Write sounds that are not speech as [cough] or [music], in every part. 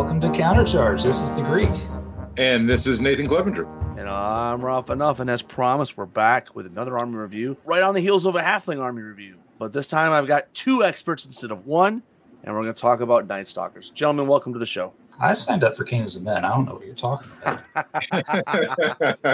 Welcome to Countercharge. This is the Greek. And this is Nathan Clevenger. And I'm Ralph Enough, and as promised, we're back with another army review, right on the heels of a halfling army review. But this time I've got two experts instead of one, and we're going to talk about Night Stalkers. Gentlemen, welcome to the show. I signed up for Kings of Men. I don't know what you're talking about.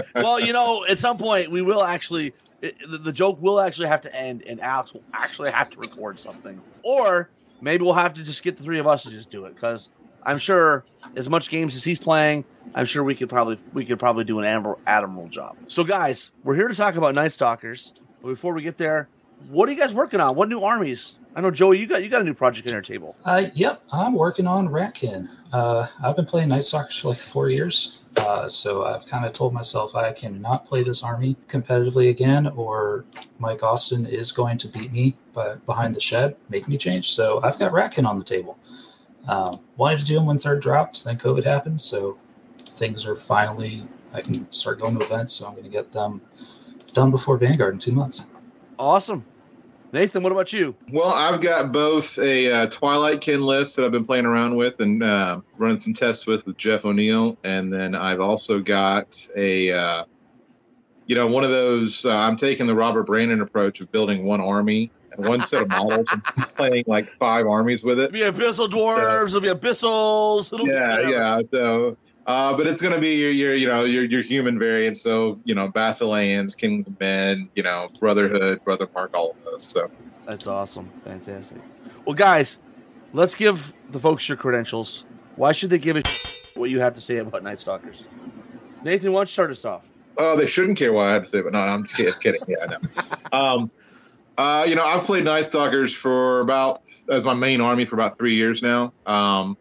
[laughs] [laughs] well, you know, at some point we will actually, it, the, the joke will actually have to end, and Alex will actually have to record something, or maybe we'll have to just get the three of us to just do it because I'm sure as much games as he's playing, I'm sure we could probably we could probably do an admirable job. So, guys, we're here to talk about Night Stalkers. But before we get there, what are you guys working on? What new armies? I know Joey, you got you got a new project in your table. Uh, yep, I'm working on Ratkin. Uh, I've been playing Night Stalkers for like four years, uh, so I've kind of told myself I cannot play this army competitively again, or Mike Austin is going to beat me by, behind the shed, make me change. So I've got Ratkin on the table. Um, wanted to do them when third dropped, then COVID happened, so things are finally I can start going to events. So I'm going to get them done before Vanguard in two months. Awesome. Nathan, what about you? Well, I've got both a uh, Twilight Kin list that I've been playing around with and uh, running some tests with with Jeff O'Neill, and then I've also got a, uh, you know, one of those. Uh, I'm taking the Robert Brandon approach of building one army one set of models and [laughs] playing like five armies with it. It'll be abyssal dwarves. So, it'll be abyssals. It'll yeah, be yeah. So, uh, but it's gonna be your, your, you know, your your human variants. So, you know, Basileans, Kingdom Men, you know, Brotherhood, Brothermark, all of those. So that's awesome, fantastic. Well, guys, let's give the folks your credentials. Why should they give a what you have to say about Night Stalkers? Nathan, why don't you start us off? Oh, they shouldn't care what I have to say, but no, I'm just kidding. Yeah, I know. [laughs] Um, uh, you know, I've played Night Stalkers for about as my main army for about three years now. Um,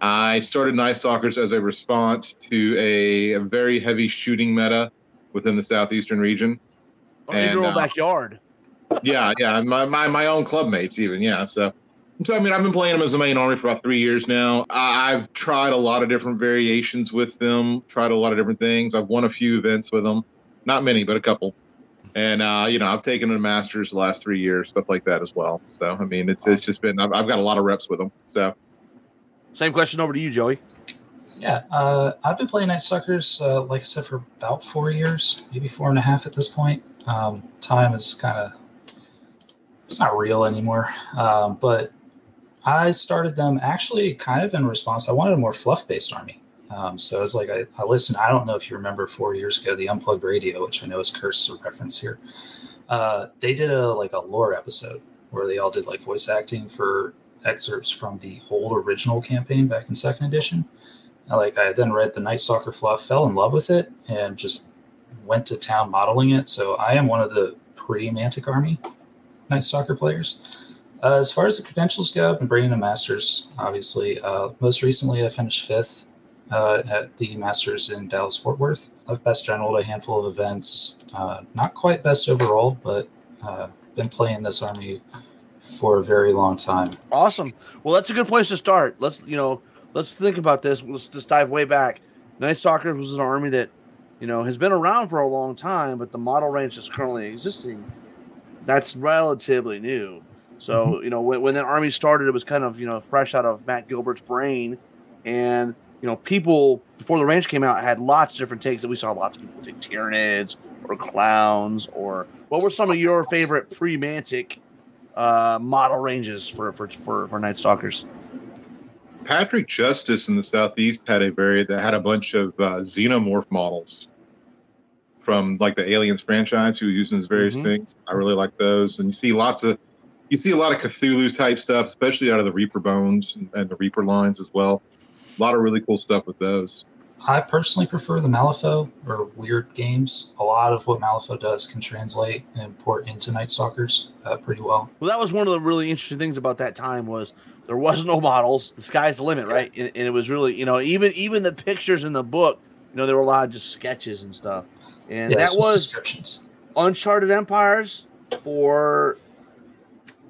I started Night Stalkers as a response to a, a, very heavy shooting meta within the southeastern region. Oh, and, your uh, backyard. yeah, yeah, my, my my own club mates even. Yeah, so so I mean, I've been playing them as a main army for about three years now. I've tried a lot of different variations with them. Tried a lot of different things. I've won a few events with them, not many, but a couple and uh, you know I've taken the masters the last three years, stuff like that as well. So I mean, it's it's just been I've, I've got a lot of reps with them. So, same question over to you, Joey. Yeah, uh, I've been playing Night Stalkers, uh, like I said, for about four years, maybe four and a half at this point. Um, time is kind of it's not real anymore, um, but I started them actually kind of in response. I wanted a more fluff based army. Um, so was like I, I listened. I don't know if you remember four years ago the Unplugged Radio, which I know is cursed to reference here. Uh, they did a like a lore episode where they all did like voice acting for excerpts from the old original campaign back in second edition. Like I then read the Night Stalker fluff, fell in love with it, and just went to town modeling it. So I am one of the pre-Mantic Army Night Stalker players. Uh, as far as the credentials go, I've been bringing a masters. Obviously, uh, most recently I finished fifth uh, at the Masters in Dallas Fort Worth. I've best general a handful of events. Uh, not quite best overall, but uh, been playing this army for a very long time. Awesome. Well, that's a good place to start. Let's you know let's think about this. Let's just dive way back. Night Stalkers was an army that you know has been around for a long time, but the model range that's currently existing that's relatively new. So mm-hmm. you know when, when that army started, it was kind of you know fresh out of Matt Gilbert's brain, and you know, people before the range came out had lots of different takes that we saw lots of people take Tyranids or clowns or what were some of your favorite pre-mantic uh, model ranges for for for, for Night Stalkers? Patrick Justice in the southeast had a very that had a bunch of uh, xenomorph models from like the Aliens franchise who was using these various mm-hmm. things. I really like those, and you see lots of you see a lot of Cthulhu type stuff, especially out of the Reaper bones and, and the Reaper lines as well a lot of really cool stuff with those. I personally prefer the Malifaux or weird games. A lot of what Malifaux does can translate and port into Night Stalkers uh, pretty well. Well, that was one of the really interesting things about that time was there was no models. The sky's the limit, right? And, and it was really, you know, even even the pictures in the book, you know, there were a lot of just sketches and stuff. And Yeah, that was descriptions. Uncharted Empires for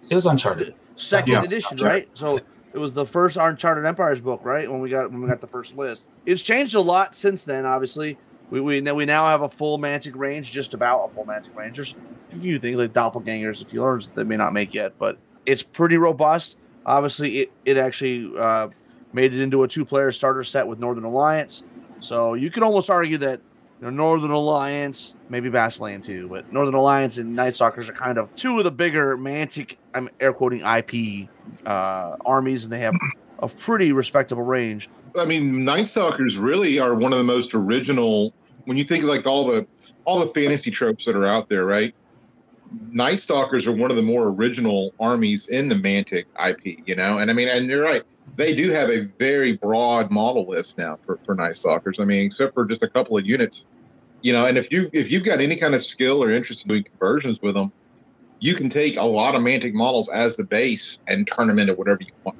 It was Uncharted. second Yeah. edition, Uncharted. right? So it was the first Uncharted Empires book, right? When we got when we got the first list. It's changed a lot since then. Obviously, we we now we now have a full Mantic range, just about a full Mantic range. There's a few things like doppelgangers, a few others that may not make yet, but it's pretty robust. Obviously, it it actually uh, made it into a two player starter set with Northern Alliance. So you can almost argue that you know, Northern Alliance, maybe Bassland too, but Northern Alliance and Night Stalkers are kind of two of the bigger Mantic, I'm air quoting IP uh, armies, and they have a pretty respectable range. I mean, Night Stalkers really are one of the most original. When you think of like all the all the fantasy tropes that are out there, right? Night Stalkers are one of the more original armies in the Mantic IP, you know. And I mean, and you're right, they do have a very broad model list now for for Night Stalkers. I mean, except for just a couple of units, you know. And if you if you've got any kind of skill or interest in doing conversions with them, you can take a lot of Mantic models as the base and turn them into whatever you want.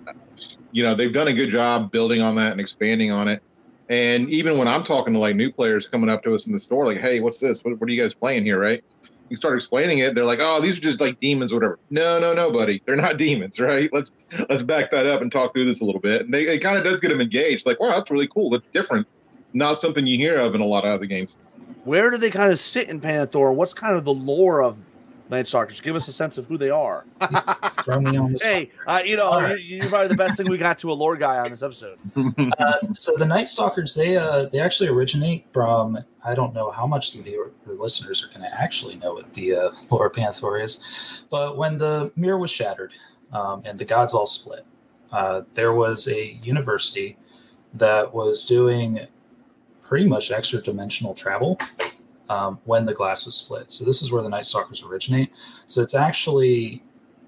You know, they've done a good job building on that and expanding on it. And even when I'm talking to like new players coming up to us in the store, like, "Hey, what's this? What, what are you guys playing here?" Right? You start explaining it, they're like, "Oh, these are just like demons, whatever." No, no, no, buddy, they're not [laughs] demons, right? Let's let's back that up and talk through this a little bit. And they, it kind of does get them engaged. Like, wow, that's really cool. That's different. Not something you hear of in a lot of other games. Where do they kind of sit in Pannithor? What's kind of the lore of Night Stalkers? Give us a sense of who they are. [laughs] Throw me on the hey, uh, you know, you're, right. you're probably the best thing we got to a lore guy on this episode. [laughs] Uh, so the Night Stalkers, they uh, they actually originate from. I don't know how much the the listeners are going to actually know what the uh, [laughs] lore of Pannithor is, but when the mirror was shattered um, and the gods all split, uh, there was a university that was doing pretty much extra dimensional travel um, when the glass was split. So this is where the Night Stalkers originate. So it's actually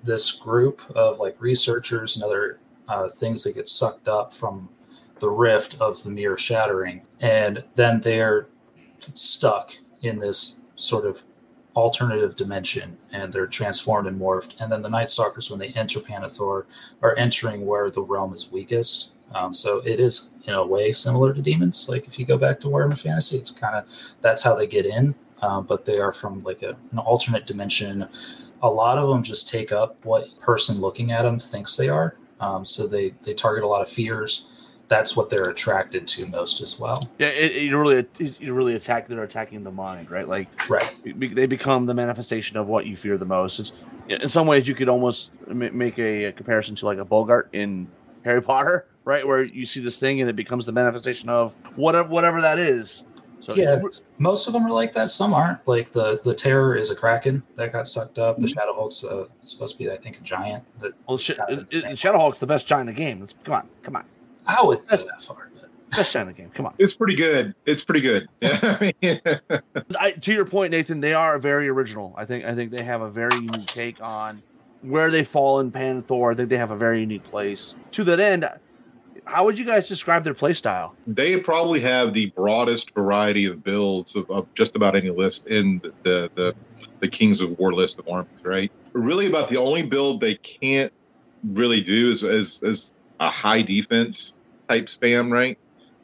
this group of like researchers and other uh, things that get sucked up from the rift of the mirror shattering, and then they're stuck in this sort of alternative dimension, and they're transformed and morphed. And then the Night Stalkers, when they enter Pannithor, are entering where the realm is weakest. Um, so it is in a way similar to demons. Like if you go back to Warhammer Fantasy, it's kind of that's how they get in. Um, but they are from like a, an alternate dimension. A lot of them just take up what person looking at them thinks they are. Um, so they they target a lot of fears. That's what they're attracted to most as well. Yeah, it, it really, it, you really attack. They're attacking the mind, right? Like Right. they become the manifestation of what you fear the most. It's, in some ways, you could almost make a, a comparison to like a Bogart in Harry Potter, right? Where you see this thing and it becomes the manifestation of whatever whatever that is. So Yeah, most of them are like that. Some aren't. Like the the terror is a kraken that got sucked up. The Shadow Hulk's uh, supposed to be, I think, a giant. That well, shit, kind of it, insane. it, Shadowhulk's the best giant in the game. Let's come on, come on, I wouldn't go that far. But best giant in the game. Come on. It's pretty good. It's pretty good. [laughs] I to your point, Nathan, they are very original. I think I think they have a very unique take on where they fall in Pannithor. I think they have a very unique place. To that end, how would you guys describe their play style? they probably have the broadest variety of builds of, of just about any list in the, the the the Kings of War list of armies, right? Really, about the only build they can't really do is is, is a high defense type spam, right?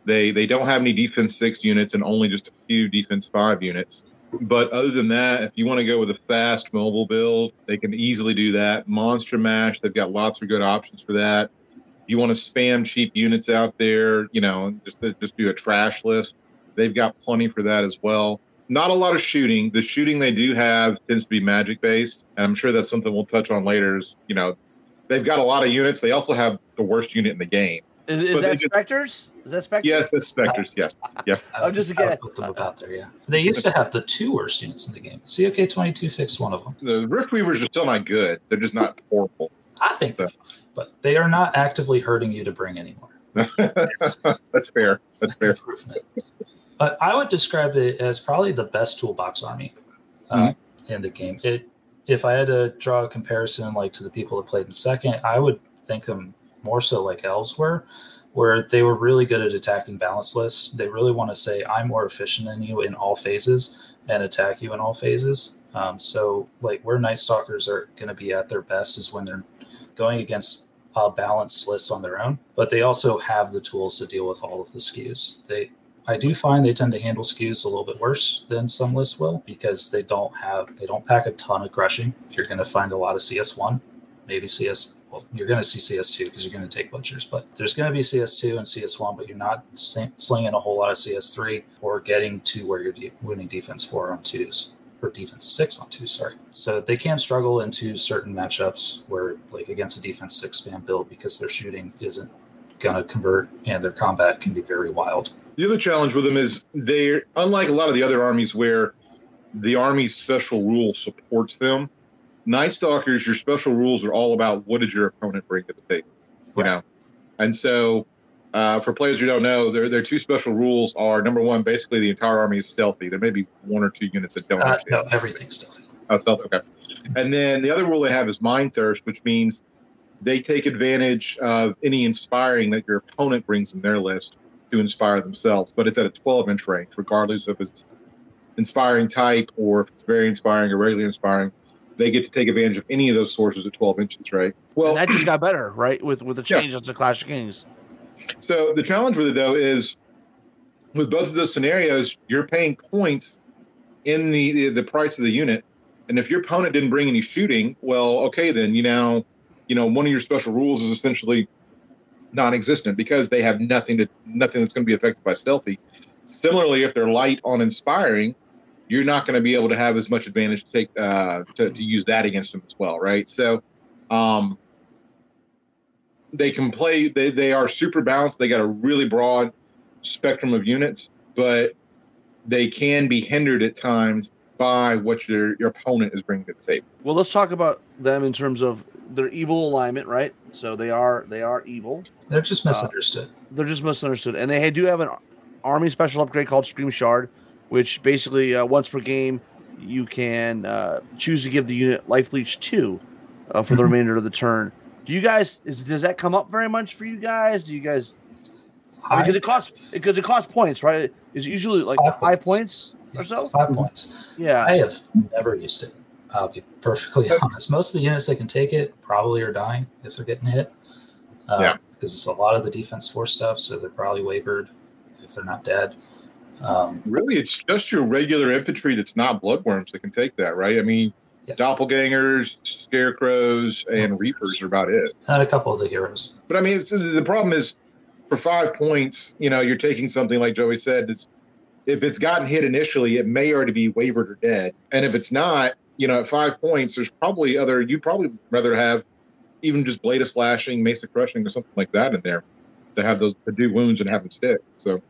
They they don't have any defense six units and only just a few defense five units. But other than that, if you want to go with a fast mobile build, they can easily do that. Monster Mash, they've got lots of good options for that you want to spam cheap units out there, you know, just just do a trash list. They've got plenty for that as well. Not a lot of shooting. The shooting they do have tends to be magic based, and I'm sure that's something we'll touch on later. Is you know, they've got a lot of units. They also have the worst unit in the game. Is, is that just- Spectres? Is that Spectres? Yes, it's specters. Yes, yes. I [laughs] would, I'm just I again- put them about there. Yeah, they used to have the two worst units in the game. COK twenty two fixed one of them. The Rift Weavers are still not good. They're just not horrible. I think, fine, but they are not actively hurting you to bring anymore. [laughs] that's fair. That's fair. improvement. But I would describe it as probably the best toolbox army uh, in the game. It, if I had to draw a comparison, like to the people that played in second, I would think them more so like elves were, where they were really good at attacking balance lists. They really want to say, I'm more efficient than you in all phases and attack you in all phases. Um, so, like, where Night Stalkers are going to be at their best is when they're going against balanced lists on their own, but they also have the tools to deal with all of the skews. They I do find they tend to handle skews a little bit worse than some lists will because they don't have they don't pack a ton of crushing. If you're going to find a lot of CS1, maybe CS. Well, you're going to see CS2 because you're going to take butchers, but there's going to be CS2 and CS1, but you're not slinging a whole lot of CS3 or getting to where you're de- winning defense four on twos or defense six on two. Sorry, so they can struggle into certain matchups where like against a defense six spam build because their shooting isn't going to convert and their combat can be very wild. The other challenge with them is they're unlike a lot of the other armies where the army's special rule supports them. Night Stalkers, your special rules are all about what did your opponent bring to the table, you know, and so uh, for players who don't know, their their two special rules are number one, basically the entire army is stealthy. There may be one or two units that don't. Uh, no, everything's stealthy. Oh, stealth. Okay. And then the other rule they have is mind thirst, which means they take advantage of any inspiring that your opponent brings in their list to inspire themselves, but it's at a 12 inch range, regardless if it's inspiring type or if it's very inspiring or regularly inspiring. They get to take advantage of any of those sources at 12 inches, right? Well, and that just got better, right? With with the changes yeah. to Clash of Kings. So the challenge with it though is with both of those scenarios, you're paying points in the the price of the unit, and if your opponent didn't bring any shooting, well, okay, then you now, you know, one of your special rules is essentially non-existent because they have nothing to nothing that's going to be affected by stealthy. Similarly, if they're light on inspiring, you're not going to be able to have as much advantage to take uh, to, to use that against them as well, right? So, um, they can play. They they are super balanced. They got a really broad spectrum of units, but they can be hindered at times by what your your opponent is bringing to the table. Well, let's talk about them in terms of their evil alignment, right? So they are they are evil. They're just misunderstood. Uh, they're just misunderstood, and they do have an army special upgrade called Scream Shard, which basically uh, once per game you can uh, choose to give the unit life leech two uh, for the mm-hmm. remainder of the turn. Do you guys is, does that come up very much for you guys? Do you guys because it costs because it costs points, right? It's usually like five, five points, points or so. Five points. Yeah, I have never used it. I'll be perfectly honest. Most of the units that can take it probably are dying if they're getting hit. Uh, yeah. Because it's a lot of the defense force stuff, so they're probably wavered if they're not dead. Um, really, it's just your regular infantry that's not bloodworms that can take that, right? I mean, yeah. doppelgangers, scarecrows, and reapers are about it. And a couple of the heroes. But I mean, the problem is for five points, you know, you're taking something like Joey said. It's, if it's gotten hit initially, it may already be wavered or dead. And if it's not, you know, at five points, there's probably other. You'd probably rather have even just blade of slashing, mace of crushing, or something like that in there to have those to do wounds and have them stick. So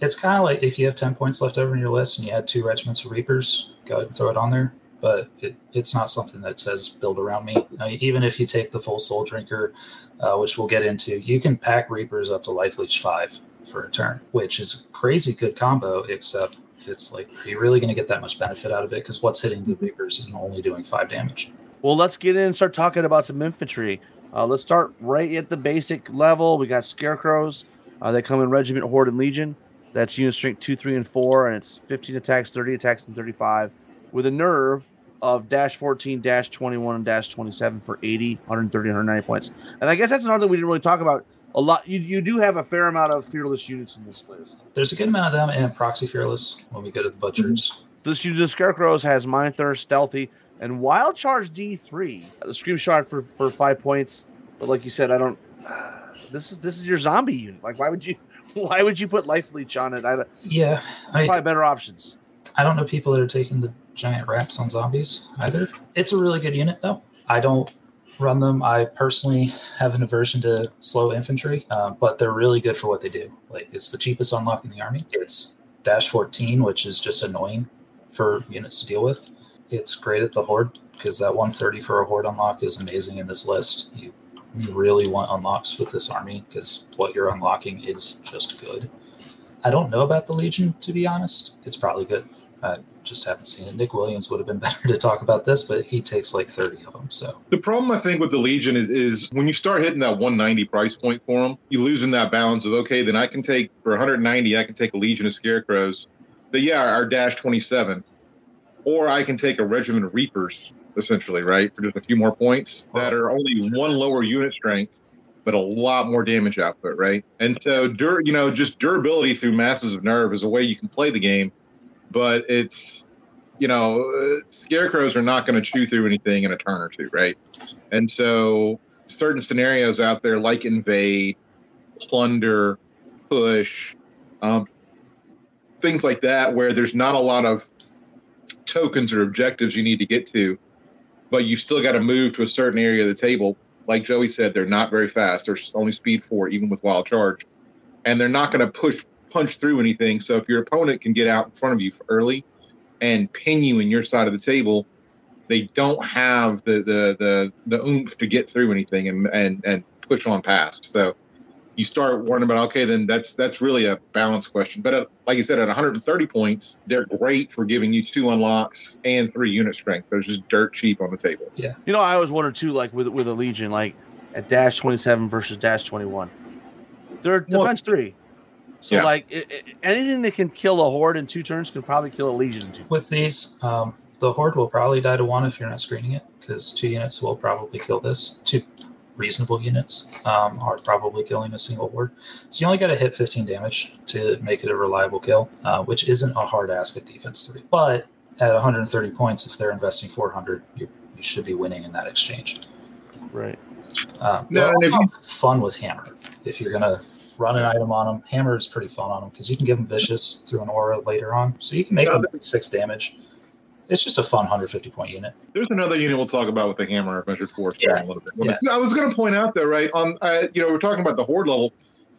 it's kind of like if you have ten points left over in your list and you had two regiments of reapers, go ahead and throw it on there. But it, it's not something that says build around me. Mean, even if you take the full soul drinker, uh, which we'll get into, you can pack reapers up to life leech five for a turn, which is a crazy good combo. Except it's like, are you really going to get that much benefit out of it? Because what's hitting the Reapers and only doing five damage. Well, let's get in and start talking about some infantry. Uh, let's start right at the basic level. We got Scarecrows. Uh, they come in Regiment, Horde, and Legion. That's unit strength 2, 3, and 4, and it's 15 attacks, 30 attacks, and 35. With a nerve of dash 14, dash 21, and dash 27 for 80, 130, 190 points. And I guess that's another thing we didn't really talk about a lot. You, you do have a fair amount of fearless units in this list. There's a good amount of them and proxy fearless when we go to the butchers. Mm-hmm. This the scarecrows has mind thirst, stealthy, and wild charge D three. The scream shard for for five points. But like you said, I don't. [sighs] This is this is your zombie unit. Like, why would you? [laughs] Why would you put life leech on it? I, yeah, I, probably better options. I don't know people that are taking the giant rats on zombies either. It's a really good unit though. I don't run them. I personally have an aversion to slow infantry, uh, but they're really good for what they do. Like it's the cheapest unlock in the army. It's dash 14, which is just annoying for units to deal with. It's great at the horde because that 130 for a horde unlock is amazing in this list. You you really want unlocks with this army because what you're unlocking is just good. I don't know about the Legion, to be honest. It's probably good. I just haven't seen it. Nick Williams would have been [laughs] better to talk about this, but he takes like 30 of them. So The problem I think with the Legion is is when you start hitting that 190 price point for them, you losing that balance of okay, then I can take for 190, I can take a Legion of Scarecrows. That yeah, are dash 27, or I can take a Regiment of Reapers essentially, right, for just a few more points that are only one lower unit strength, but a lot more damage output, right? And so, dur- you know, just durability through masses of nerve is a way you can play the game, but it's you know, scarecrows are not going to chew through anything in a turn or two, right? And so, certain scenarios out there like invade, plunder, push, um, things like that, where there's not a lot of tokens or objectives you need to get to, but you still got to move to a certain area of the table. Like Joey said, they're not very fast. They're only speed four, even with wild charge, and they're not going to push punch through anything. So if your opponent can get out in front of you early and pin you in your side of the table, they don't have the the the, the oomph to get through anything and, and and push on past. So you start worrying about okay, then that's that's really a balance question. But uh, like you said, at 130 points, they're great for giving you two unlocks and three unit strength. They're just dirt cheap on the table. Yeah, you know, I always wonder too, like with with a Legion, like at dash 27 versus dash 21, they're Well- defense three. So Yeah. like i i anything that can kill a horde in two turns can probably kill a Legion in two. with these, um, the horde will probably die to one if you're not screening it, because two units will probably kill this. Two reasonable units um, are probably killing a single horde. So you only got to hit 15 damage to make it a reliable kill, uh, which isn't a hard ask at defense three. But at 130 points, if they're investing 400, you, you should be winning in that exchange. Right. Uh, No, they're and if also fun with hammer. If you're gonna run an item on them, hammer is pretty fun on them because you can give them vicious through an aura later on, so you can make Yeah, them six damage. It's just a fun 150 point unit. There's another unit we'll talk about with the hammer measured force Yeah. a little bit. I was going to point out though, right on, uh, you know, we're talking about the horde level,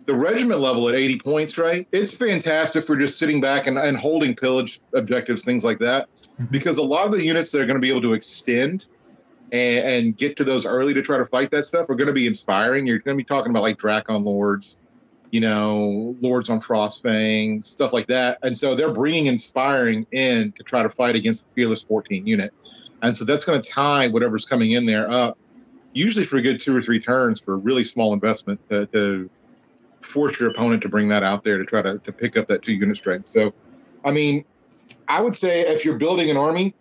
the regiment level at 80 points, right? It's fantastic for just sitting back and, and holding pillage objectives, things like that, Mhm. because a lot of the units that are going to be able to extend and, and get to those early to try to fight that stuff are going to be inspiring. You're going to be talking about like Drakon Lords, you know, Lords on Frostfang, stuff like that. And so they're bringing inspiring in to try to fight against the Fearless 14 unit. And so that's going to tie whatever's coming in there up, usually for a good two or three turns for a really small investment to, to force your opponent to bring that out there to try to, to pick up that two unit strength. So, I mean, I would say if you're building an army,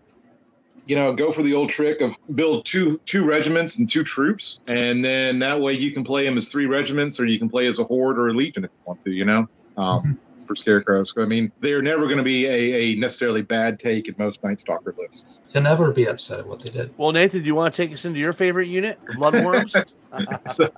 you know, go for the old trick of build two two regiments and two troops, and then that way you can play them as three regiments, or you can play as a horde or a legion if you want to. You know, um, for scarecrows. I mean, they're never going to be a, a necessarily bad take in most Night Stalker lists. You'll never be upset at what they did. Well, Nathan, do you want to take us into your favorite unit, Bloodworms? [laughs] [laughs] so,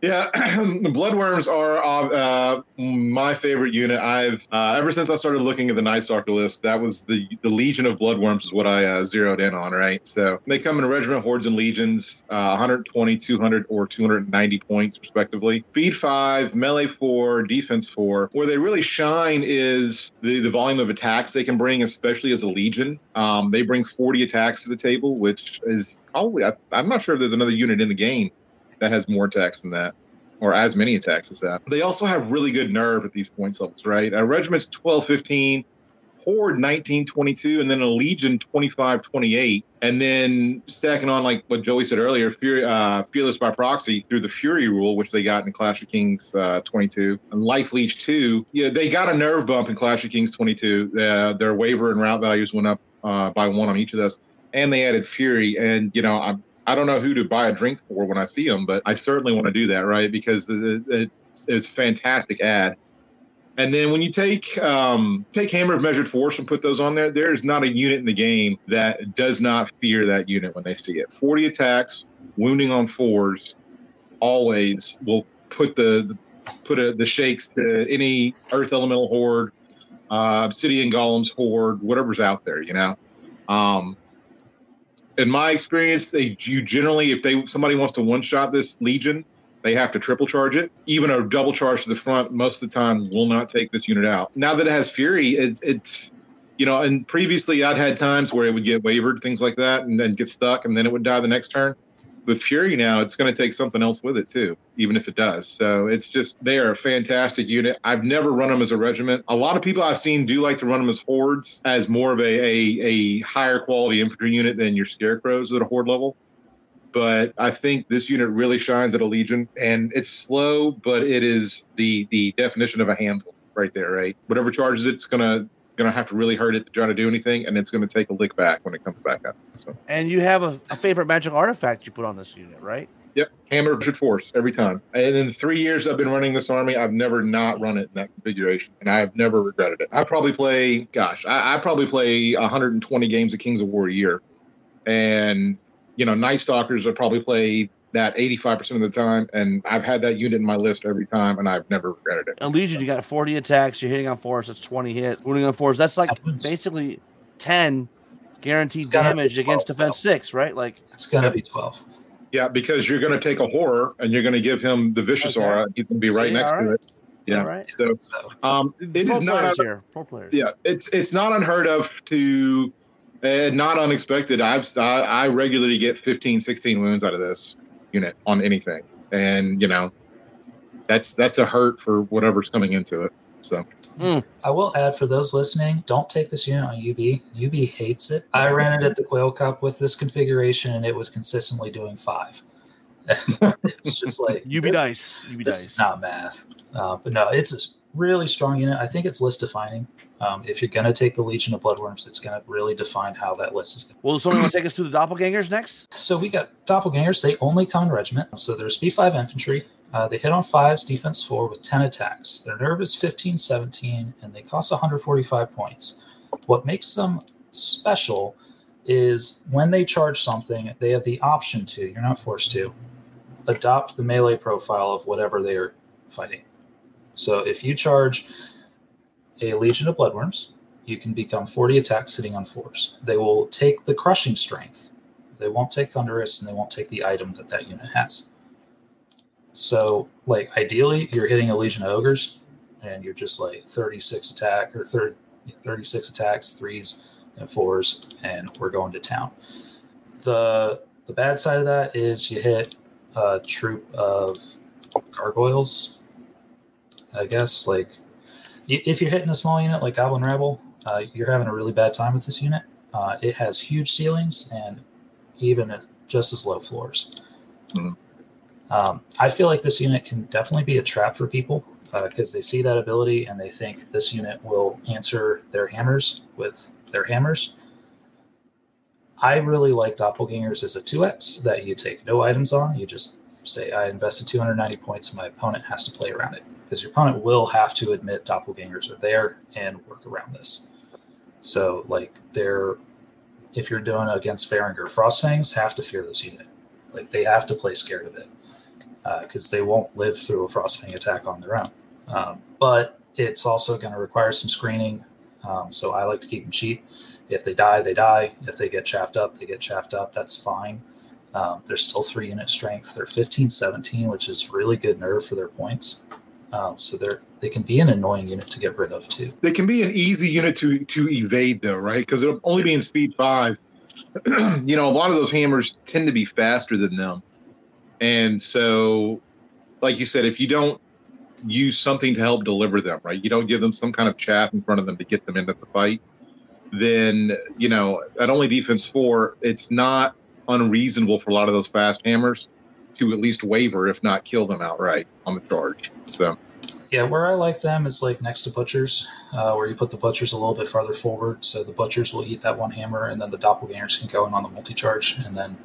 yeah, [clears throat] bloodworms are uh, my favorite unit. I've uh, ever since I started looking at the Night Stalker list, that was the the Legion of Bloodworms is what I uh, zeroed in on. Right, so they come in regiment, hordes, and legions, uh, 120, 200, or 290 points respectively. Speed five, melee four, defense four. Where they really shine is the the volume of attacks they can bring, especially as a legion. Um, they bring 40 attacks to the table, which is probably I, I'm not sure if there's another unit in the game that has more attacks than that, or as many attacks as that. They also have really good nerve at these points levels, right? A regiment's 12, 15, Horde 1922 and then a Legion 25, 28. And then stacking on, like what Joey said earlier, Fury, uh, Fearless by Proxy through the Fury rule, which they got in Clash of Kings uh, 22, and Life Leech 2. Yeah, they got a nerve bump in Clash of Kings 22. Uh, their waiver and route values went up uh, by one on each of those. And they added Fury. And, you know, I'm I don't know who to buy a drink for when I see them, but I certainly want to do that, right? Because it, it, it's a fantastic ad. And then when you take um, take Hammer of Measured Force and put those on there, there is not a unit in the game that does not fear that unit when they see it. Forty attacks, wounding on fours, always will put the put a, the shakes to any Earth Elemental Horde, uh, Obsidian Golems Horde, whatever's out there, you know. Um, in my experience, they you generally if they somebody wants to one shot this legion, they have to triple charge it. Even a double charge to the front, most of the time, will not take this unit out. Now that it has fury, it, it's you know, and previously I'd had times where it would get wavered, things like that, and then get stuck, and then it would die the next turn. with Fury now, it's going to take something else with it too, even if it does. So it's just they are a fantastic unit. I've never run them as a regiment. A lot of people I've seen do like to run them as hordes, as more of a a, a higher quality infantry unit than your scarecrows at a horde level. But I think this unit really shines at a legion, and it's slow, but it is the the definition of a handful right there. Right, whatever charges it's gonna to have to really hurt it to try to do anything, and it's to take a lick back when it comes back up. So. And you have a, a favorite magic artifact you put on this unit, right? Yep, Hammer of Force every time. And in three years I've been running this army, I've never not run it in that configuration, and I've never regretted it. I probably play, gosh, I, I probably play 120 games of Kings of War a year, and you know, Night Stalkers are probably play that 85% of the time. And I've had that unit in my list every time, and I've never regretted it. And Legion, you got 40 attacks. You're hitting on fours. That's 20 hits. Wounding on fours. That's like basically 10 guaranteed damage against defense six, right? Like it's gonna be 12. Yeah, because you're going to take a horror and you're going to give him the vicious okay. aura. He's going to be right See, next right. to it. Yeah. All right. So, um, it is not here. Pro players. Yeah, it's it's not unheard of to, uh, not unexpected. I've I, I regularly get 15, 16 wounds out of this unit on anything, and you know, that's that's a hurt for whatever's coming into it. So. Mm. I will add for those listening, don't take this unit on UB. UB hates it. I ran it at the Quail Cup with this configuration, and it was consistently doing five. [laughs] it's just like you be nice. You be nice. Not math, uh, but no, it's a really strong unit. I think it's list defining. Um, if you're going to take the Legion of Bloodworms, it's going to really define how that list is Gonna... Well, someone want to take us through the Doppelgangers next? So we got Doppelgangers. They only come in regiment. So there's B5 infantry. Uh, they hit on fives, defense four with 10 attacks. Their nerve is 15, 17, and they cost 145 points. What makes them special is when they charge something, they have the option to, you're not forced to, adopt the melee profile of whatever they are fighting. So if you charge a Legion of Bloodworms, you can become 40 attacks sitting on fours. They will take the crushing strength. They won't take Thunderous and they won't take the item that that unit has. So, like, ideally, you're hitting a Legion of Ogres and you're just like 36 attack or 30, 36 attacks, threes and fours, and we're going to town. The the bad side of that is you hit a troop of gargoyles, I guess, like if you're hitting a small unit like Goblin Rabble, uh, you're having a really bad time with this unit. Uh, it has huge ceilings and even just as low floors. Mm-hmm. Um, I feel like this unit can definitely be a trap for people because uh, they see that ability and they think this unit will answer their hammers with their hammers. I really like Doppelgangers as a 2x that you take no items on. You just say, I invested 290 points and my opponent has to play around it because your opponent will have to admit doppelgangers are there and work around this. So, like, they're if you're doing against Varangur, Frostfangs have to fear this unit. Like, they have to play scared of it because uh, they won't live through a Frostfang attack on their own. Um, but it's also going to require some screening. Um, so I like to keep them cheap. If they die, they die. If they get chaffed up, they get chaffed up. That's fine. Um, they're still three unit strength. They're 15, 17, which is really good nerve for their points. Um, so they're they can be an annoying unit to get rid of too. They can be an easy unit to to evade though, right? Because it'll only be in speed five. [clears throat] you know, a lot of those hammers tend to be faster than them, and so, like you said, if you don't use something to help deliver them, right? You don't give them some kind of chaff in front of them to get them into the fight. Then you know at only defense four, it's not unreasonable for a lot of those fast hammers to at least waver, if not kill them outright on the charge. So. Yeah, where I like them is like next to butchers, uh, where you put the butchers a little bit farther forward, so the butchers will eat that one hammer, and then the doppelgangers can go in on the multi charge, and then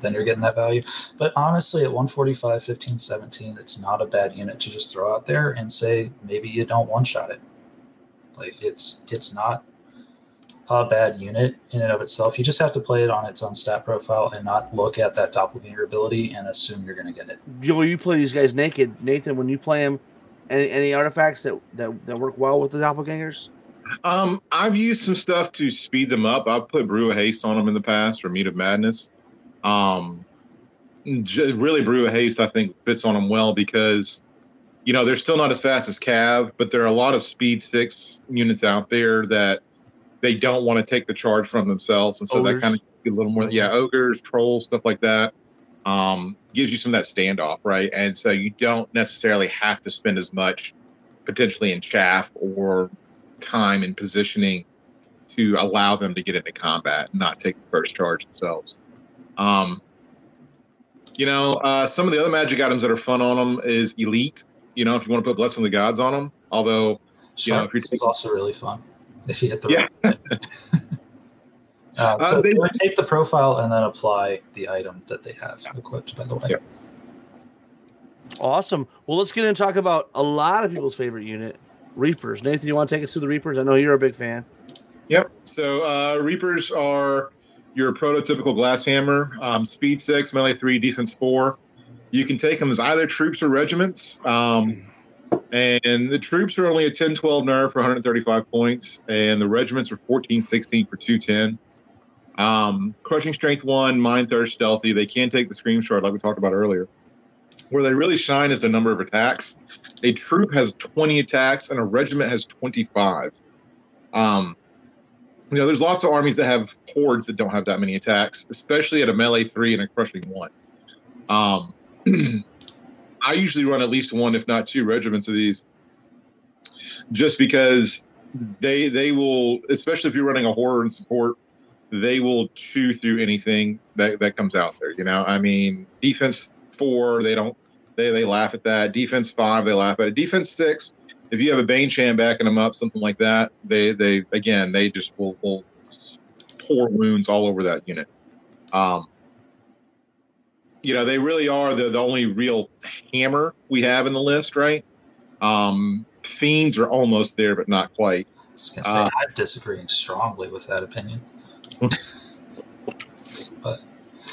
then you're getting that value. But honestly, at 145, 15, 17, it's not a bad unit to just throw out there and say maybe you don't one shot it. Like it's it's not a bad unit in and of itself. You just have to play it on its own stat profile and not look at that doppelganger ability and assume you're going to get it. You, you play these guys naked, Nathan. When you play them, any, any artifacts that, that that work well with the doppelgangers? Um, I've used some stuff to speed them up. I've put Brew of Haste on them in the past or Mead of Madness. Um, really, Brew of Haste I think fits on them well because you know they're still not as fast as Cav, but there are a lot of speed six units out there that they don't want to take the charge from themselves, and so ogres. that kind of a little more. Yeah, ogres, trolls, stuff like that. um, gives you some of that standoff, right? And so you don't necessarily have to spend as much potentially in chaff or time in positioning to allow them to get into combat and not take the first charge themselves. Um, you know, uh, some of the other magic items that are fun on them is elite. You know, if you want to put blessing of the gods on them, although you know, if you're is also really fun if you hit the yeah. right. [laughs] uh, so Uh, they- they take the profile and then apply the item that they have equipped. By the way, Yeah. Awesome. Well, let's get in and talk about a lot of people's favorite unit, Reapers. Nathan, you want to take us through the Reapers? I know you're a big fan. Yep. So uh, Reapers are your prototypical glass hammer, um, speed six, melee three, defense four. You can take them as either troops or regiments. Um, and the troops are only a 10 12 nerf for 135 points, and the regiments are 14 16 for 210. Um, crushing strength one, mind thirst, stealthy. They can take the scream shard like we talked about earlier. Where they really shine is the number of attacks. A troop has 20 attacks, and a regiment has 25. Um, you know, there's lots of armies that have hordes that don't have that many attacks, especially at a melee three and a crushing one. Um, [clears throat] I usually run at least one, if not two, regiments of these, just because they they will, especially if you're running a horror and support, they will chew through anything that that comes out there. You know, I mean, defense four, they don't they they laugh at that. Defense five, they laugh at it. Defense six, if you have a Bane Chant backing them up, something like that, they they again they just will, will pour wounds all over that unit. Um, you know, they really are the, the only real hammer we have in the list, right? Um, fiends are almost there, but not quite. I was gonna say Uh, I'm disagreeing strongly with that opinion. [laughs] but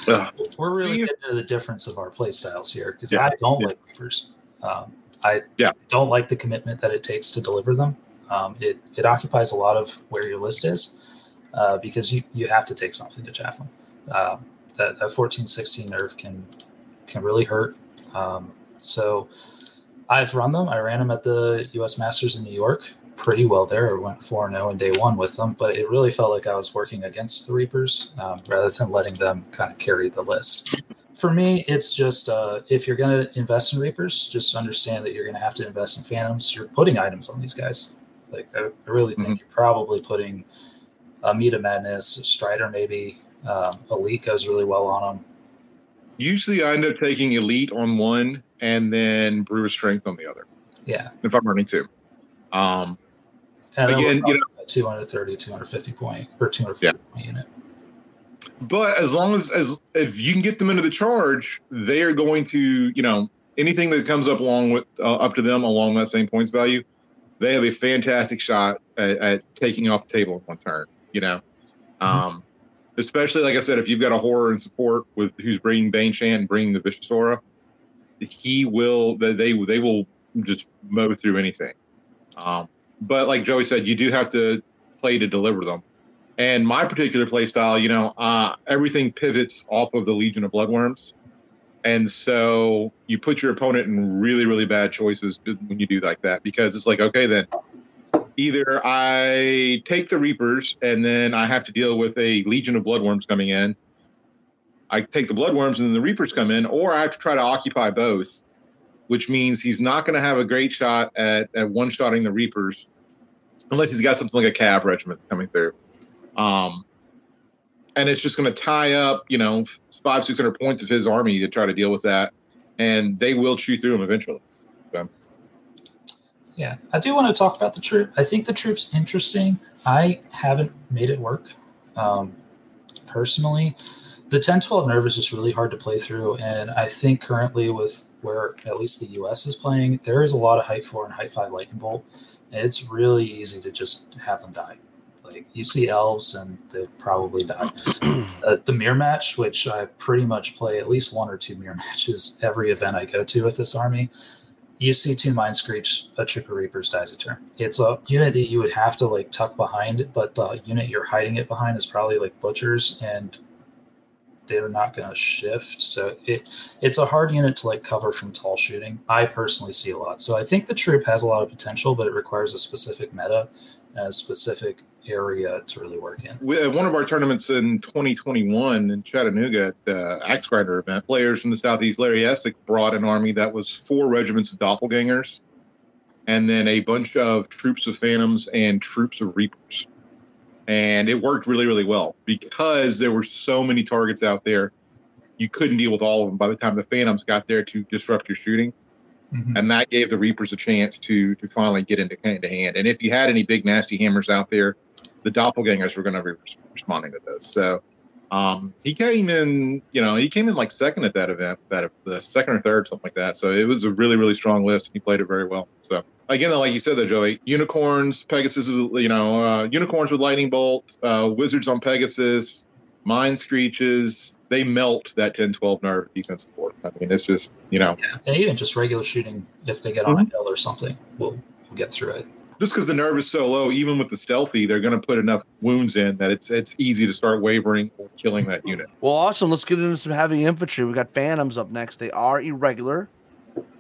Ugh. we're really getting into the difference of our play styles here because Yeah, I don't yeah. like Reapers. Um, I Yeah. don't like the commitment that it takes to deliver them. Um, it it occupies a lot of where your list is uh, because you, you have to take something to chaff them. Um, that, that 14 16 nerf can can really hurt. Um, so I've run them. I ran them at the U.S. Masters in New York pretty well there. I went 4 0 in day one with them, but it really felt like I was working against the Reapers um, rather than letting them kind of carry the list. For me, it's just uh, if you're going to invest in Reapers, just understand that you're going to have to invest in Phantoms. You're putting items on these guys. Like, I, I really think you're probably putting uh, Mead of Madness, Strider, maybe. Um, Elite goes really well on them. Usually, I end up taking elite on one and then brew of strength on the other Yeah. if I'm running two. Um, And Again, you know, about 230, 250 point or 250 point unit. but as long as as if you can get them into the charge, they are going to you know anything that comes up along with uh, up to them along that same points value, they have a fantastic shot at, at taking off the table in one turn. You know, um, especially like I said, if you've got a horror and support with who's bringing Bane Chant and bringing the Vicious Aura, he will they they will just mow through anything. Um, but like Joey said, you do have to play to deliver them. And my particular play style, you know, uh, everything pivots off of the Legion of Bloodworms. And so you put your opponent in really, really bad choices when you do like that because it's like, okay, then either I take the Reapers and then I have to deal with a Legion of Bloodworms coming in. I take the Bloodworms and then the Reapers come in, or I have to try to occupy both, which means he's not going to have a great shot at, at one shotting the Reapers unless he's got something like a Cav regiment coming through. Um, and it's just going to tie up, you know, five, 600 points of his army to try to deal with that. And they will chew through him eventually. Yeah, I do want to talk about the troop. I think the troop's interesting. I haven't made it work um, personally. The 10 12 nerve is just really hard to play through. And I think currently, with where at least the US is playing, there is a lot of height 4 and height 5 lightning bolt. It's really easy to just have them die. Like you see elves and they probably die. [clears throat] uh, the mirror match, which I pretty much play at least one or two mirror [laughs] matches every event I go to with this army you see two mind screech a of reapers dies a turn. It's a unit that you would have to like tuck behind but the unit you're hiding it behind is probably like butchers and they're not going to shift so it it's a hard unit to like cover from tall shooting. I personally see a lot. So i think the troop has a lot of potential but it requires a specific meta and a specific area to really work in. We, at one of our tournaments in 2021 in Chattanooga at the Axe Grinder event, players from the Southeast, Larry Essick, brought an army that was four regiments of doppelgangers and then a bunch of troops of phantoms and troops of reapers. And it worked really, really well because there were so many targets out there. You couldn't deal with all of them by the time the phantoms got there to disrupt your shooting. Mm-hmm. And that gave the Reapers a chance to to finally get into hand to hand. And if you had any big nasty hammers out there, the doppelgangers were going to be responding to those. So um, he came in, you know, he came in like second at that event, that the second or third, something like that. So it was a really, really strong list. And he played it very well. So again, like you said, though, Joey, unicorns, Pegasus, you know, uh, unicorns with lightning bolt, uh, wizards on Pegasus, mind screeches, they melt that 10 12 nerve defensive board. I mean, it's just, you know. Yeah. And even just regular shooting, if they get on mm-hmm. a hill or something, we'll, we'll get through it. Just because the nerve is so low, even with the stealthy, they're going to put enough wounds in that it's it's easy to start wavering or killing that unit. Well, awesome. Let's get into some heavy infantry. We got Phantoms up next. They are irregular,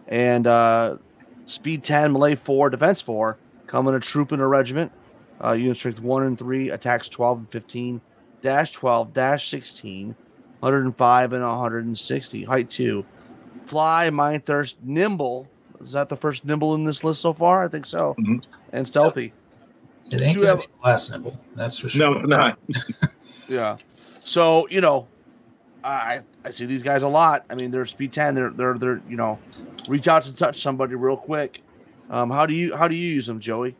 and uh, speed ten, melee four, defense four. Come in a troop in a regiment. Uh, unit strength one and three, attacks twelve and fifteen dash 12 dash 16 105 and 160 height 2 fly mind thirst nimble is that the first nimble in this list so far? I think so. Mm-hmm. and stealthy. It ain't gonna have, be the last nimble that's for sure. No it's not. [laughs] Yeah. So you know i i see these guys a lot. I mean they're speed 10 they're they're they're you know reach out to touch somebody real quick. Um how do you how do you use them joey?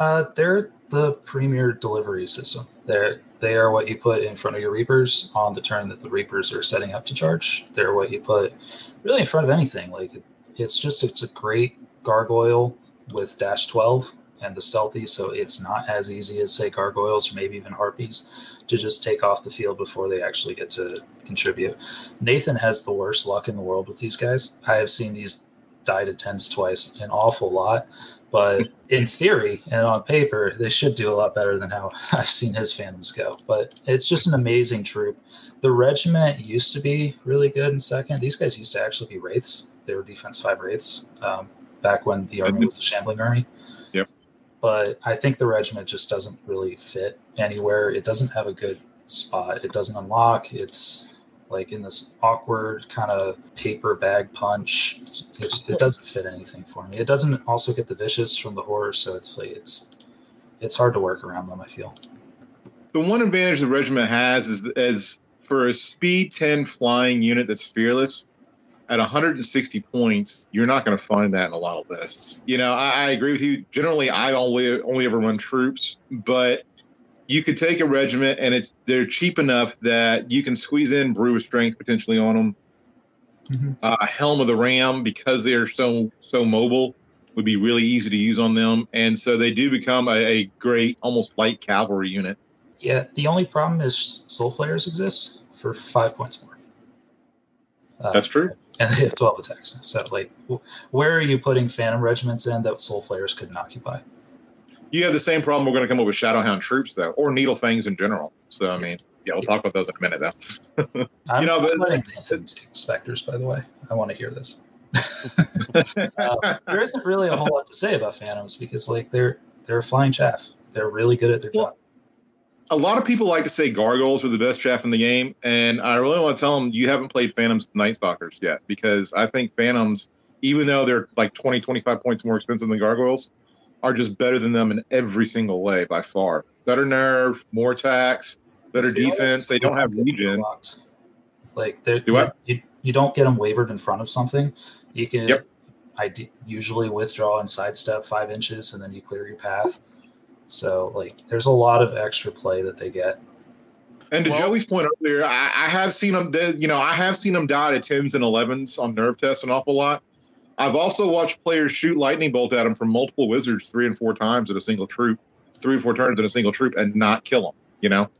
Uh they're the premier delivery system. They're they are what you put in front of your Reapers on the turn that the Reapers are setting up to charge. They're what you put really in front of anything. Like it's just it's a great gargoyle with dash 12 and the stealthy, so it's not as easy as say gargoyles or maybe even harpies to just take off the field before they actually get to contribute. Nathan has the worst luck in the world with these guys. I have seen these die to tens twice an awful lot but [laughs] in theory and on paper, they should do a lot better than how [laughs] I've seen his phantoms go. But it's just an amazing troop. The regiment used to be really good in second. These guys used to actually be wraiths. They were defense five wraiths um, back when the army was a shambling army. Yep. But I think the regiment just doesn't really fit anywhere. It doesn't have a good spot. It doesn't unlock. It's like in this awkward kind of paper bag punch. It, it doesn't fit anything for me. It doesn't also get the vicious from the horror, so it's like it's it's hard to work around them. I feel. The one advantage the regiment has is as for a speed 10 flying unit that's fearless at 160 points, you're not going to find that in a lot of lists. You know, I, I, agree with you. Generally, I only only ever run troops, but you could take a regiment and it's they're cheap enough that you can squeeze in brew of strength potentially on them. Mm-hmm. Uh, helm of the ram because they are so so mobile would be really easy to use on them, and so they do become a, a great almost light cavalry unit. Yeah, the only problem is soul flayers exist for five points more. Uh, That's true. And they have twelve attacks. So, like, where are you putting phantom regiments in that soul flayers couldn't occupy? You have the same problem. We're going to come up with Shadowhound troops though, or Needle Fangs in general. So I mean, yeah, we'll talk about those in a minute though. [laughs] I'm, you know, I'm but, specters, by the way. I want to hear this. [laughs] uh, there isn't really a whole lot to say about Phantoms because like they're they're flying chaff. They're really good at their well, job. A lot of people like to say gargoyles are the best chaff in the game, and I really want to tell them you haven't played Phantoms Night Stalkers yet because I think Phantoms, even though they're like 20, 25 points more expensive than gargoyles, are just better than them in every single way by far. Better nerve, more attacks, better defense. They don't have regen. Like they Do you, you don't get them wavered in front of something. You can yep. I usually withdraw and sidestep five inches, and then you clear your path. So like, there's a lot of extra play that they get. And to well, Joey's point earlier, I, I have seen them. You know, I have seen them die at tens and elevens on nerve tests an awful lot. I've also watched players shoot lightning bolt at them from multiple wizards three and four times in a single troop, three or four turns in a single troop, and not kill them. You know,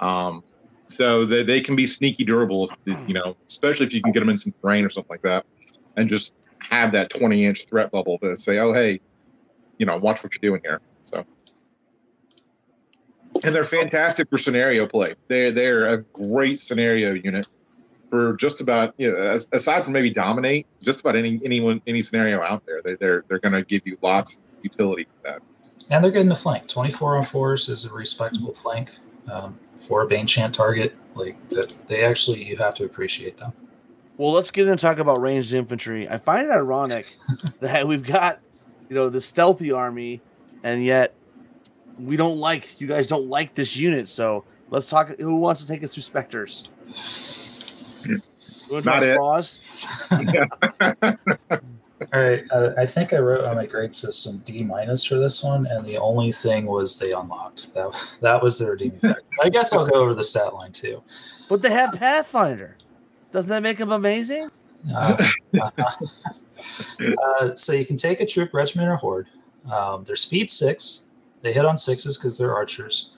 um, so they, they can be sneaky durable. If, you know, especially if you can get them in some terrain or something like that, and just have that twenty inch threat bubble to say, oh hey, you know, watch what you're doing here. So. And they're fantastic for scenario play. They're they're a great scenario unit for just about you know, aside from maybe dominate, just about any anyone any scenario out there, they, they're they're going to give you lots of utility for that. and they're getting the flank. 24 on fours is a respectable flank um, for a Bane Chant target. Like that, they actually you have to appreciate them. Well, let's get into talk about ranged infantry. I find it ironic [laughs] that we've got, you know, the stealthy army, and yet we don't like you guys don't like this unit. So let's talk. Who wants to take us through specters? Not it. [laughs] All right, uh, I think I wrote on my grade system D minus for this one, and the only thing was they unlocked that. That was the redeeming factor. I guess I'll go over the stat line too. But they have Pathfinder. Doesn't that make them amazing? Uh, [laughs] uh, so you can take a troop, regiment, or horde. Um, they're speed six. They hit on sixes because they're archers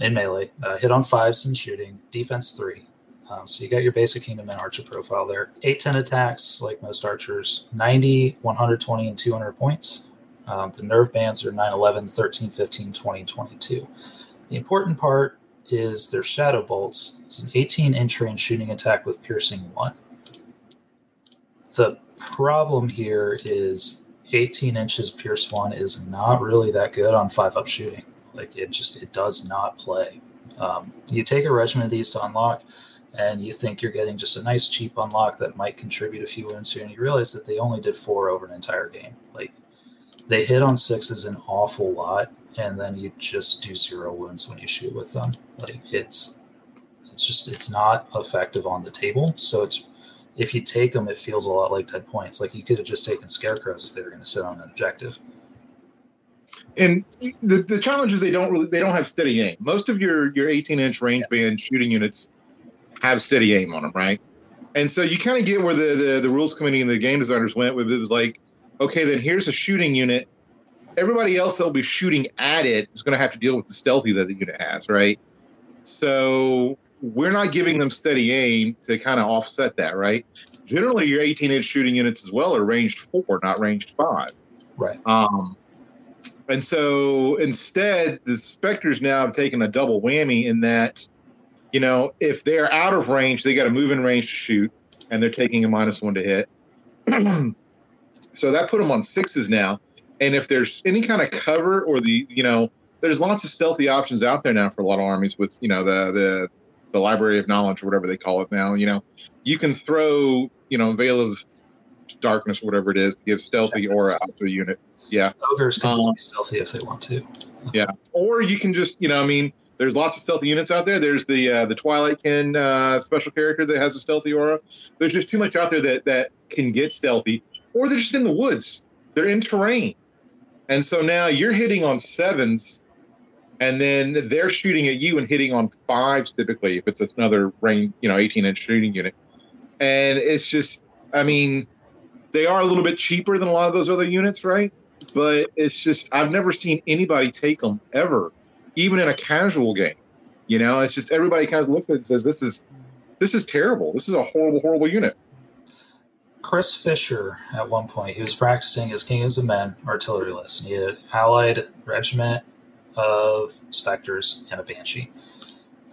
in melee. Uh, hit on fives in shooting. Defense three. Um, so you got your basic Kingdom and Archer profile there. 810 attacks, like most archers, 90, 120, and 200 points. Um, the nerve bands are 9, 11, 13, 15, 20, 22. The important part is their Shadow Bolts. It's an 18 inch range shooting attack with piercing 1. The problem here is 18 inches pierce 1 is not really that good on 5 up shooting. Like it just, it does not play. Um, you take a regiment of these to unlock and you think you're getting just a nice cheap unlock that might contribute a few wounds here, and you realize that they only did four over an entire game. Like they hit on sixes an awful lot, and then you just do zero wounds when you shoot with them. Like it's it's just it's not effective on the table. So it's if you take them, it feels a lot like dead points. Like you could have just taken scarecrows if they were going to sit on an objective. And the, the challenge is they don't really they don't have steady aim. Most of your your 18 inch range band shooting units have steady aim on them, right? And so you kind of get where the, the, the rules committee and the game designers went with it was like, okay, then here's a shooting unit. Everybody else that'll be shooting at it is going to have to deal with the stealthy that the unit has, right? So we're not giving them steady aim to kind of offset that, right? Generally, your 18 inch shooting units as well are ranged four, not ranged five. Right. Um, and so instead, the Spectres now have taken a double whammy in that you know, if they're out of range, they got to move in range to shoot, and they're taking a minus one to hit. [clears throat] so that put them on sixes now. And if there's any kind of cover or the, you know, there's lots of stealthy options out there now for a lot of armies with, you know, the the the library of knowledge or whatever they call it now. You know, you can throw, you know, veil of darkness, whatever it is, to give stealthy aura out to a unit. Yeah, ogres can um, be stealthy if they want to. [laughs] Yeah, or you can just, you know, I mean, there's lots of stealthy units out there. There's the uh, the Twilight Kin uh, special character that has a stealthy aura. There's just too much out there that that can get stealthy, or they're just in the woods. They're in terrain, and so now you're hitting on sevens, and then they're shooting at you and hitting on fives typically if it's another range, you know, 18 inch shooting unit, and it's just, I mean, they are a little bit cheaper than a lot of those other units, right? But it's just I've never seen anybody take them ever even in a casual game. You know, it's just everybody kind of looks at it and says, "This is this is terrible. This is a horrible, horrible unit." Chris Fisher, at one point, he was practicing his Kings of the Men artillery list, and he had an allied regiment of specters and a banshee.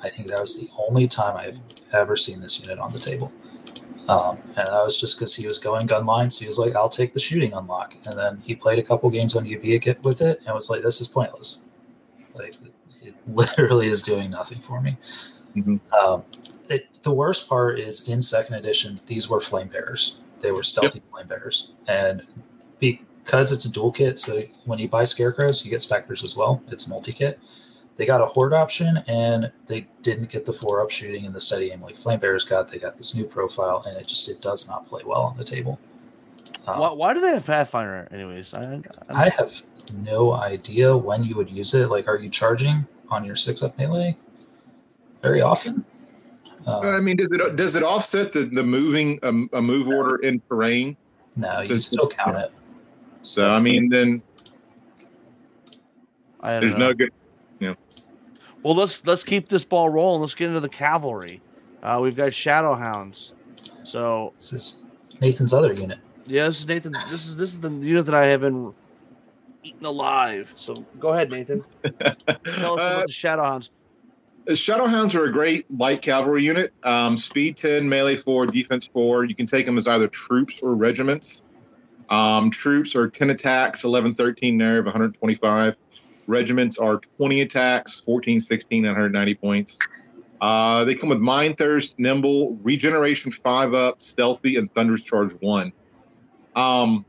I think that was the only time I've ever seen this unit on the table. Um, and that was just because he was going gun line. So he was like, I'll take the shooting unlock. And then he played a couple games on UB with it and was like, this is pointless. Like, it [laughs] literally is doing nothing for me. Mm-hmm. Um, it, the worst part is in second edition, these were flame bearers. They were stealthy yep. flame bearers, and because it's a dual kit, so when you buy scarecrows, you get specters as well. It's multi kit. They got a horde option, and they didn't get the four up shooting and the steady aim like flame bearers got. They got this new profile, and it just it does not play well on the table. Um, why, why, do they have Pathfinder, anyways? I, I, I have no idea when you would use it. Like, are you charging on your six up melee very often? Uh, I mean, does it does it offset the the moving um, a move order in terrain? No, you still count it. So I mean, then there's know. no good. You know. Well, let's let's keep this ball rolling. Let's get into the cavalry. Uh, we've got shadow hounds. So this is Nathan's other unit. Yeah, this is Nathan. This is this is the unit that I have been eaten alive. So go ahead, Nathan. [laughs] Tell us uh, about the Shadowhounds. The Shadowhounds are a great light cavalry unit. Um, speed 10, melee 4, defense 4. You can take them as either troops or regiments. Um, troops are 10 attacks, 11, 13 nerve, 125. Regiments are 20 attacks, 14, 16, 190 points. Uh, they come with Mind Thirst, Nimble, Regeneration 5 up, Stealthy, and Thunderous Charge 1. Um,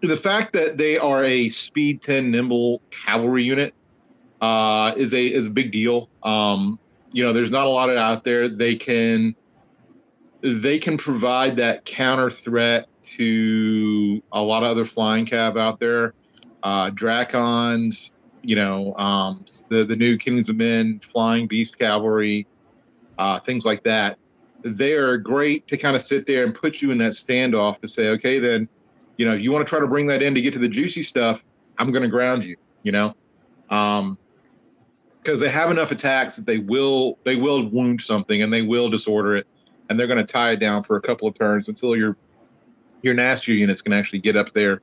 the fact that they are a Speed 10 Nimble cavalry unit uh, is a is a big deal. Um, you know, there's not a lot of out there. They can they can provide that counter threat to a lot of other flying cab out there. Uh, Drakons, you know, um, the the new Kings of Men, Flying Beast Cavalry, uh, things like that. They are great to kind of sit there and put you in that standoff to say, okay, then, you know, you want to try to bring that in to get to the juicy stuff. I'm going to ground you, you know, um, because they have enough attacks that they will they will wound something and they will disorder it, and they're going to tie it down for a couple of turns until your your nastier units can actually get up there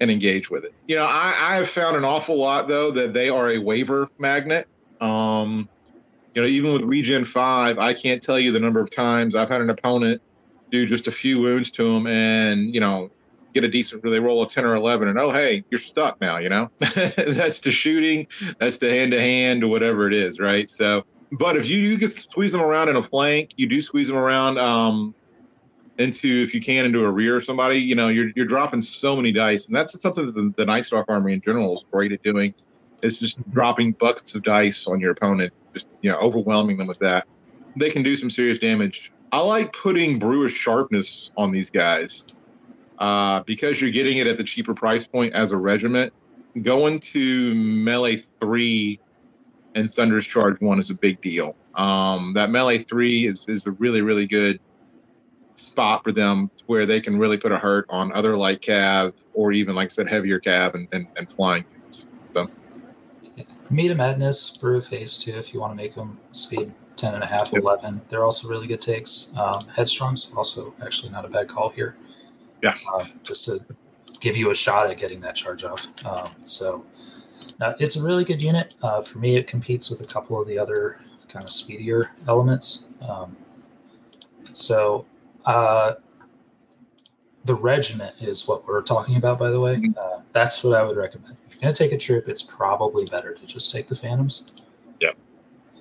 and engage with it. You know, I, I have found an awful lot though that they are a waiver magnet. Um, you know, even with Regen Five, I can't tell you the number of times I've had an opponent do just a few wounds to them, and you know, get a decent. They roll a ten or eleven, and oh hey, you're stuck now. You know, [laughs] that's the shooting, that's the hand to hand, or whatever it is, right? So, but if you you can squeeze them around in a flank, you do squeeze them around. Um, into if you can into a rear of somebody, you know, you're you're dropping so many dice, and that's something that the, the Night Stalk Army in general is great at doing. It's just dropping buckets of dice on your opponent, just you know, overwhelming them with that. They can do some serious damage. I like putting brew of sharpness on these guys uh, because you're getting it at the cheaper price point as a regiment. Going to melee three and Thunderous Charge one is a big deal. Um, that melee three is is a really really good spot for them where they can really put a hurt on other light cab or even like I said heavier cab and, and, and flying units. So Yeah. Of Madness, Brew of Haste too, if you want to make them speed 10 and a half, Yep. 11. They're also really good takes. Um, Headstrong's also actually not a bad call here. Yeah. Uh, just to give you a shot at getting that charge off. Um, so now it's a really good unit. Uh, for me, it competes with a couple of the other kind of speedier elements. Um, so uh, the regiment is what we're talking about, by the way. Uh, that's what I would recommend. If you're going to take a trip, it's probably better to just take the Phantoms. Yeah.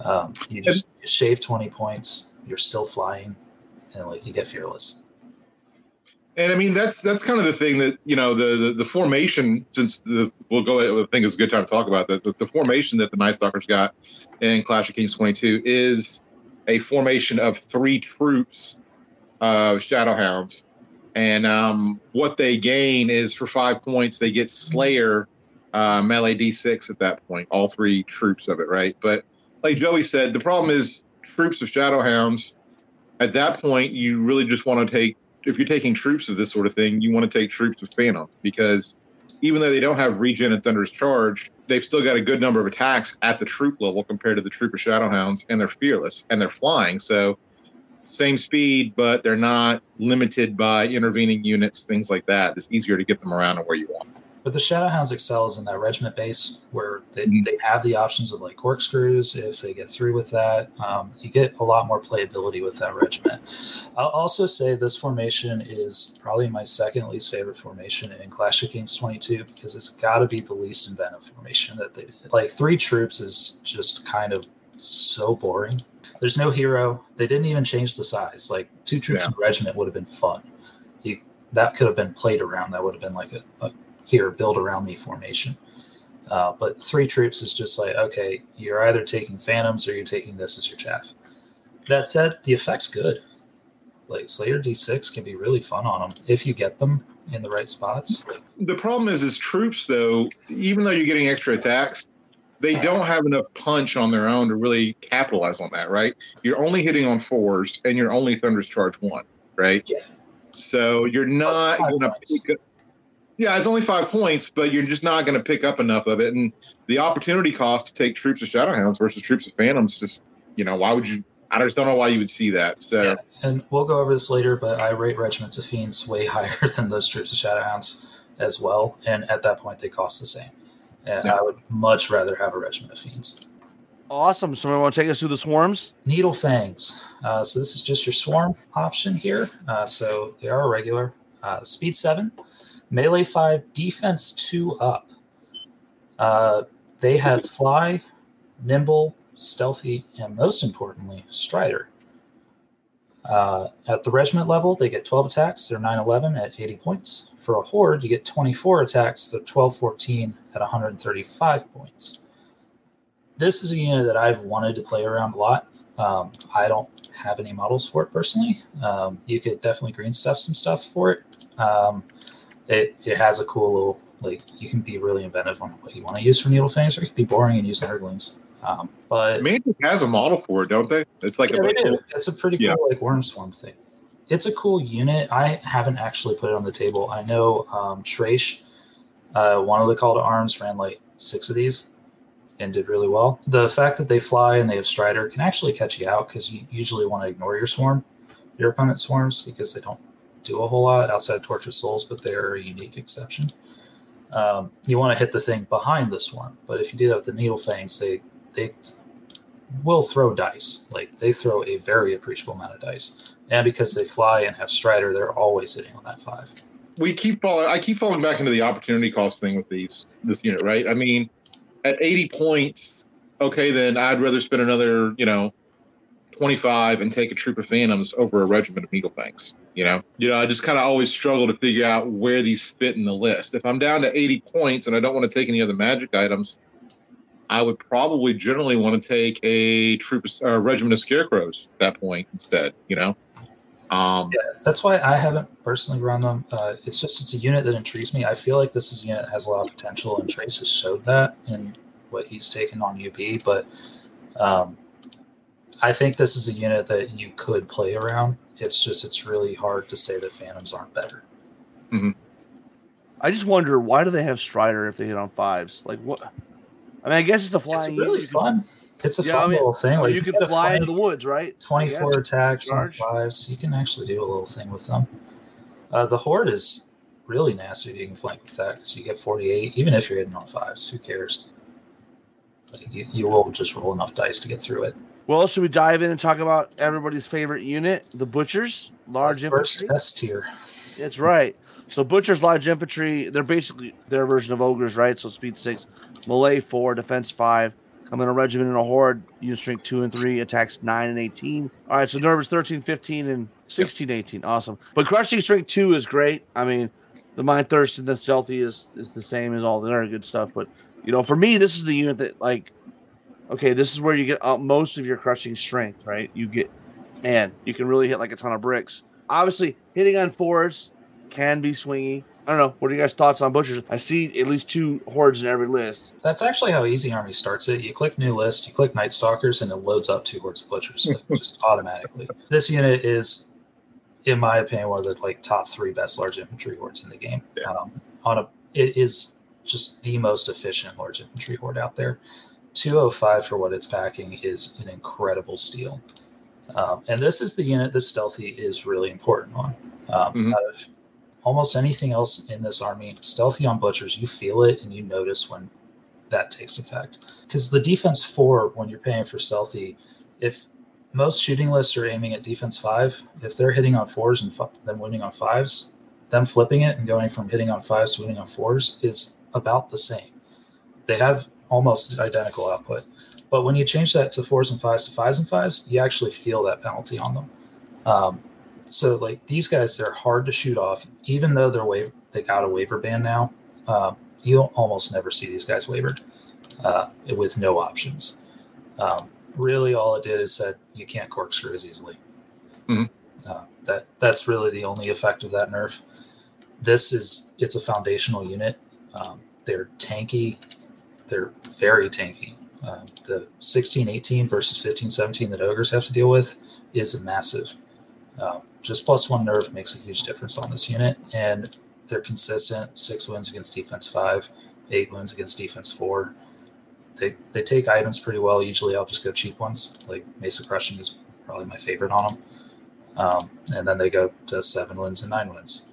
Um, you just you shave 20 points, you're still flying, and like you get fearless. And I mean that's that's kind of the thing that you know the the, the formation. Since the, we'll go. I think it's a good time to talk about that. The, the formation that the Night Stalkers got in Clash of Kings 22 is a formation of three troops of Shadowhounds, and um, what they gain is for five points they get Slayer uh, melee D6 at that point. All three troops of it, right? But like Joey said, the problem is troops of Shadowhounds. At that point, you really just want to take if you're taking troops of this sort of thing, you want to take troops of Phantom because even though they don't have regen and Thunderous Charge, they've still got a good number of attacks at the troop level compared to the troop of Shadowhounds, and they're fearless and they're flying. So same speed, but they're not limited by intervening units, things like that. It's easier to get them around and where you want. But the Shadowhounds excels in that regiment base where they, Mhm. they have the options of like corkscrews if they get through with that. Um, you get a lot more playability with that regiment. I'll also say this formation is probably my second least favorite formation in Clash of Kings 22 because it's got to be the least inventive formation that they did. Like three troops is just kind of so boring. There's no hero. They didn't even change the size. Like two troops Yeah. in regiment would have been fun. You that could have been played around. That would have been like a, a here build around me formation. Uh, but three troops is just like okay, you're either taking phantoms or you're taking this as your chaff. That said, the effect's good. Like Slayer D6 can be really fun on them if you get them in the right spots. The problem is, is troops though, even though you're getting extra attacks, they don't have enough punch on their own to really capitalize on that, right? You're only hitting on fours, and you're only Thunderous Charge one, right? Yeah. So you're not going to pick up. Yeah, it's only five points, but you're just not going to pick up enough of it. And the opportunity cost to take troops of Shadowhounds versus troops of Phantoms, just you know, why would you? I just don't know why you would see that. So Yeah, and we'll go over this later, but I rate regiments of fiends way [laughs] higher than those troops of shadowhounds as well. And at that point, they cost the same. And Yeah. I would much rather have a regiment of fiends. Awesome. Someone want to take us through the swarms? Needle fangs. Uh, so this is just your swarm option here. Uh, so they are a regular. Uh, speed seven, melee five, defense two up. Uh, they have fly, nimble, stealthy, and most importantly, strider. Uh, at the regiment level, they get 12 attacks. They're 9 11 at 80 points. For a horde, you get 24 attacks. They're 12 14 at 135 points. This is a unit that I've wanted to play around a lot. Um, I don't have any models for it personally. Um, you could definitely green stuff some stuff for it. Um, it, it has a cool little, like, you can be really inventive on what you want to use for needle fangs, or you can be boring and use Nurglings. Um, but Mantic has a model for it, don't they? It's like yeah, a they do. It's a pretty cool Yeah. like worm swarm thing. It's a cool unit. I haven't actually put it on the table. I know um, Shresh, uh, one of the call to arms, ran like six of these and did really well. The fact that they fly and they have Strider can actually catch you out because you usually want to ignore your swarm, your opponent's swarms, because they don't do a whole lot outside of Tortured Souls, but they're a unique exception. Um, you want to hit the thing behind the swarm, but if you do that with the Needle Fangs, they they will throw dice. Like they throw a very appreciable amount of dice, and because they fly and have Strider, they're always hitting on that five. we keep falling. I keep falling back into the opportunity cost thing with these this unit, right? I mean, at 80 points, okay, then I'd rather spend another, you know, 25 and take a troop of phantoms over a regiment of fangs. You know, you know, I just kind of always struggle to figure out where these fit in the list. If I'm down to 80 points and I don't want to take any other magic items, I would probably generally want to take a troop, of, uh, regiment of scarecrows at that point instead. You know, um, Yeah, that's why I haven't personally run them. Uh, it's just it's a unit that intrigues me. I feel like this is a unit that has a lot of potential, and Trace has showed that in what he's taken on UB. But um, I think this is a unit that you could play around. It's just it's really hard to say that Phantoms aren't better. I just wonder why do they have Strider if they hit on fives? Like what? I mean, I guess it's a flying. It's really can- fun. It's a Yeah, fun I mean, little thing. Like you get a fly into the woods, right? 24 Yes. attacks on fives. You can actually do a little thing with them. Uh, the horde is really nasty if you can flank with that because you get 48, even if you're hitting on fives. Who cares? Like, you, you will just roll enough dice to get through it. Well, should we dive in and talk about everybody's favorite unit, the Butchers, large First infantry? S tier. That's right. So Butchers, large infantry, they're basically their version of ogres, right? So speed six, melee four, defense five. Come in a regiment and a horde, unit strength two and three, attacks nine and 18. All right, so nervous 13, 15, and 16, 18. Awesome. But crushing strength two is great. I mean, the mind thirst and the stealthy is is the same as all the other good stuff. But you know, for me, this is the unit that like, okay, this is where you get uh, most of your crushing strength, right? You get, man, you can really hit like a ton of bricks. Obviously, hitting on fours can be swingy. I don't know. What are you guys' thoughts on butchers? I see at least two hordes in every list. That's actually how Easy Army starts it. You click new list, you click Night Stalkers, and it loads up two hordes of butchers like, [laughs] just automatically. This unit is, in my opinion, one of the like top three best large infantry hordes in the game. Yeah. Um, on a, it is just the most efficient large infantry horde out there. 205 for what it's packing is an incredible steal. Um, and this is the unit that stealthy is really important on. Um, Mhm. Almost anything else in this army, stealthy on butchers, you feel it and you notice when that takes effect. Because the defense four, when you're paying for stealthy, if most shooting lists are aiming at defense five, if they're hitting on fours and fi- then winning on fives, them flipping it and going from hitting on fives to winning on fours is about the same. They have almost identical output. But when you change that to fours and fives to fives and fives, you actually feel that penalty on them. Um, so like these guys, they're hard to shoot off, even though they're they got a waiver ban now. Um, you don't almost never see these guys wavered uh, with no options. Um, really, all it did is said you can't corkscrew as easily. Mhm. Uh, that that's really the only effect of that nerf. This is it's a foundational unit. Um, they're tanky. They're very tanky. Um, the 16, 18 versus 15, 17 that ogres have to deal with is a massive. Uh, just plus one nerve makes a huge difference on this unit, and they're consistent. Six wins against defense five, eight wins against defense four. They they take items pretty well. Usually, I'll just go cheap ones. Like Mace of Crushing is probably my favorite on them, um, and then they go to seven wins and nine wins.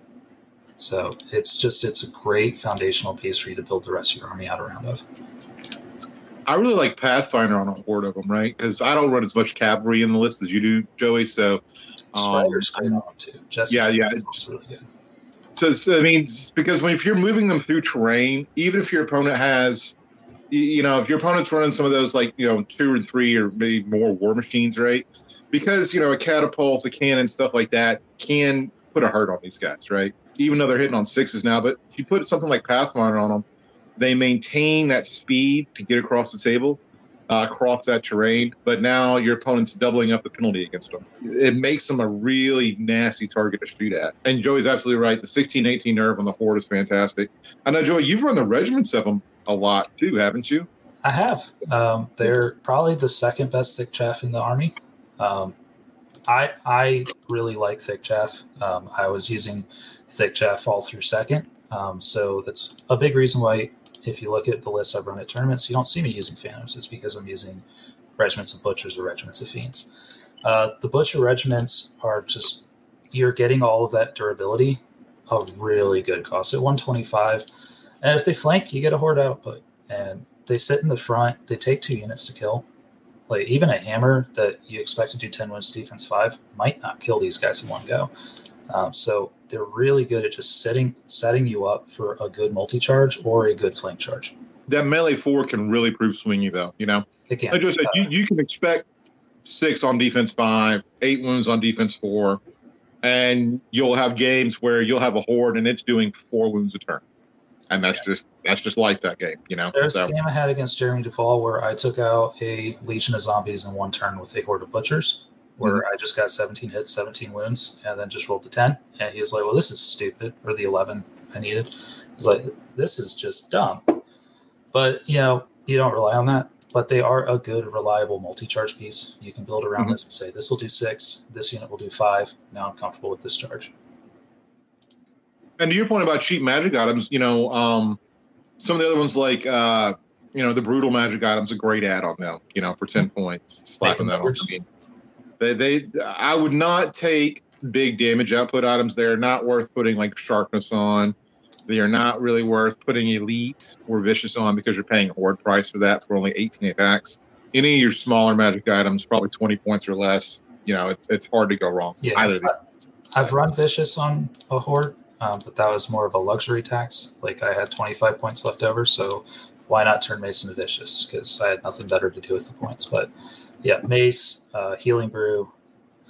So it's just it's a great foundational piece for you to build the rest of your army out around of. I really like Pathfinder on a horde of them, right? Because I don't run as much cavalry in the list as you do, Joey. So, um, great on too. Justice yeah, yeah. also really good. so, so I mean, because when if you're moving them through terrain, even if your opponent has you, know, if your opponent's running some of those like you know two or three or maybe more war machines, right? Because you know a catapult, a cannon, stuff like that can put a hurt on these guys, right? Even though they're hitting on sixes now, but if you put something like Pathfinder on them, they maintain that speed to get across the table, uh, across that terrain. But now your opponent's doubling up the penalty against them. It makes them a really nasty target to shoot at. And Joey's absolutely right. The 16 18 nerve on the Horde is fantastic. I know, Joey, you've run the regiments of them a lot too, haven't you? I have. Um, they're probably the second best thick chaff in the army. Um, I I really like thick chaff. Um, I was using thick chaff all through second, um, so that's a big reason why. If you look at the list I've run at tournaments, you don't see me using phantoms. It's because I'm using regiments of butchers or regiments of fiends. Uh, the butcher regiments are just you're getting all of that durability of really good cost at 125 and if they flank, you get a horde output. And they sit in the front. They take two units to kill. Like even a hammer that you expect to do ten wounds defense five might not kill these guys in one go. Um, so they're really good at just setting setting you up for a good multi charge or a good flank charge. That melee four can really prove swingy, though. You know, It can. like I said, Uh, you, you can expect six on defense five, eight wounds on defense four, and you'll have games where you'll have a horde and it's doing four wounds a turn, and that's just that's just like that game. You know, There's so a game I had against Jeremy Duvall where I took out a legion of zombies in one turn with a horde of butchers, where I just got 17 hits, 17 wounds, and then just rolled the 10. And he was like, "Well, this is stupid," or the 11 I needed. He's like, "This is just dumb." But you know, you don't rely on that. But they are a good, reliable multi-charge piece. You can build around Mhm. this and say, "This will do six. This unit will do five. Now I'm comfortable with this charge." And to your point about cheap magic items, you know, um, some of the other ones like uh, you know the brutal magic items, a great add on them. You know, for ten points, slapping that on. I they, they, I would not take big damage output items. They're not worth putting like sharpness on. They are not really worth putting elite or vicious on because you're paying horde price for that for only 18 attacks. Any of your smaller magic items, probably 20 points or less. You know, it's it's hard to go wrong. Yeah. Either these. I've run vicious on a horde, um, but that was more of a luxury tax. Like I had 25 points left over, so why not turn Mason into vicious? Because I had nothing better to do with the points. But yeah, mace, uh, healing brew,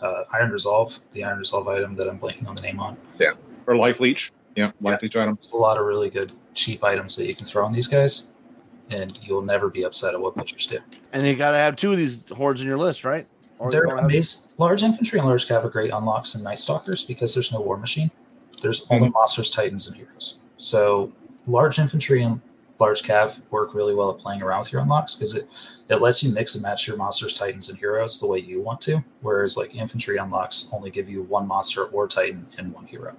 uh, iron resolve, the iron resolve item that I'm blanking on the name on. Yeah, or life leech. Yeah, life leech items. There's a lot of really good cheap items that you can throw on these guys, and you'll never be upset at what butchers do. And you got to have two of these hordes in your list, right? Or They're amazing. Large infantry and large cavalry unlocks and Night Stalkers because there's no war machine. There's only monsters, titans, and heroes. So large infantry and large cav work really well at playing around with your unlocks because it it lets you mix and match your monsters, titans, and heroes the way you want to. Whereas like infantry unlocks only give you one monster or titan and one hero.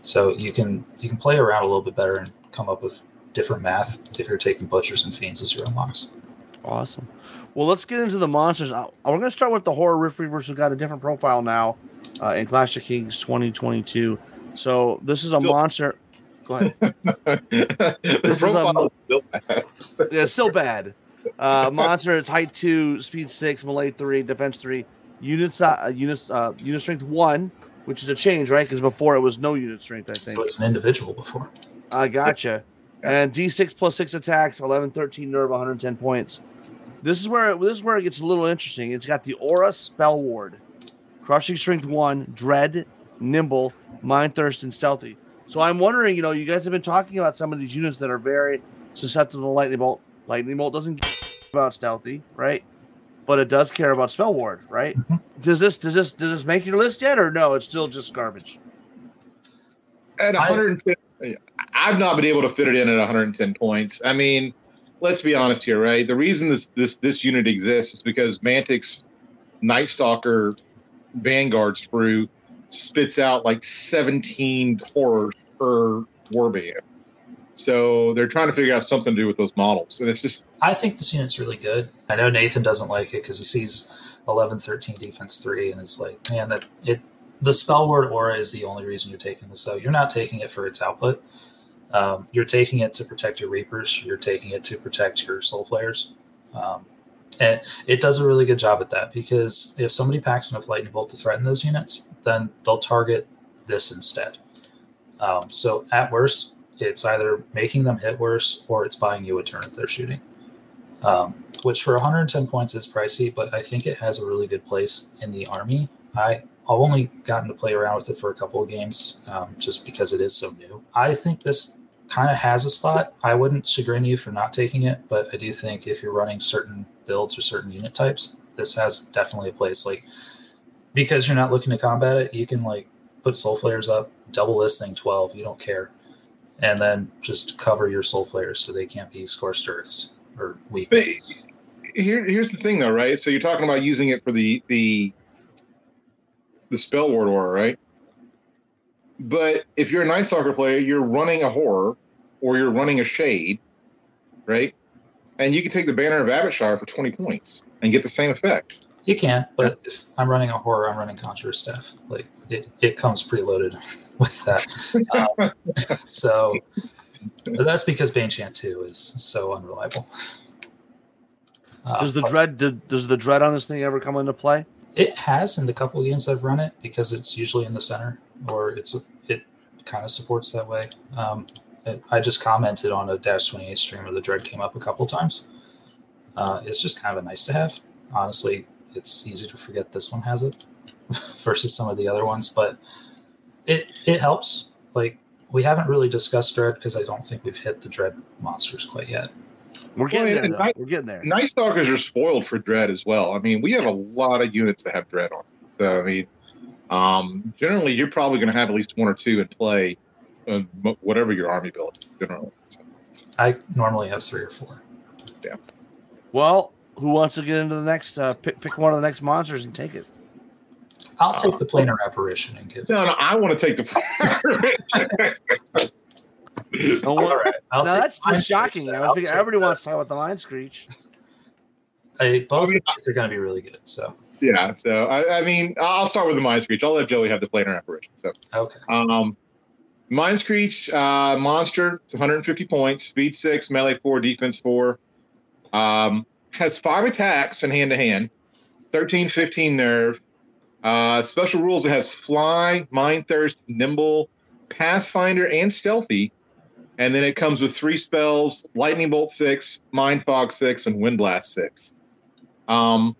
So you can you can play around a little bit better and come up with different math if you're taking butchers and fiends as your unlocks. Awesome. Well, let's get into the monsters. We're going to start with the horror Rift Reavers, who got a different profile now uh, in Clash of Kings 2022. So this is a Still- monster. Go ahead. [laughs] This is a profile mo- is still bad. yeah, it's still bad. Uh, monster, it's height two, speed six, melee three, defense three, unit si- uh, unit uh, unit strength one, which is a change, right? Because before it was no unit strength, I think. So it's an individual before. I gotcha. And D6 plus six attacks, 11, 13 nerve, 110 points. This is where this is where it gets a little interesting. It's got the aura spell ward, crushing strength one, dread, nimble, mind thirst, and stealthy. So I'm wondering, you know, you guys have been talking about some of these units that are very susceptible to lightning bolt. Lightning bolt doesn't care about stealthy, right? But it does care about spell ward, right? Mhm. Does this does this does this make your list yet, or no? It's still just garbage. At I- 110, I've not been able to fit it in at 110 points. I mean, let's be honest here, right? The reason this this this unit exists is because Mantic's Night Stalker Vanguard sprue spits out like 17 cores per warband. So they're trying to figure out something to do with those models, and it's just I think this unit's really good. I know Nathan doesn't like it because he sees 11, 13 defense three, and it's like, man, that it. The spell ward aura is the only reason you're taking this out. You're not taking it for its output. Um, you're taking it to protect your reapers. You're taking it to protect your soul flayers. Um, it does a really good job at that because if somebody packs enough lightning bolt to threaten those units, then they'll target this instead. Um, so at worst, it's either making them hit worse or it's buying you a turn if they're shooting. um, which for 110 points is pricey, but I think it has a really good place in the army. I I've only gotten to play around with it for a couple of games, um, just because it is so new. I think this kind of has a spot. I wouldn't chagrin you for not taking it, but I do think if you're running certain builds or certain unit types, this has definitely a place. Like because you're not looking to combat it, you can like put soul flayers up, double this thing 12, you don't care. And then just cover your soul flayers so they can't be scorched earthed or weak. Here, here's the thing though, right? So you're talking about using it for the the the spell ward aura, right? But if you're a Night Stalker player, you're running a horror or you're running a shade, right? And you can take the banner of Abbottshire for 20 points and get the same effect. You can, but if I'm running a horror, I'm running Conjurer's stuff. Like it, it comes preloaded [laughs] with that. Um, [laughs] so that's because Bane Chant 2 is so unreliable. Uh, does the dread did, does the dread on this thing ever come into play? It has in the couple games I've run it because it's usually in the center or it's it kind of supports that way. Um, it, I just commented on a Dash 28 stream where the dread came up a couple times. Uh, it's just kind of a nice to have. Honestly, it's easy to forget this one has it [laughs] versus some of the other ones, but it it helps. Like we haven't really discussed dread because I don't think we've hit the dread monsters quite yet. We're getting well, there. Night, We're getting there. Night Stalkers are spoiled for dread as well. I mean, we have a lot of units that have dread on. So I mean, um, generally, you're probably going to have at least one or two in play, uh, whatever your army build. Generally, so. I normally have three or four. Yeah. Well, who wants to get into the next? Uh, pick pick one of the next monsters and take it. I'll take uh, the planar apparition and give. No, no, I want to take the. [laughs] All right. I'll now that's just shocking. I figure everybody that. wants to talk about the mind screech. I, both I mean, of these are going to be really good. So yeah. So I, I, mean, I'll start with the mind screech. I'll let Joey have the planar apparition. So okay. Um, mind screech uh, monster. It's 150 points. Speed six, melee four, defense four. Um, has five attacks in hand to hand. 13, 15 nerve. Uh, special rules. It has fly, mind thirst, nimble, pathfinder, and stealthy and then it comes with three spells: Lightning Bolt six, Mind Fog six, and Wind Blast six. Um,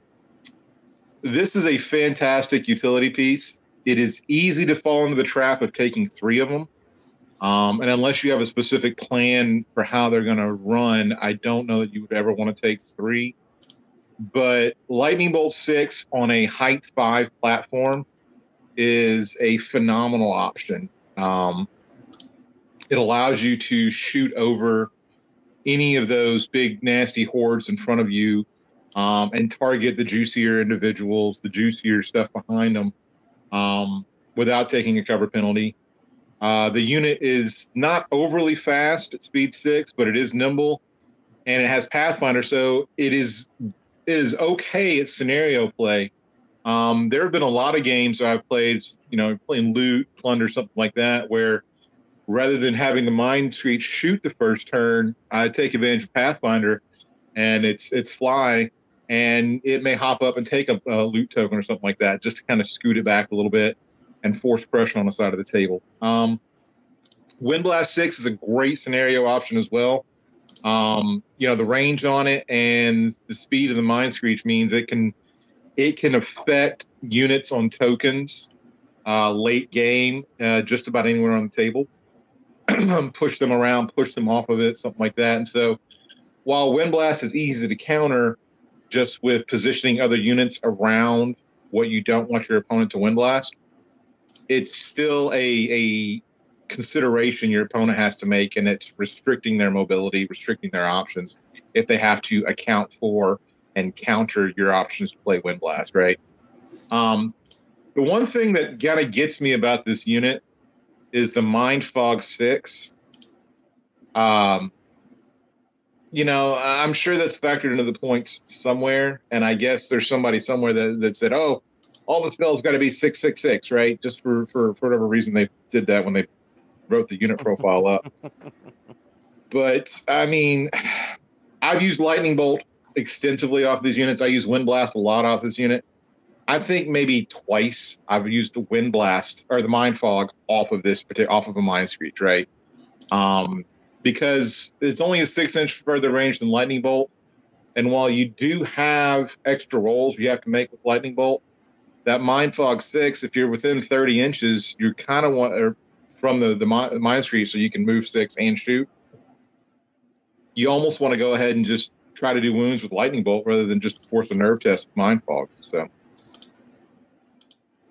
this is a fantastic utility piece. It is easy to fall into the trap of taking three of them. Um, and unless you have a specific plan for how they're going to run, I don't know that you would ever want to take three. But Lightning Bolt 6 on a height 5 platform is a phenomenal option. Um, it allows you to shoot over any of those big nasty hordes in front of you um, and target the juicier individuals, the juicier stuff behind them um, without taking a cover penalty. Uh, the unit is not overly fast at speed six, but it is nimble and it has Pathfinder, so it is it is okay at scenario play. Um, there have been a lot of games that I've played, you know, playing loot, plunder, something like that, where rather than having the mind screech shoot the first turn, I take advantage of Pathfinder, and it's it's fly, and it may hop up and take a, a loot token or something like that, just to kind of scoot it back a little bit and force pressure on the side of the table. Um, Wind Blast Six is a great scenario option as well. Um, you know, the range on it and the speed of the mind screech means it can it can affect units on tokens uh, late game, uh, just about anywhere on the table. [clears throat] push them around, push them off of it, something like that. And so while Wind Blast is easy to counter just with positioning other units around what you don't want your opponent to Wind Blast, it's still a, a consideration your opponent has to make, and it's restricting their mobility, restricting their options if they have to account for and counter your options to play Wind Blast, right? Um, the one thing that kind of gets me about this unit is the Mind Fog Six. Um, you know, I'm sure that's factored into the points somewhere, and I guess there's somebody somewhere that, that said, "Oh, all the spells got to be six six six, right?" Just for, for for whatever reason they did that when they wrote the unit profile up. [laughs] but I mean, I've used Lightning Bolt extensively off these units. I use Wind Blast a lot off this unit. I think maybe twice I've used the wind blast or the mind fog off of this off of a mind screech, right? Um, because it's only a six inch further range than lightning bolt, And while you do have extra rolls you have to make with lightning bolt, that mind fog six, if you're within 30 inches, you kind of want or from the the mind screech so you can move six and shoot. You almost want to go ahead and just try to do wounds with lightning bolt rather than just force a nerve test with mind fog. So.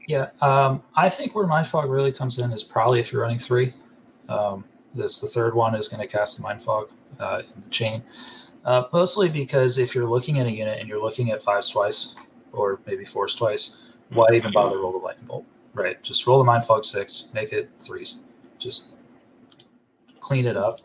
Yeah, um, I think where mind fog really comes in is probably if you're running three. Um, this the third one is going to cast the mind fog uh, in the chain. Uh, mostly because if you're looking at a unit and you're looking at fives twice or maybe fours twice, why even bother roll the lightning bolt? Right. Just roll the mind fog six, make it threes. Just clean it up.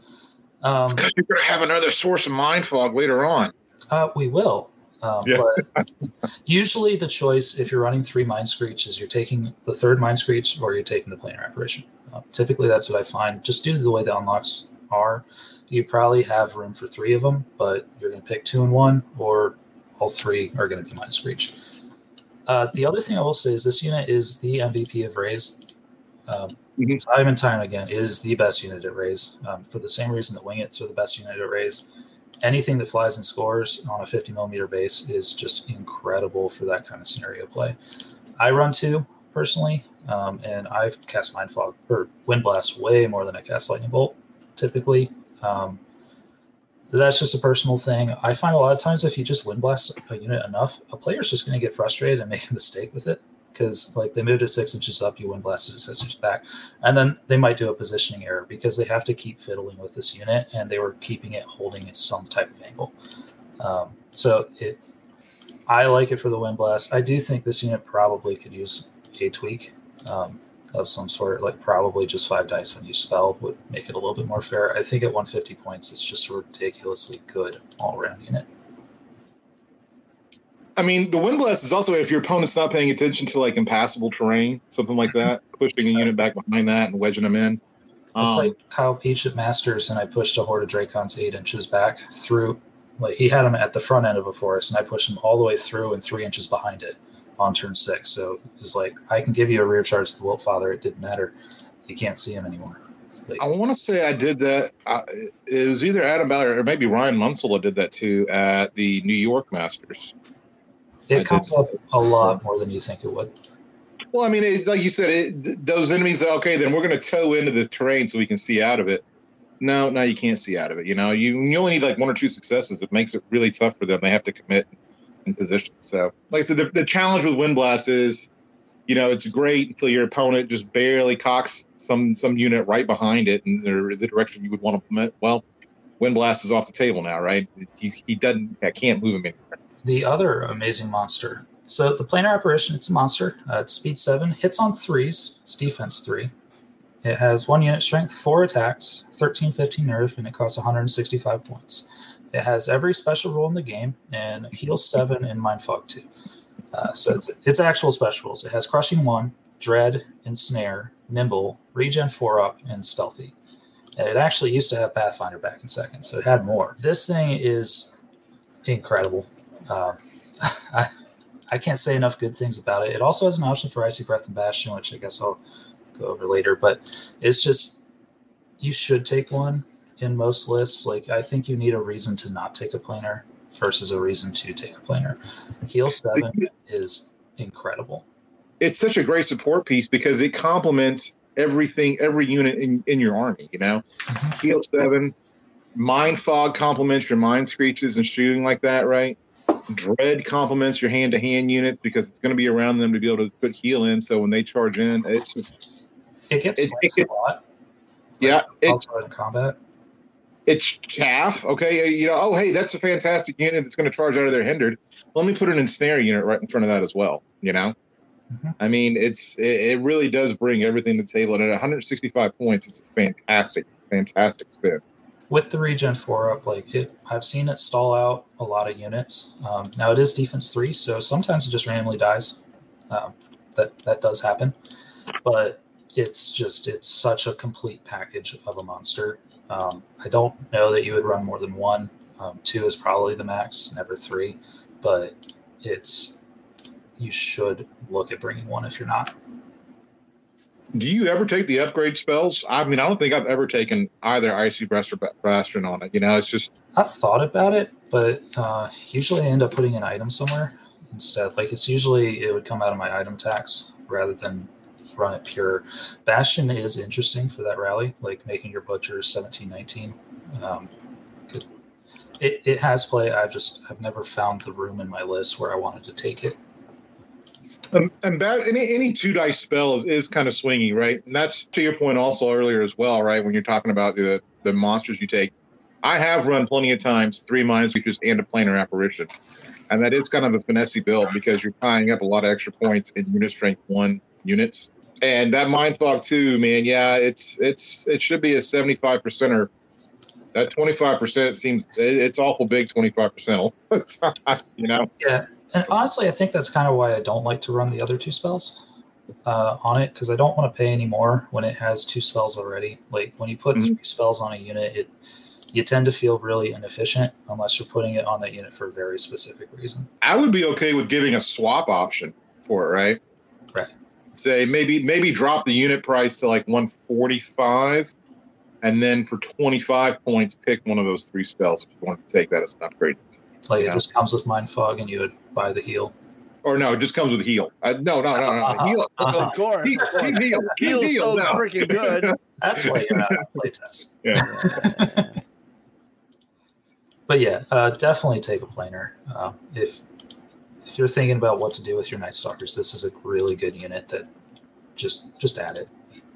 Um, you're going to have another source of mind fog later on. Uh, we will. Um, yeah. but usually the choice, if you're running three mind screech, is you're taking the third mind screech or you're taking the planar apparition. Uh, typically, that's what I find. Just due to the way the unlocks are, you probably have room for three of them, but you're going to pick two and one, or all three are going to be mind screech. Uh, the other thing I will say is this unit is the MVP of Raze. Um, mm-hmm. Time and time again, it is the best unit at Raze um, for the same reason that Wingets are the best unit at Raze. Anything that flies and scores on a 50 millimeter base is just incredible for that kind of scenario play. I run two personally, um, and I've cast Mind Fog or Wind Blast way more than I cast Lightning Bolt typically. Um, that's just a personal thing. I find a lot of times if you just wind blast a unit enough, a player's just going to get frustrated and make a [laughs] mistake with it because like they moved it six inches up, you wind blasted it six inches back, and then they might do a positioning error because they have to keep fiddling with this unit and they were keeping it holding some type of angle. Um, so it, I like it for the wind blast. I do think this unit probably could use a tweak. Um, of some sort, like probably just five dice on each spell would make it a little bit more fair. I think at 150 points, it's just a ridiculously good all around unit. I mean, the wind blast is also if your opponent's not paying attention to like impassable terrain, something like that, pushing a unit back behind that and wedging them in. Um, I played Kyle Peach at Masters, and I pushed a horde of Drakons eight inches back through. Like he had them at the front end of a forest, and I pushed them all the way through and three inches behind it on turn six. So it was like, I can give you a rear charge to Wiltfather. It didn't matter. You can't see him anymore. Like, I want to say I did that. Uh, it was either Adam Ballard or maybe Ryan Munsell did that too at the New York Masters. It I comes up a lot more than you think it would. Well, I mean, it, like you said, it, those enemies. Are okay, then we're going to tow into the terrain so we can see out of it. No, no, you can't see out of it. You know, you you only need like one or two successes. It makes it really tough for them. They have to commit in position. So, like I said, the, the challenge with wind blast is, you know, it's great until your opponent just barely cocks some some unit right behind it in the direction you would want to implement. Well, wind blast is off the table now, right? He, he doesn't, I can't move him anywhere. The other amazing monster. So the planar apparition, it's a monster. Uh, it's speed seven, hits on threes. It's defense three. It has one unit strength, four attacks, 13, 15 nerve, and it costs 165 points. It has every special rule in the game and heal seven and mind fog two. Uh, so it's it's actual specials. It has crushing one, dread, ensnare, nimble, regen four up, and stealthy. And it actually used to have Pathfinder back in second, so it had more. This thing is incredible. Um, [laughs] I I can't say enough good things about it. It also has an option for icy breath and bastion, which I guess I'll go over later. But it's just you should take one in most lists. Like I think you need a reason to not take a planar versus a reason to take a planar. Heal seven is incredible. It's such a great support piece because it complements everything, every unit in, in your army. You know, mm-hmm. heal seven, mind fog complements your mind screeches and shooting like that, right? Dread complements your hand to hand units because it's going to be around them to be able to put heal in. So when they charge in, it's just it gets it, it, a lot. Yeah, it's in combat it's chaff. Okay, you know, oh hey, that's a fantastic unit that's going to charge out of their hindered. Let me put an ensnare unit right in front of that as well. You know, mm-hmm. I mean, it's it, it, really does bring everything to the table, and at 165 points, it's a fantastic, fantastic spin. With the regen four up, like it, I've seen it stall out a lot of units. Um, now it is defense three, so sometimes it just randomly dies. Um, that that does happen, but it's just it's such a complete package of a monster um, I don't know that you would run more than one. Um, two is probably the max, never three, but it's you should look at bringing one if you're not. Do you ever take the upgrade spells? I mean, I don't think I've ever taken either Icy Breath or Bastion on it. You know, it's just. I've thought about it, but uh, usually I end up putting an item somewhere instead. Like it's usually it would come out of my item tax rather than run it pure. Bastion is interesting for that rally, like making your butchers 17, 19. Um, it, it has play. I've just I've never found the room in my list where I wanted to take it. Um, and that any any two dice spell is, is kind of swingy, right? And that's to your point also earlier as well, right? When you're talking about the the monsters you take, I have run plenty of times three mind screechers and a planar apparition, and that is kind of a finessey build because you're tying up a lot of extra points in unit strength one units. And that mind fog too, man. Yeah, it's it's it should be a 75 percenter. That 25 percent seems it's awful big. 25 percent, [laughs] you know. Yeah, and honestly, I think that's kind of why I don't like to run the other two spells uh, on it because I don't want to pay any more when it has two spells already. Like when you put mm-hmm. three spells on a unit, it you tend to feel really inefficient unless you're putting it on that unit for a very specific reason. I would be okay with giving a swap option for it, right? Right. Say maybe maybe drop the unit price to like 145 and then for 25 points pick one of those three spells if you want to take that as an upgrade. Like it just comes with mind fog and you would buy the heal. Or no, it just comes with heal. Uh, no, no, no, no. Uh-huh. [laughs] Heal. Uh-huh. Of course. Heal. Heal. Heal's heal, so no. freaking good. [laughs] That's why you're out of playtest. [laughs] Yeah. but yeah, uh, definitely take a planar. Uh, if if you're thinking about what to do with your Night Stalkers, this is a really good unit that just just add it.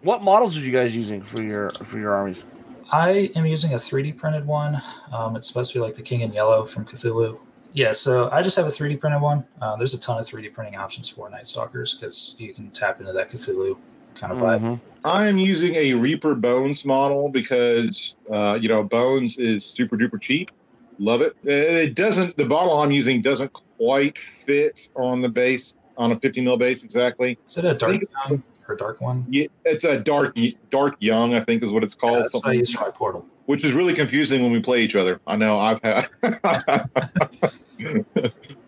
What models are you guys using for your for your armies? I am using a 3D printed one. Um, it's supposed to be like the King in Yellow from Cthulhu. Yeah, so I just have a 3D printed one. Uh, there's a ton of 3D printing options for Night Stalkers because you can tap into that Cthulhu kind of vibe. Mm-hmm. I'm using a Reaper Bones model because uh, you know Bones is super duper cheap Love it. It doesn't. The bottle I'm using doesn't quite fit on the base on a 50 mil base exactly. Is it a dark young or dark one? Yeah, it's a dark dark young. I think is what it's called. Yeah, that's Something I use portal. Which is really confusing when we play each other. I know I've had, [laughs]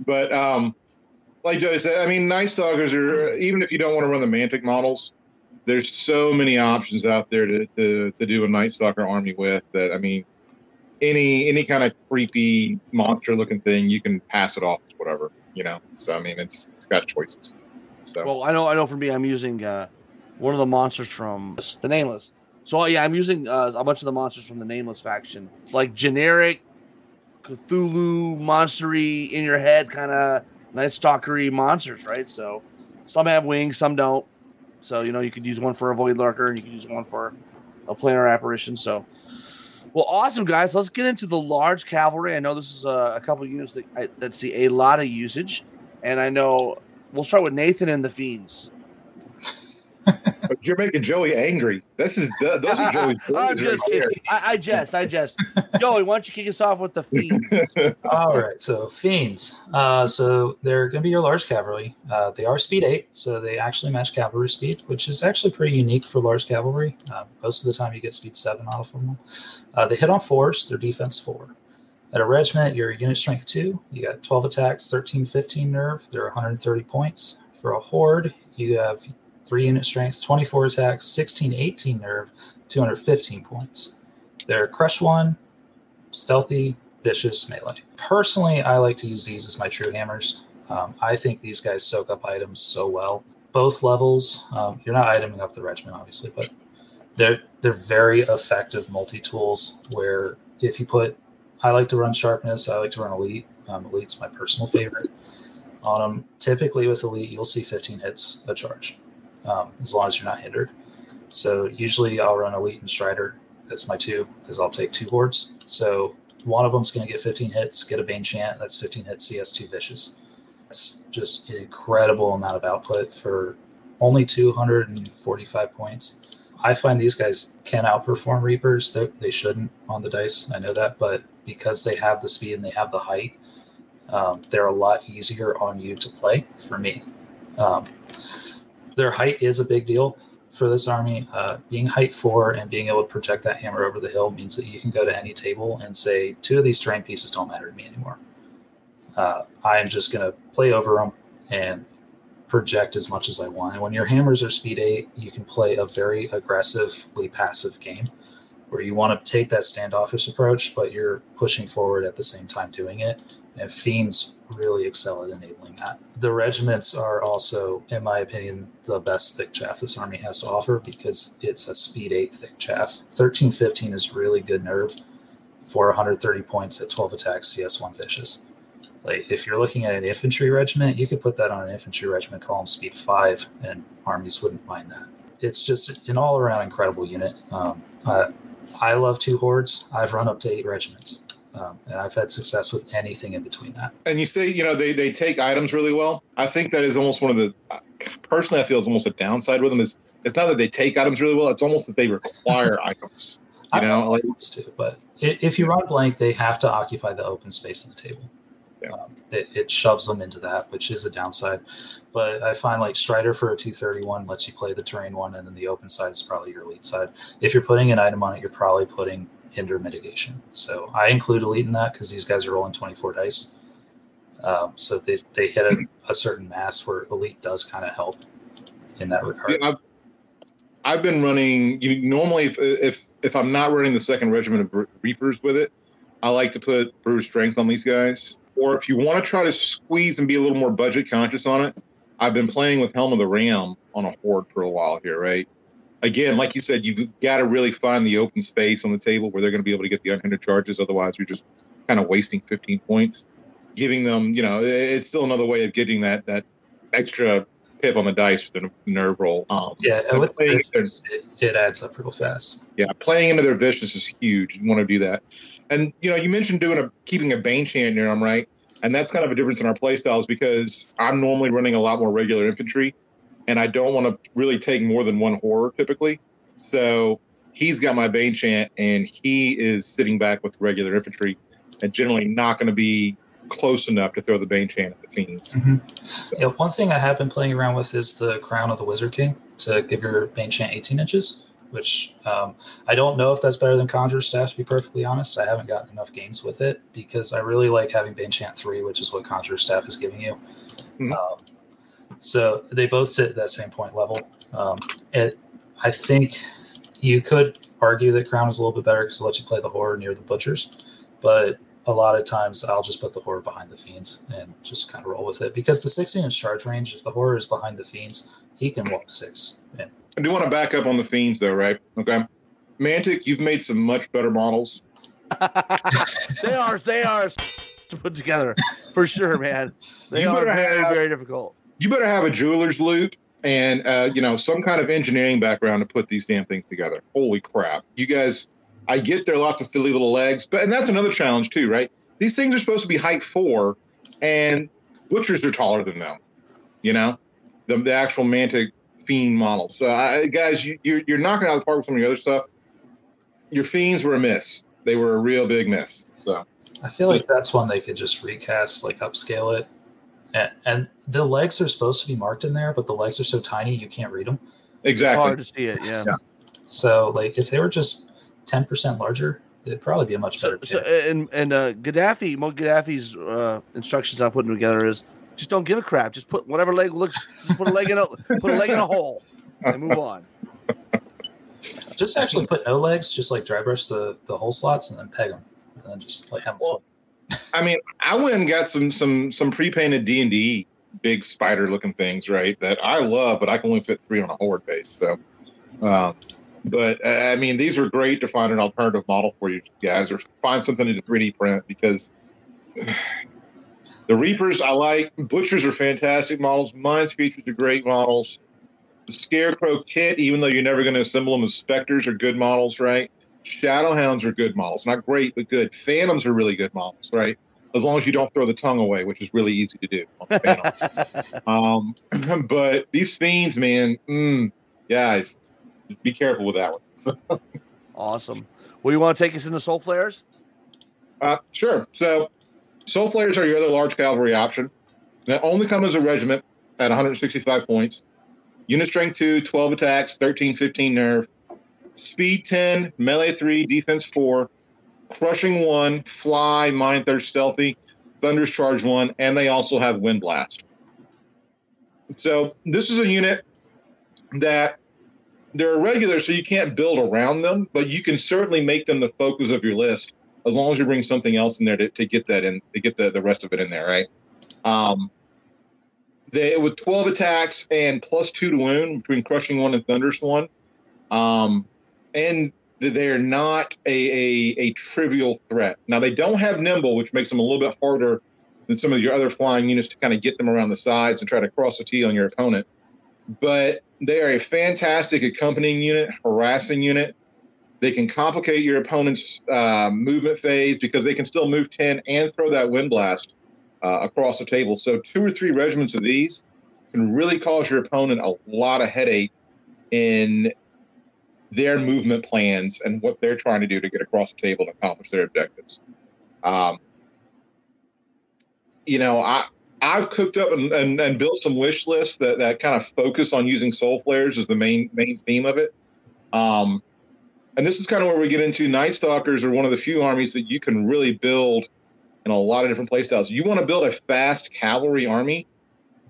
but um, like Joey said, I mean, Night Stalkers are even if you don't want to run the Mantic models, there's so many options out there to, to, to do a Night Stalker army with that. I mean, any any kind of creepy monster looking thing, you can pass it off whatever, you know. So I mean, it's it's got choices. So well, I know I know for me, I'm using uh, one of the monsters from the Nameless. So yeah, I'm using uh, a bunch of the monsters from the Nameless faction. It's like generic Cthulhu monstery in your head kind of Night Stalkery monsters, right? So some have wings, some don't. So you know you could use one for a Void Lurker, and you could use one for a planar apparition. So well, awesome, guys. Let's get into the large cavalry. I know this is a, a couple units that, I, that see a lot of usage, and I know we'll start with Nathan and the Fiends. [laughs] You're making Joey angry. This is those are Joey's. [laughs] I'm just right kidding. I, I jest. I jest. Joey, why don't you kick us off with the fiends? [laughs] All right. So fiends. Uh, so they're going to be your large cavalry. Uh, they are speed eight, so they actually match cavalry speed, which is actually pretty unique for large cavalry. Uh, most of the time, you get speed seven out of them. Uh, they hit on fours. Their defense four. At a regiment, your unit strength two. You got 12 attacks, 13, 15 nerve. They're 130 points. For a horde, you have 3 unit strength, 24 attacks, 16, 18 nerve, 215 points. They're crush 1, stealthy, vicious, melee. Personally, I like to use these as my true hammers. Um, I think these guys soak up items so well. Both levels, um, you're not iteming up the regiment, obviously, but they're they're very effective multi tools. Where if you put, I like to run sharpness. I like to run elite. Um, Elite's my personal favorite. On them, typically with elite, you'll see 15 hits a charge um, as long as you're not hindered. So usually I'll run Elite and Strider. That's my two because I'll take two boards. So one of them's going to get 15 hits, get a Bane Chant. That's 15 hits, CS2 Vicious. It's just an incredible amount of output for only 245 points. I find these guys can outperform Reapers. They, they shouldn't on the dice. I know that, but because they have the speed and they have the height, um, they're a lot easier on you to play for me. Um, their height is a big deal for this army. Uh, being height four and being able to project that hammer over the hill means that you can go to any table and say, two of these terrain pieces don't matter to me anymore. Uh, I am just going to play over them and project as much as I want. And when your hammers are speed eight, you can play a very aggressively passive game where you want to take that standoffish approach, but you're pushing forward at the same time doing it. And fiends really excel at enabling that. The regiments are also, in my opinion, the best thick chaff this army has to offer because it's a speed eight thick chaff. 1315 is really good nerve for 130 points at 12 attacks, CS1 vicious. Like if you're looking at an infantry regiment, you could put that on an infantry regiment column speed five, and armies wouldn't mind that. It's just an all around incredible unit. Um, uh, I love two hordes. I've run up to eight regiments, um, and I've had success with anything in between that. And you say, you know, they, they take items really well. I think that is almost one of the, personally, I feel is almost a downside with them is it's not that they take items really well. It's almost that they require [laughs] items. You I've know, like, to, but if you run blank, they have to occupy the open space on the table. Yeah. Um, it, it shoves them into that, which is a downside. But I find like Strider for a 231 lets you play the terrain one, and then the open side is probably your elite side. If you're putting an item on it, you're probably putting hinder mitigation. So I include elite in that because these guys are rolling 24 dice. Um, so they, they hit a, a certain mass where elite does kind of help in that regard. I've, I've been running. You normally, if, if if I'm not running the second regiment of Reapers with it, I like to put Brew's Strength on these guys. Or if you want to try to squeeze and be a little more budget conscious on it, I've been playing with Helm of the Ram on a horde for a while here, right? Again, like you said, you've got to really find the open space on the table where they're going to be able to get the unhindered charges. Otherwise, you're just kind of wasting 15 points. Giving them, you know, it's still another way of getting that that extra pip on the dice for the nerve roll. Um, Yeah, and with playing- vicious, it, it adds up real fast. yeah, playing into their vicious is huge. You want to do that. And you know, you mentioned doing a keeping a bane chant near them, right? And that's kind of a difference in our play styles because I'm normally running a lot more regular infantry, and I don't want to really take more than one horror typically. So he's got my bane chant, and he is sitting back with regular infantry, and generally not going to be close enough to throw the bane chant at the fiends. Yeah, one thing I have been playing around with is the Crown of the Wizard King to give your Bane Chant 18 inches, which um, I don't know if that's better than Conjure Staff, to be perfectly honest. I haven't gotten enough games with it because I really like having Bane Chant 3, which is what Conjure Staff is giving you. Mhm. Um, so they both sit at that same point level. Um, it, I think you could argue that Crown is a little bit better because it lets you play the horror near the butchers, but a lot of times I'll just put the horror behind the fiends and just kind of roll with it because the 16 inch charge range, if the horror is behind the fiends, he can walk six. And I do want to back up on the fiends though, right? Okay. Mantic, you've made some much better models. [laughs] they are they are [laughs] to put together for sure, man. They You are very have- very difficult. You better have a jeweler's loupe and uh, you know some kind of engineering background to put these damn things together. Holy crap! You guys, I get there are lots of filly little legs, but and that's another challenge too, right? These things are supposed to be height four, and butchers are taller than them. You know, the, the actual mantic fiend models. So, I, guys, you, you're you're knocking out of the park with some of your other stuff. Your fiends were a miss. They were a real big miss. So I feel like that's one they could just recast, like upscale it. And, and the legs are supposed to be marked in there, but the legs are so tiny you can't read them. It's exactly. hard to see it. Yeah. Yeah. So, like, if they were just 10% larger, it'd probably be a much better so kit. and and uh, Gaddafi, Mo Gaddafi's uh, instructions I'm putting together is just don't give a crap. Just put whatever leg looks. Just put a leg in a put a leg in a hole and move on. Just actually put no legs, just like dry brush the, the hole slots and then peg them. And then just like have them Well, I mean, I went and got some some some pre-painted D and D big spider looking things, right? That I love, but I can only fit three on a horde base. So, um, but uh, I mean, these are great to find an alternative model for you guys, or find something to 3D print because [sighs] the Reapers I like. Butchers are fantastic models. Mind Screechers are great models. The Scarecrow kit, even though you're never going to assemble them as Spectres, are good models, right? Shadowhounds are good models. Not great, but good. Phantoms are really good models, right? As long as you don't throw the tongue away, which is really easy to do on the [laughs] um, [clears throat] but these fiends, man, mm, guys, be careful with that one. [laughs] Awesome. Well, you want to take us into Soul Flayers? Uh, sure. So, Soul Flayers are your other large cavalry option. They only come as a regiment at 165 points. Unit strength 2, 12 attacks, 13, 15 nerve. Speed 10, melee 3, defense 4, crushing 1, fly, mind thirst, stealthy, thunderous charge 1, and they also have wind blast. So this is a unit that they're regular, so you can't build around them, but you can certainly make them the focus of your list as long as you bring something else in there to, to get that in, to get the, the rest of it in there, right? Um, they with 12 attacks and plus two to wound between crushing one and thunderous one. Um, and they're not a, a, a trivial threat. Now they don't have nimble, which makes them a little bit harder than some of your other flying units to kind of get them around the sides and try to cross the T on your opponent. But they are a fantastic accompanying unit, harassing unit. They can complicate your opponent's uh, movement phase because they can still move 10 and throw that wind blast uh, across the table. So, two or three regiments of these can really cause your opponent a lot of headache in their movement plans and what they're trying to do to get across the table and accomplish their objectives. Um, you know, I I've cooked up and, and, and, built some wish lists that, that kind of focus on using soul flayers as the main main theme of it. Um, and this is kind of where we get into Night Stalkers are one of the few armies that you can really build in a lot of different playstyles. You want to build a fast cavalry army.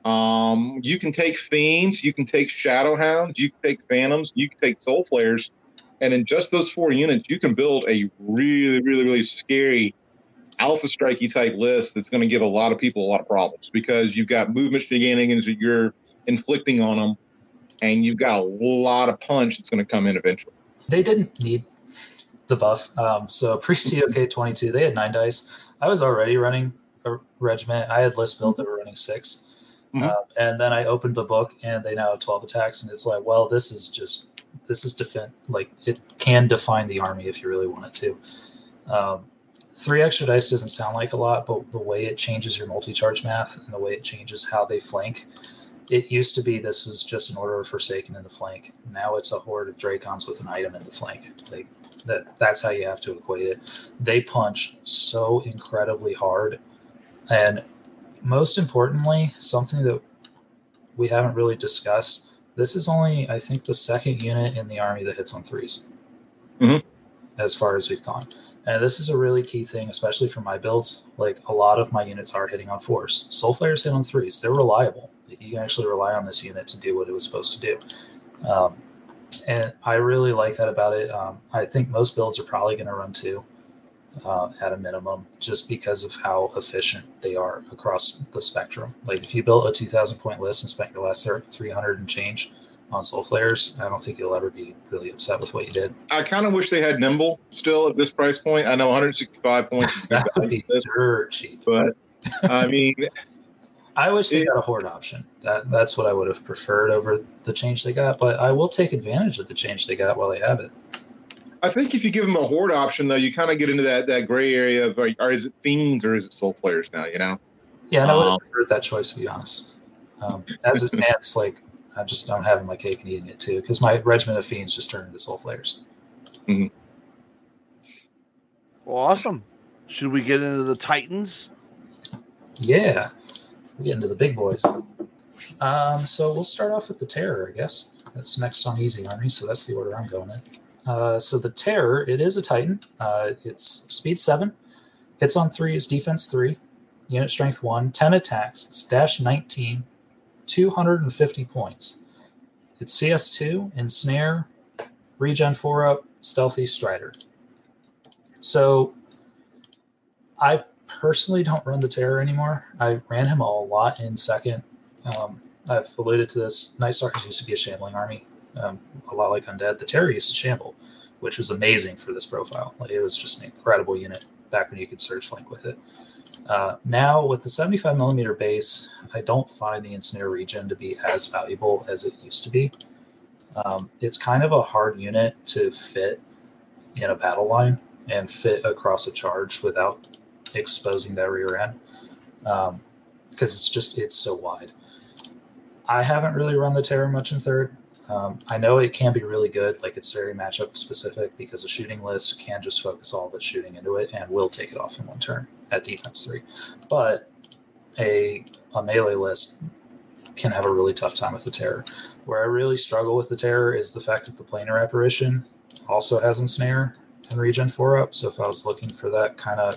Um, you can take fiends, you can take shadow hounds, you can take phantoms, you can take soul flayers, and in just those four units, you can build a really, really, really scary alpha strikey type list that's going to give a lot of people a lot of problems because you've got movement shenanigans that you're inflicting on them, and you've got a lot of punch that's going to come in eventually. They didn't need the buff. Um, so pre COK 22, they had nine dice. I was already running a regiment. I had list built that were running 6 mm-hmm. uh, and then I opened the book and they now have 12 attacks. And it's like, well, this is just, this is defend, like it can define the army if you really want it to. Um, three extra dice doesn't sound like a lot, but the way it changes your multi-charge math and the way it changes how they flank, it used to be this was just an order of Forsaken in the flank. Now it's a horde of Drakons with an item in the flank. Like that, that's how you have to equate it. They punch so incredibly hard, and most importantly, something that we haven't really discussed. This is only, I think, the second unit in the army that hits on 3s mm-hmm. as far as we've gone. And this is a really key thing, especially for my builds. Like a lot of my units are hitting on fours. Soul Flayers hit on threes. They're reliable. You can actually rely on this unit to do what it was supposed to do. Um, and I really like that about it. Um, I think most builds are probably going to run two uh, at a minimum, just because of how efficient they are across the spectrum. Like if you built a 2,000 point list and spent your last 300 and change, on soul flayers. I don't think you'll ever be really upset with what you did. I kind of wish they had nimble still at this price point. I know 165 points that would be dirt cheap, but I mean, [laughs] I wish they got a horde option. That that's what I would have preferred over the change they got. But I will take advantage of the change they got while they have it. I think if you give them a horde option, though, you kind of get into that that gray area of like, or is it fiends or is it soul flayers now? You know? Yeah, and I would have um, preferred that choice to be honest. Um, as it stands, like I just I'm having my cake and eating it too because my regiment of fiends just turned into soul flayers. Mm-hmm. Well, awesome. Should we get into the Titans? Yeah, we get into the big boys. Um, so we'll start off with the Terror, I guess. That's next on Easy Army, so that's the order I'm going in. Uh, so the Terror, it is a Titan. Uh, it's speed seven, hits on three, is defense three, unit strength one, 10 attacks, it's dash 19, 250 points. It's CS2, Ensnare, Regen 4 up, Stealthy Strider. So I personally don't run the Terror anymore. I ran him a lot in second. Um, I've alluded to this. Night Stalkers used to be a shambling army, um, a lot like Undead. The Terror used to shamble, which was amazing for this profile. Like, it was just an incredible unit back when you could surge flank with it. Uh, now with the 75 millimeter base, I don't find the ensnare regen to be as valuable as it used to be. Um, it's kind of a hard unit to fit in a battle line and fit across a charge without exposing that rear end because um, it's just it's so wide. I haven't really run the Terror much in third. Um, I know it can be really good, like it's very matchup specific because a shooting list can just focus all of its shooting into it and will take it off in one turn at defense three. But a, a melee list can have a really tough time with the terror. Where I really struggle with the terror is the fact that the planar apparition also has ensnare and regen four up. So if I was looking for that kind of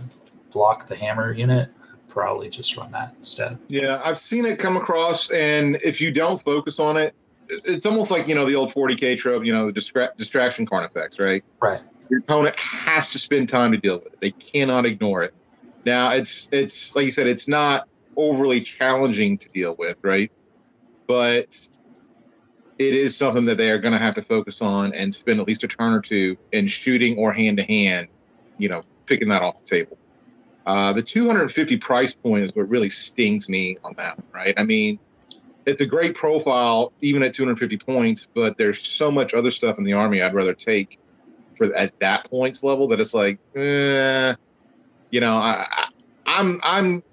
block the hammer unit, probably just run that instead. Yeah, I've seen it come across, and if you don't focus on it, it's almost like you know the old 40k trope, you know, the distra- distraction effects right? Right. Your opponent has to spend time to deal with it. They cannot ignore it. Now, it's it's like you said, it's not overly challenging to deal with, right? But it is something that they are going to have to focus on and spend at least a turn or two in shooting or hand to hand, you know, picking that off the table. Uh, the 250 price point is what really stings me on that one, right? I mean, it's a great profile even at 250 points, but there's so much other stuff in the army I'd rather take for at that points level that it's like, eh, you know, I, I, I'm I'm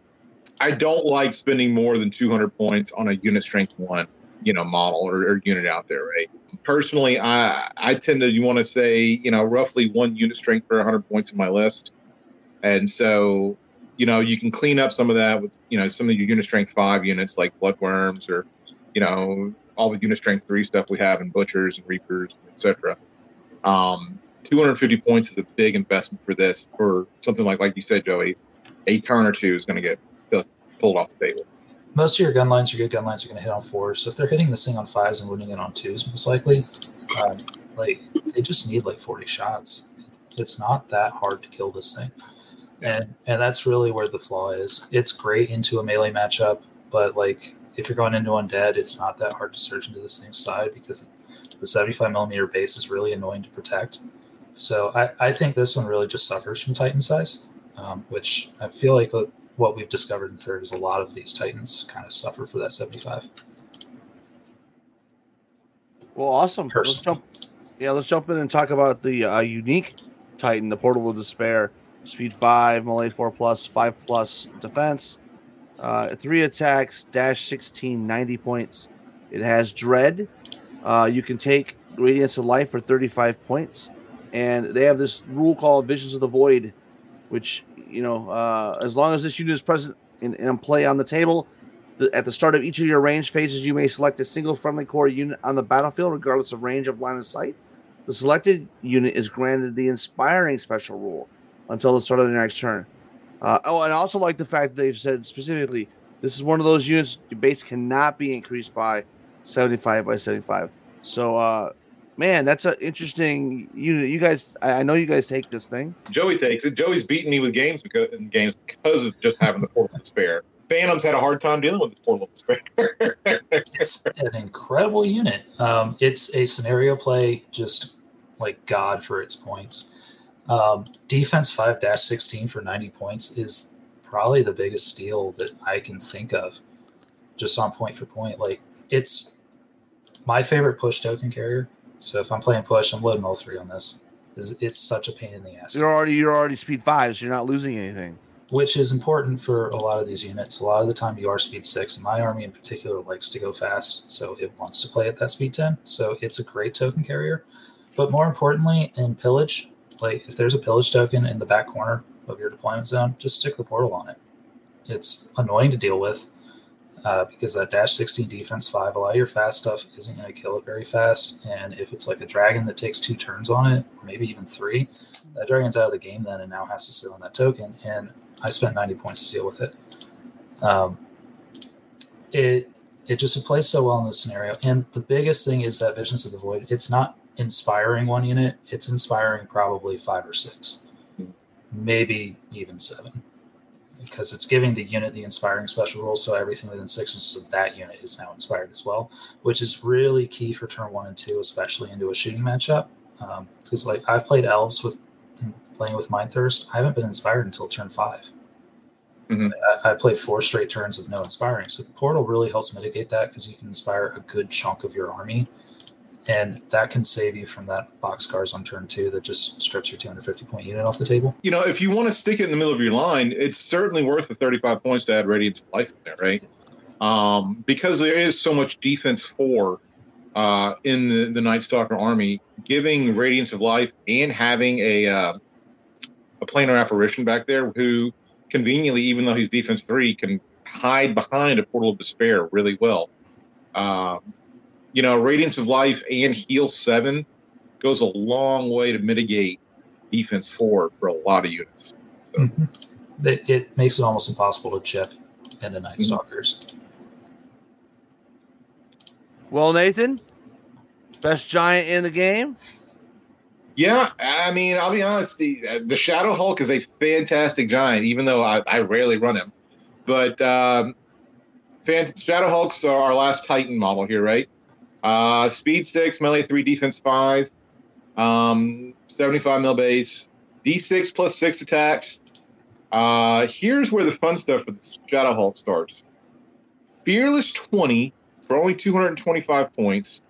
I don't like spending more than 200 points on a unit strength one, you know, model or, or unit out there, right? Personally, I I tend to you want to say you know roughly one unit strength per 100 points in my list, and so you know you can clean up some of that with you know some of your unit strength five units like bloodworms or you know all the unit strength three stuff we have in butchers and reapers, etc. Um, 250 points is a big investment for this for something like like you said, Joey. A turn or two is going to get pulled off the table. Most of your gun lines, your good gun lines, are going to hit on fours. So if they're hitting this thing on fives and winning it on twos, most likely, um, like they just need like 40 shots. It's not that hard to kill this thing, and and that's really where the flaw is. It's great into a melee matchup, but like if you're going into undead, it's not that hard to surge into this thing's side because the 75 millimeter base is really annoying to protect. So I, I think this one really just suffers from Titan size, um, which I feel like what we've discovered in third is a lot of these Titans kind of suffer for that 75. Well, awesome. Let's jump. Yeah, let's jump in and talk about the uh, unique Titan, the Portal of Despair. Speed five, melee four plus, five plus defense, uh, three attacks, dash 16, 90 points. It has Dread. Uh, you can take Radiance of Life for 35 points. And they have this rule called Visions of the Void, which, you know, uh, as long as this unit is present in, in play on the table, the, at the start of each of your range phases, you may select a single friendly core unit on the battlefield, regardless of range of line of sight. The selected unit is granted the Inspiring special rule until the start of the next turn. Uh, oh, and I also like the fact that they've said specifically this is one of those units your base cannot be increased by 75 by 75. So, uh, man, that's an interesting unit. You guys, I know you guys take this thing. Joey takes it. Joey's beaten me with games because in games because of just having the portal of despair. Phantoms had a hard time dealing with the portal of despair. [laughs] it's an incredible unit. Um, it's a scenario play, just like God for its points. Um, defense 5 16 for 90 points is probably the biggest steal that I can think of just on point for point. Like, it's my favorite push token carrier. So if I'm playing push, I'm loading all three on this. It's, it's such a pain in the ass. You're already you're already speed five, so you're not losing anything. Which is important for a lot of these units. A lot of the time you are speed six, and my army in particular likes to go fast, so it wants to play at that speed ten. So it's a great token carrier. But more importantly, in pillage, like if there's a pillage token in the back corner of your deployment zone, just stick the portal on it. It's annoying to deal with uh, because that dash 16 defense 5, a lot of your fast stuff isn't going to kill it very fast. And if it's like a dragon that takes two turns on it, maybe even three, that dragon's out of the game then and now has to sit on that token. And I spent 90 points to deal with it. Um, it it just plays so well in this scenario. And the biggest thing is that Visions of the Void. It's not inspiring one unit, it's inspiring probably five or six, maybe even seven, because it's giving the unit the inspiring special rule. So everything within six inches of that unit is now inspired as well, which is really key for turn one and two, especially into a shooting matchup. Because um, like I've played elves with playing with Mind Thirst, I haven't been inspired until turn 5 mm-hmm. I, I, played four straight turns of no inspiring. So the portal really helps mitigate that because you can inspire a good chunk of your army and that can save you from that boxcars on turn two that just strips your 250 point unit off the table. You know, if you want to stick it in the middle of your line, it's certainly worth the 35 points to add Radiance of Life in there, right? Um, because there is so much defense for uh, in the, the Night Stalker army, giving Radiance of Life and having a uh, a planar apparition back there who conveniently, even though he's defense three, can hide behind a portal of despair really well. Um, you know, Radiance of Life and Heal 7 goes a long way to mitigate defense 4 for a lot of units. So. Mm-hmm. it, it makes it almost impossible to chip into Night Stalkers. Well, Nathan, best giant in the game. Yeah, I mean, I'll be honest. The the Shadowhulk is a fantastic giant, even though I, I rarely run him. But um, fan, Shadowhulk's are our last Titan model here, right? Uh, speed six, melee three, defense five, um, seventy five mil base, D six plus six attacks. Uh, here's where the fun stuff for the Shadowhulk starts. Fearless twenty for only two hundred and twenty five points.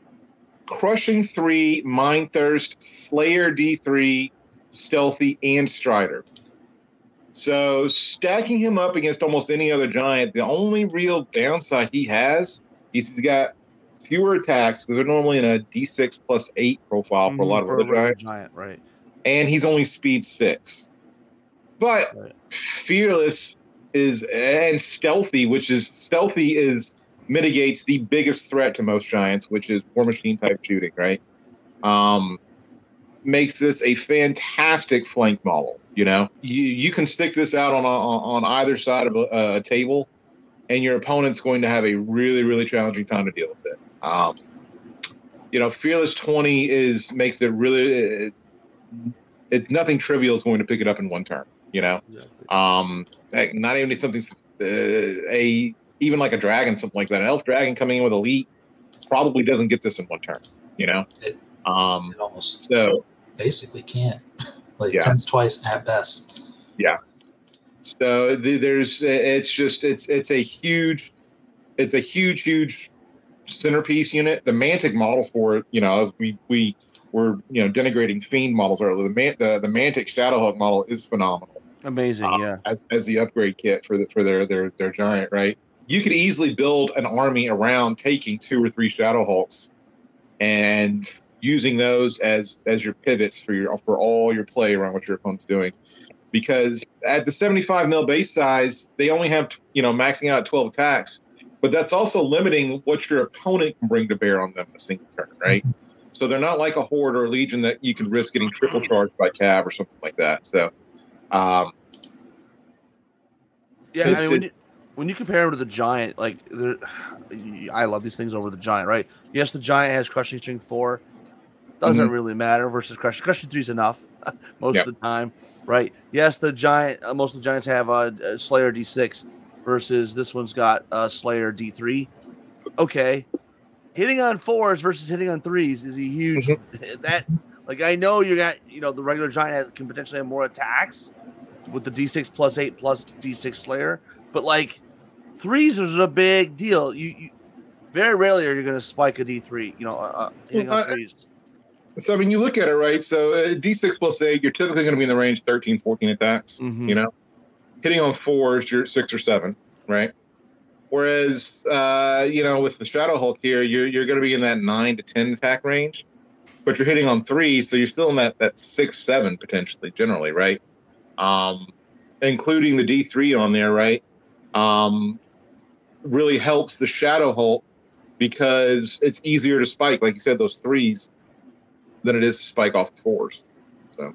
Crushing three, Mind Thirst, Slayer D3, Stealthy, and Strider. So stacking him up against almost any other giant, the only real downside he has is he's got fewer attacks because they're normally in a D6 plus eight profile for a lot of other a giants, giant, right? and he's only speed six. But Right. fearless is and stealthy, which is stealthy is mitigates the biggest threat to most giants, which is war machine type shooting, right? Um, makes this a fantastic flank model. You know, you you can stick this out on a, on either side of a, a table, and your opponent's going to have a really really challenging time to deal with it. Um, you know, fearless twenty is makes it really. it's nothing trivial is going to pick it up in one turn. You know, um, heck, not even something uh, a even like a dragon, something like that. An elf dragon coming in with elite probably doesn't get this in one turn. You know, It- um, It almost so basically can't. [laughs] Like Yeah. tens twice at best. Yeah. So th- there's it's just it's it's a huge it's a huge huge centerpiece unit. The Mantic model for it, you know, as we we were you know denigrating Fiend models earlier. The Man, the, the Mantic Shadowhulk model is phenomenal. Amazing, uh, yeah. as, as the upgrade kit for the for their their their giant, right? You could easily build an army around taking two or three Shadowhulks and using those as as your pivots for your for all your play around what your opponent's doing. Because at the 75 mil base size, they only have you know maxing out 12 attacks, but that's also limiting what your opponent can bring to bear on them in a single turn, right? So they're not like a horde or a legion that you can risk getting triple charged by cab or something like that. So um, Yeah, I mean, when you, when you compare him to the giant, like I love these things over the giant, right? Yes, the giant has crushing strength four. Doesn't really matter versus crushing. Crushing three is enough [laughs] most Yep. of the time, right? Yes, the giant. Uh, most of the giants have uh, uh, Slayer D six versus this one's got uh, Slayer D three. Okay, hitting on fours versus hitting on threes is a huge [laughs] that. Like I know you got you know the regular giant has, can potentially have more attacks with the D6 plus eight plus D6 Slayer, but like threes is a big deal. You, you very rarely are you going to spike a D3. You know, uh, hitting Well, on threes. So I mean, you look at it right. So uh, D6 plus eight, you're typically going to be in the range 13, 14 attacks. Mhm. You know, hitting on fours, you're six or seven, right? Whereas, uh, you know, with the Shadowhulk here, you're you're going to be in that nine to ten attack range, but you're hitting on three, so you're still in that that six seven potentially, generally, right? Um, including the D3 on there, right? Um, really helps the Shadowhulk because it's easier to spike, like you said, those threes than it is to spike off fours. So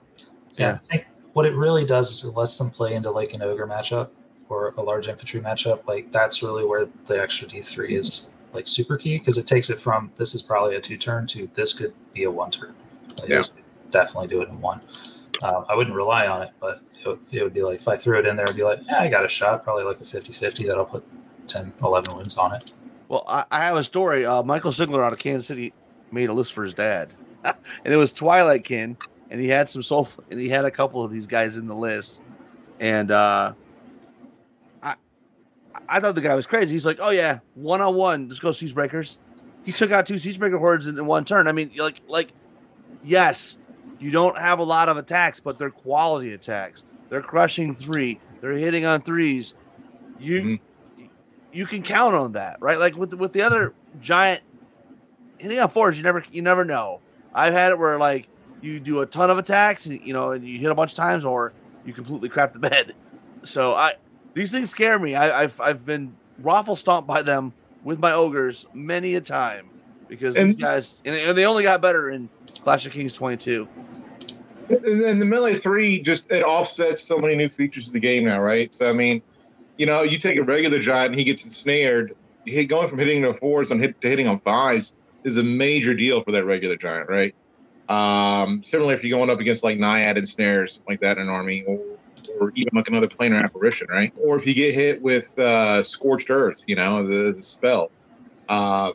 Yeah, I think what it really does is it lets them play into like an ogre matchup or a large infantry matchup. Like that's really where the extra D three is like super key because it takes it from this is probably a two turn to this could be a one turn. Like, Yeah. definitely do it in one. Um, I wouldn't rely on it, but it, would- it would be like if I threw it in there, it'd be like, yeah, I got a shot, probably like a 50 50 that'll put 10, 11 wins on it. Well, I, I have a story. Uh, Michael Ziegler out of Kansas City made a list for his dad, [laughs] and it was Twilight Kin, and he had some soul, and he had a couple of these guys in the list, and uh, I, I thought the guy was crazy. He's like, "Oh yeah, one on one, let's go siege breakers." He took out two siege breaker hordes in, in one turn. I mean, like, like, yes, you don't have a lot of attacks, but they're quality attacks. They're crushing three. They're hitting on threes. You Mhm. you can count on that, right? Like with with the other giant hitting on fours, you never you never know. I've had it where like you do a ton of attacks, and you know, and you hit a bunch of times, or you completely crap the bed. [laughs] So I these things scare me. I, I've I've been raffle stomped by them with my ogres many a time because these guys and they, and they only got better in Clash of Kings 22. And then the melee three just it offsets so many new features of the game now, right? So I mean, you know, you take a regular giant and he gets ensnared. He, going from hitting on fours on hit to hitting on fives is a major deal for that regular giant, right? Um, similarly, if you're going up against like Naiad Ensnarers like that in an army, or, or even like another planar apparition, right? Or if you get hit with uh, scorched earth, you know, the, the spell. Uh,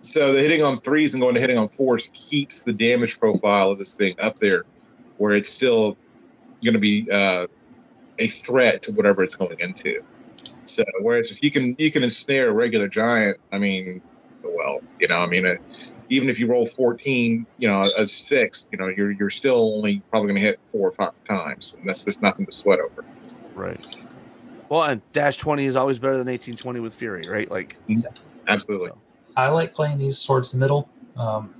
so the hitting on threes and going to hitting on fours keeps the damage profile of this thing up there, where it's still going to be uh, a threat to whatever it's going into. So whereas if you can you can ensnare a regular giant, I mean, well, you know, I mean, uh, even if you roll fourteen, you know, a six, you know, you're you're still only probably going to hit four or five times, and that's just nothing to sweat over. Right. Well, and dash twenty is always better than eighteen twenty with Fury, right? Like, Absolutely. So. I like playing these towards the middle, um,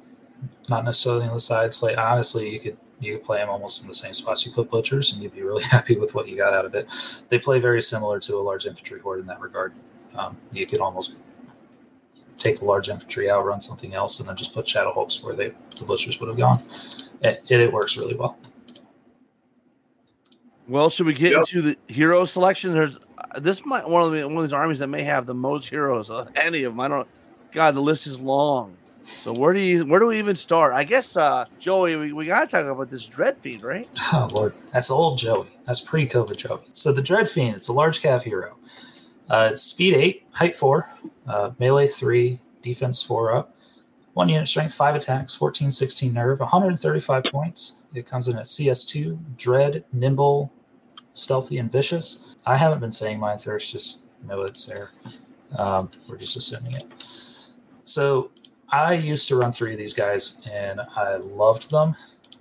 not necessarily on the sides. Like honestly, you could you could play them almost in the same spots you put butchers, and you'd be really [laughs] happy with what you got out of it. They play very similar to a large infantry horde in that regard. Um, you could almost take the large infantry out, run something else, and then just put Shadowhulks where they the butchers would have gone. It, it, it works really well. Well, should we get Yep. into the hero selection? There's uh, this might one of the one of these armies that may have the most heroes. Uh, any of them? I don't. God, the list is long. So where do you where do we even start? I guess uh Joey, we, we gotta talk about this dread fiend, right? Oh lord, that's old Joey. That's pre-COVID Joey. So the Dread Fiend, it's a large calf hero. Uh, it's speed eight, height four, uh, melee three, defense four up, one unit strength, five attacks, 14, 16 nerve, 135 points. It comes in at CS2, dread, nimble, stealthy, and vicious. I haven't been saying mine thirst, just know it's there. Um, we're just assuming it. So I used to run three of these guys and I loved them.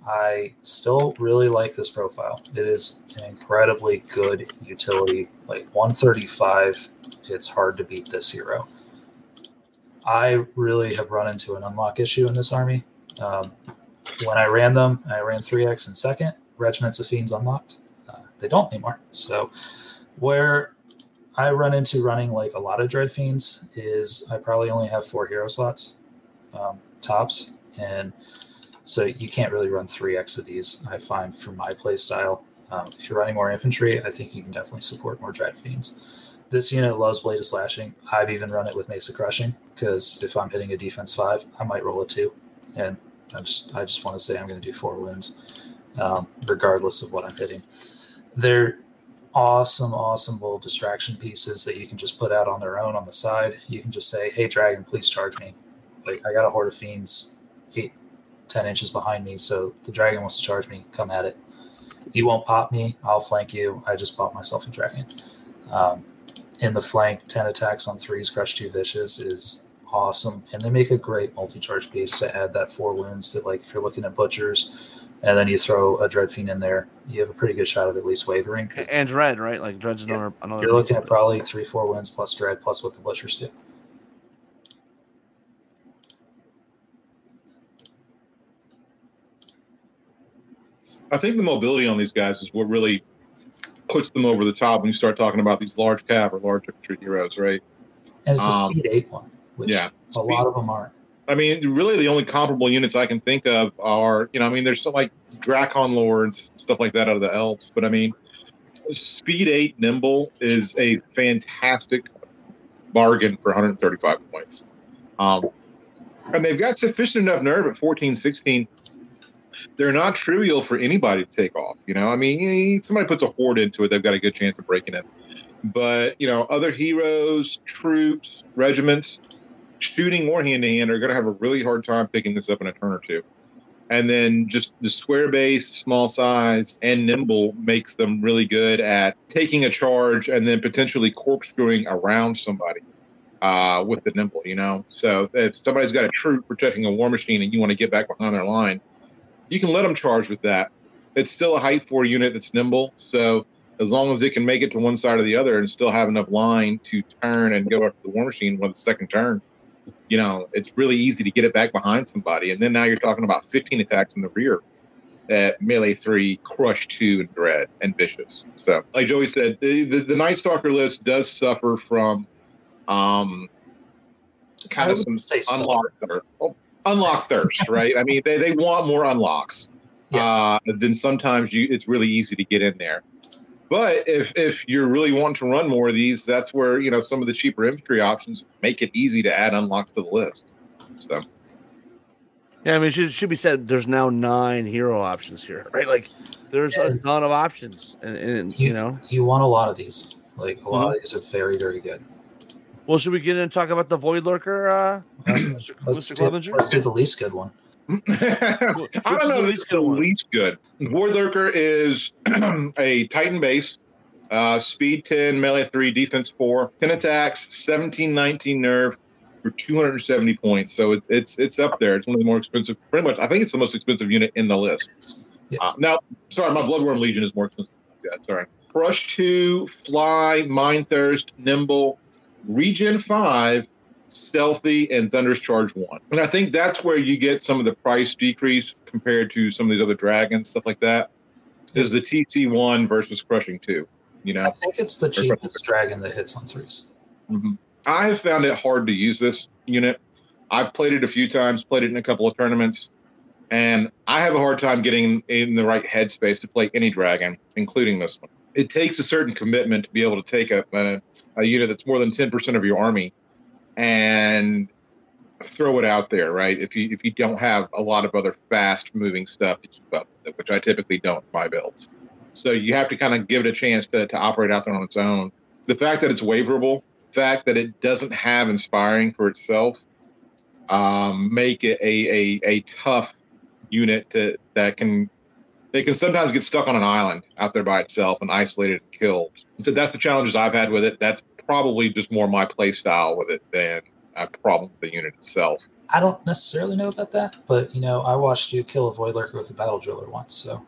I still really like this profile. It is an incredibly good utility. Like 135, it's hard to beat this hero. I really have run into an unlock issue in this army. Um, when I ran them, I ran 3x in second. Regiments of Fiends unlocked. Uh, they don't anymore. So, where I run into running like a lot of Dread Fiends is I probably only have four hero slots um, tops. And so you can't really run 3x of these, I find, for my play style. Um, if you're running more infantry, I think you can definitely support more Dread Fiends. This unit loves Blade of Slashing. I've even run it with Mace of Crushing because if I'm hitting a defense five, I might roll a two. And I just, I just want to say I'm going to do four wounds, um, regardless of what I'm hitting. They're awesome, awesome little distraction pieces that you can just put out on their own on the side. You can just say, "Hey, dragon, please charge me." Like I got a horde of fiends, eight, ten inches behind me, so the dragon wants to charge me. Come at it. You won't pop me. I'll flank you. I just popped myself a dragon. Um, in the flank, ten attacks on threes, crush two vicious is awesome, and they make a great multi-charge piece to add that four wounds. That like if you're looking at butchers, and then you throw a dread fiend in there, you have a pretty good shot at at least wavering. And dread, right? Like dread's another another. you're looking at probably three, four wins plus dread plus what the butchers do. I think the mobility on these guys is what really puts them over the top when you start talking about these large cav or large infantry heroes, right? And it's a Um, speed eight one, which yeah, a speed. lot of them aren't. I mean, really, the only comparable units I can think of are, you know, I mean, there's like Drakon Lords, stuff like that out of the Elves, but I mean, Speed 8 Nimble is a fantastic bargain for 135 points. Um, and they've got sufficient enough nerve at 14, 16. They're not trivial for anybody to take off. You know, I mean, somebody puts a horde into it, they've got a good chance of breaking it. But, you know, other heroes, troops, regiments, shooting or hand to hand are going to have a really hard time picking this up in a turn or two. And then just the square base, small size, and nimble makes them really good at taking a charge and then potentially corkscrewing around somebody uh, with the nimble, you know? So if somebody's got a troop protecting a war machine and you want to get back behind their line, you can let them charge with that. It's still a height four unit that's nimble. So as long as it can make it to one side or the other and still have enough line to turn and go after the war machine with the second turn, you know, it's really easy to get it back behind somebody. And then now you're talking about 15 attacks in the rear at melee three, crush two, and dread and vicious. So, like Joey said, the, the, the Night Stalker list does suffer from um, kind I of some suffer. Oh, unlock thirst, [laughs] right? I mean, they, they want more unlocks. uh, then sometimes you it's really easy to get in there. But if if you're really wanting to run more of these, that's where you know some of the cheaper infantry options make it easy to add unlocks to the list. So Yeah, I mean, it should, should be said. There's now nine hero options here, [laughs] right? Like, there's a ton of options, and, and you know. You want a lot of these. Like a lot of these are very, very good. Well, should we get in and talk about the Void Lurker, uh, [clears throat] Mr. Let's Mr. do, Clevenger? let's do the least good one. [laughs] I don't know. the least good the one? least good. Void Lurker is [clears throat] a Titan base, uh, speed 10, melee 3, defense 4, 10 attacks, 17, 19 nerve for 270 points. So it's it's it's up there. It's one of the more expensive. Pretty much, I think it's the most expensive unit in the list. Yeah. Uh, now, sorry, my Bloodworm Legion is more expensive. Yeah, sorry. Crush 2, Fly, Mind Thirst, Nimble, Regen 5, Stealthy, and Thunderous Charge 1. And I think that's where you get some of the price decrease compared to some of these other dragons, stuff like that. Is the TC1 versus Crushing 2. You know, I think it's the cheapest dragon that hits on threes. Mhm. I have found it hard to use this unit. I've played it a few times, played it in a couple of tournaments, and I have a hard time getting in the right headspace to play any dragon, including this one. It takes a certain commitment to be able to take a, a, a unit that's more than 10% of your army and throw it out there, right? If you if you don't have a lot of other fast moving stuff to keep up with it, which I typically don't in my builds. So you have to kind of give it a chance to, to operate out there on its own. The fact that it's waverable, the fact that it doesn't have inspiring for itself, um, make it a, a, a tough unit to, that can they can sometimes get stuck on an island out there by itself and isolated and killed. So that's the challenges I've had with it. That's probably just more my play style with it than a problem with the unit itself. I don't necessarily know about that, but you know, I watched you kill a void lurker with a battle driller once, so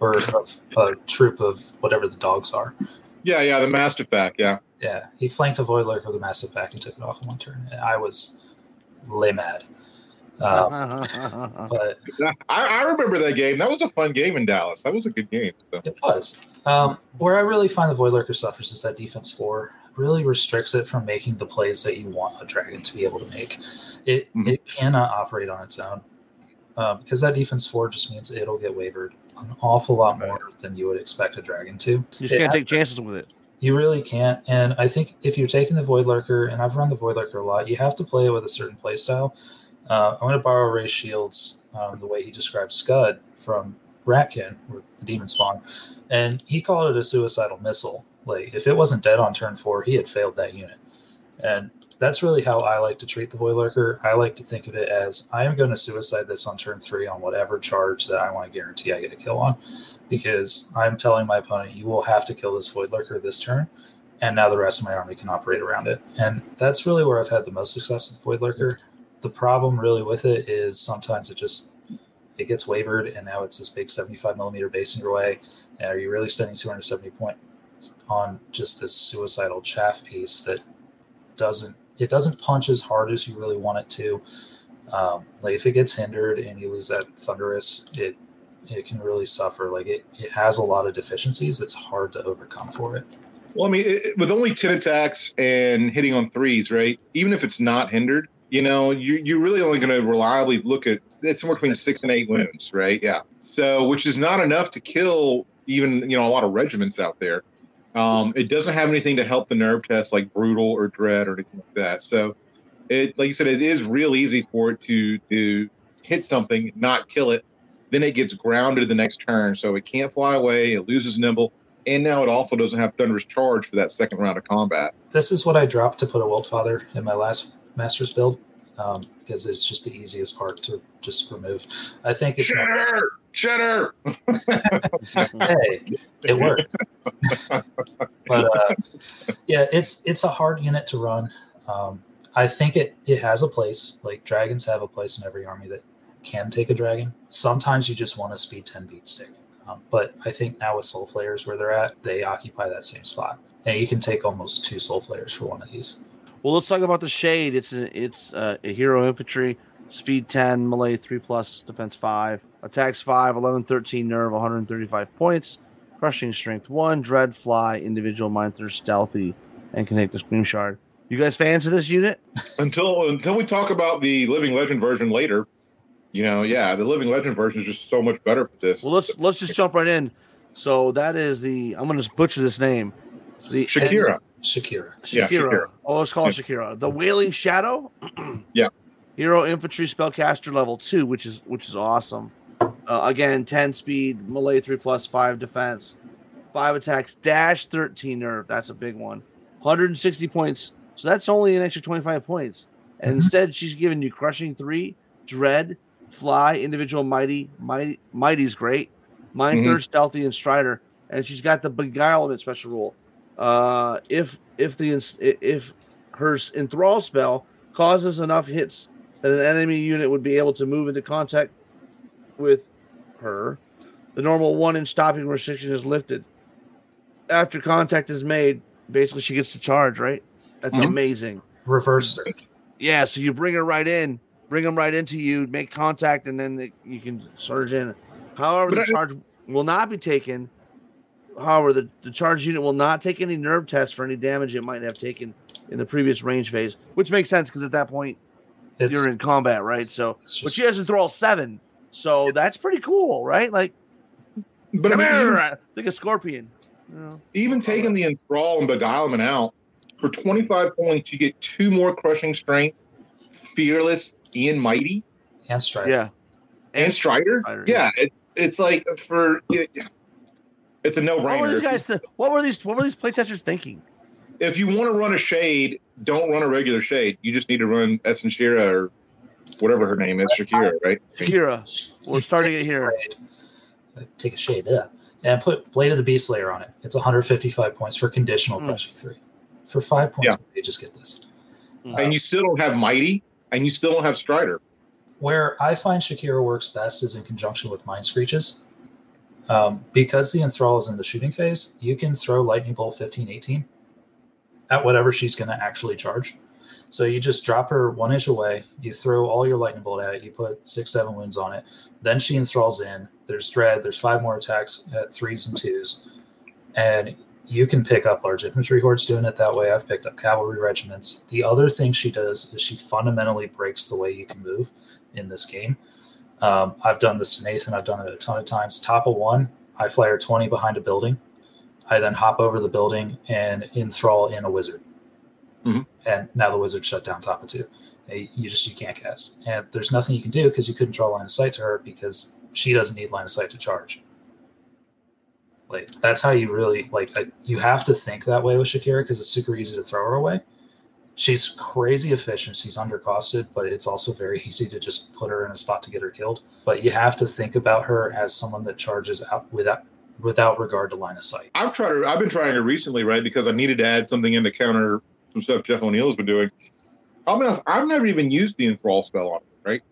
or a, a troop of whatever the dogs are. Yeah, yeah, the massive back, yeah. Yeah, he flanked a void lurker with a massive pack and took it off in one turn. I was lay mad. Um, [laughs] but I, I remember that game. That was a fun game in Dallas. That was a good game. So. It was. Um, where I really find the Void Lurker suffers is that defense four really restricts it from making the plays that you want a dragon to be able to make. It Mhm. it cannot operate on its own uh, because that defense four just means it'll get wavered an awful lot more than you would expect a dragon to. you just It can't take chances with it. You really can't. And I think if you're taking the Void Lurker, and I've run the Void Lurker a lot, you have to play it with a certain play style. Uh, I'm going to borrow Ray Shields, um, the way he described Scud from Ratkin, or the Demon Spawn, and he called it a suicidal missile. Like, if it wasn't dead on turn four, he had failed that unit. And that's really how I like to treat the Void Lurker. I like to think of it as I am going to suicide this on turn three on whatever charge that I want to guarantee I get a kill on because I'm telling my opponent, you will have to kill this Void Lurker this turn, and now the rest of my army can operate around it. And that's really where I've had the most success with Void Lurker. The problem really with it is sometimes it just it gets wavered, and now it's this big 75 millimeter base in your way. And are you really spending 270 points on just this suicidal chaff piece that doesn't it doesn't punch as hard as you really want it to? Um, like if it gets hindered and you lose that thunderous, it it can really suffer. Like it, it has a lot of deficiencies. It's hard to overcome for it. Well, I mean, it- with only 10 attacks and hitting on threes, right? Even if it's not hindered, you know, you, you're really only going to reliably look at it's somewhere between Six. six and eight wounds, right? Yeah. So, which is not enough to kill even, you know, a lot of regiments out there. Um, it doesn't have anything to help the nerve test like brutal or dread or anything like that. So, it, like you said, it is real easy for it to, to hit something, not kill it. Then it gets grounded the next turn. So it can't fly away. It loses nimble and now it also doesn't have thunderous charge for that second round of combat. This is what I dropped to put a Wiltfather in my last Masters build um, because it's just the easiest part to just remove. I think it's Cheddar, cheddar. [laughs] hey, it worked. but uh, yeah, it's it's a hard unit to run. Um, I think it it has a place. Like dragons have a place in every army that can take a dragon. Sometimes you just want a speed ten beat stick. Um, but I think now with soul flayers where they're at, they occupy that same spot, and you can take almost two soul flayers for one of these. Well, let's talk about the shade. It's a, it's uh, a hero infantry, speed 10, melee 3 plus, defense 5, attacks 5, 11, 13, nerve, 135 points, crushing strength 1, dread, fly, individual, mind thirst, stealthy, and can take the scream shard. You guys fans of this unit? Until until we talk about the living legend version later, You know, yeah, the Living Legend version is just so much better for this. Well, let's let's just jump right in. So that is the I'm going to butcher this name. The Shakira. Shakira. Yeah, Shakira. Shakira. Oh, let's call it Shakira. The Wailing Shadow. [clears throat] Yeah. Hero Infantry Spellcaster level two, which is which is awesome. Uh, again, ten speed, melee three plus five defense, five attacks, dash thirteen nerve. That's a big one. 160 points. So that's only an extra 25 points. And Mhm. instead, she's giving you crushing three, dread, fly, individual mighty, mighty, mighty's great, mind Mhm. third, stealthy, and strider. And she's got the beguilement special rule. Uh, if if the if her enthrall spell causes enough hits that an enemy unit would be able to move into contact with her, the normal one inch stopping restriction is lifted. After contact is made, basically she gets to charge, right? That's Mhm. amazing. Reverse search. Yeah, so you bring her right in, bring them right into you, make contact, and then it- you can surge in. However, But the I- charge will not be taken. However, the, the charge unit will not take any nerve tests for any damage it might have taken in the previous range phase, which makes sense because at that point It's, you're in combat, right? So, it's but she has to throw all seven, so that's pretty cool, right? Like, But I come mean, here, even, like a scorpion. You know? even taking the enthrall and beguilement out for 25 points, you get two more crushing strength, fearless, and mighty, and strike. Yeah, and strider. Strider, Yeah, it, it's like for it, it's a no What were these brainer. guys? Th- what were these? What were these playtesters thinking? if you want to run a shade, don't run a regular shade. You just need to run Essenshira or whatever her name is, Shakira, right? Shakira. We're starting it here. Take a shade, yeah, and put Blade of the Beast Slayer on it. It's 155 points for conditional Mm. crushing three. For five points, yeah. you just get this. And you still don't have mighty, and you still don't have Strider. Where I find Shakira works best is in conjunction with Mind Screechers. Um, because the enthrall is in the shooting phase, you can throw Lightning Bolt 15, 18 at whatever she's going to actually charge. So you just drop her one inch away, you throw all your Lightning Bolt at it, you put six, seven wounds on it. Then she enthralls in. There's Dread, there's five more attacks at threes and twos. And you can pick up large infantry hordes doing it that way. I've picked up cavalry regiments. The other thing she does is she fundamentally breaks the way you can move in this game. Um, I've done this to Nathan. I've done it a ton of times. Top of one, I flare 20 behind a building. I then hop over the building and enthrall in a wizard. Mhm. And now the wizard shut down top of two. You just you can't cast, and there's nothing you can do because you couldn't draw line of sight to her because she doesn't need line of sight to charge. Like that's how you really like. I, you have to think that way with Shakira because it's super easy to throw her away. She's crazy efficient. She's undercosted, but it's also very easy to just put her in a spot to get her killed. But you have to think about her as someone that charges out without without regard to line of sight. I've tried her. I've been trying her recently, right? Because I needed to add something in to counter some stuff Jeff O'Neill's been doing. I mean, I've never even used the enthrall spell on her, right?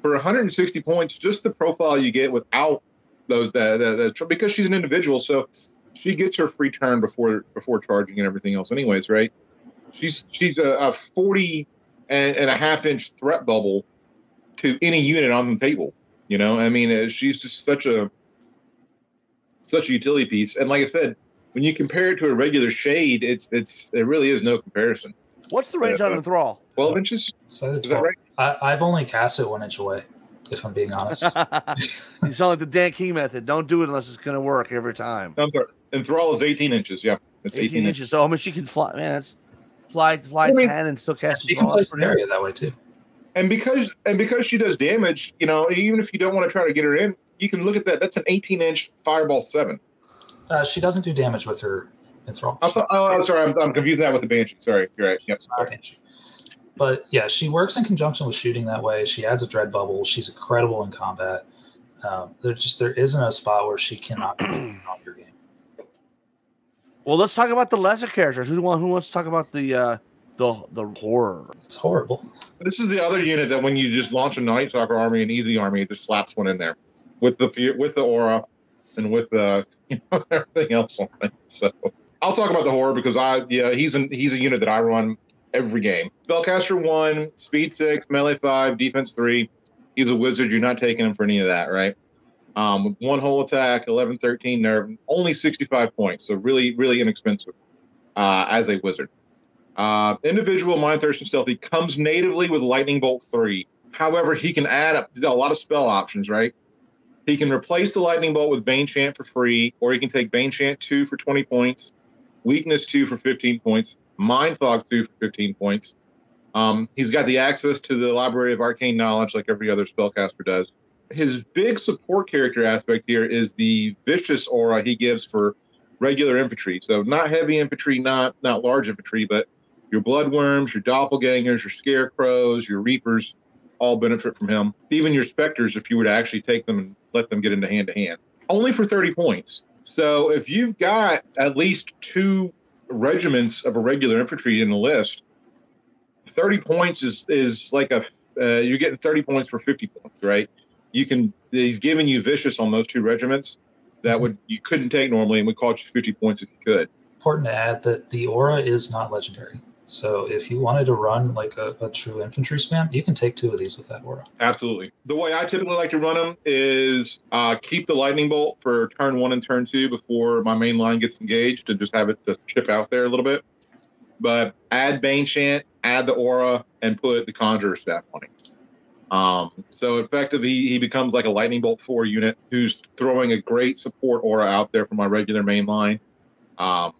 For 160 points, just the profile you get without those that, that, that because she's an individual, so she gets her free turn before before charging and everything else, anyways, right? She's she's a, a 40 and, and a half inch threat bubble to any unit on the table. You know, I mean, uh, she's just such a such a utility piece. And like I said, when you compare it to a regular shade, it's it's there really is no comparison. What's the range on Uh, enthrall? Twelve inches, So is that right? I, I've only cast it one inch away, if I'm being honest. [laughs] you sound like the Dan King method. Don't do it unless it's going to work every time. I'm sorry. Enthrall is eighteen inches. Yeah, it's 18, 18, inches. inches. So, I mean, she can fly. Man, that's fly, fly I mean, 10 and still cast you can play That's pretty Scenario that way too. And because and because she does damage, you know, even if you don't want to try to get her in, you can look at that. That's an eighteen inch fireball seven. Uh, she doesn't do damage with her enthrall. I thought, oh, I'm sorry, I'm, I'm confusing that with the banshee. Sorry, you're right. Yep. It's banshee. But yeah, she works in conjunction with shooting that way. She adds a dread bubble. She's incredible in combat. Um, there's just there isn't a spot where she cannot be on your game. Well, let's talk about the lesser characters. Who, want, who wants to talk about the uh, the the horror? It's horrible. This is the other unit that when you just launch a Night Stalker army, an easy army, it just slaps one in there with the with the aura and with the [laughs] you know, everything else on it. So I'll talk about the horror because I yeah he's an he's a unit that I run every game. Spellcaster one, speed six, melee five, defense three. He's a wizard. You're not taking him for any of that, right? Um, one whole attack, 11, 13 nerve, only 65 points. So really, really inexpensive uh, as a wizard. Uh, individual mind thirst and stealthy comes natively with lightning bolt three. However, he can add up a lot of spell options, right? He can replace the lightning bolt with Bane Chant for free, or he can take Bane Chant 2 for 20 points, Weakness 2 for 15 points, Mind Fog 2 for 15 points. Um, he's got the access to the Library of Arcane Knowledge like every other spellcaster does. His big support character aspect here is the vicious aura he gives for regular infantry. So not heavy infantry, not not large infantry, but your bloodworms, your doppelgangers, your scarecrows, your reapers all benefit from him. Even your specters, if you were to actually take them and let them get into hand to hand, only for 30 points. So if you've got at least two regiments of a regular infantry in the list, 30 points is is like a uh, you're getting 30 points for 50 points, right? You can he's giving you vicious on those two regiments that would you couldn't take normally and would cost you 50 points if you could. Important to add that the aura is not legendary. So if you wanted to run like a, a, true infantry spam, you can take two of these with that aura. Absolutely. The way I typically like to run them is uh, keep the lightning bolt for turn one and turn two before my main line gets engaged and just have it to chip out there a little bit. But add Bane Chant, add the aura, and put the Conjurer staff on it. Um, so effectively, he becomes like a lightning bolt four unit who's throwing a great support aura out there for my regular main line. Um,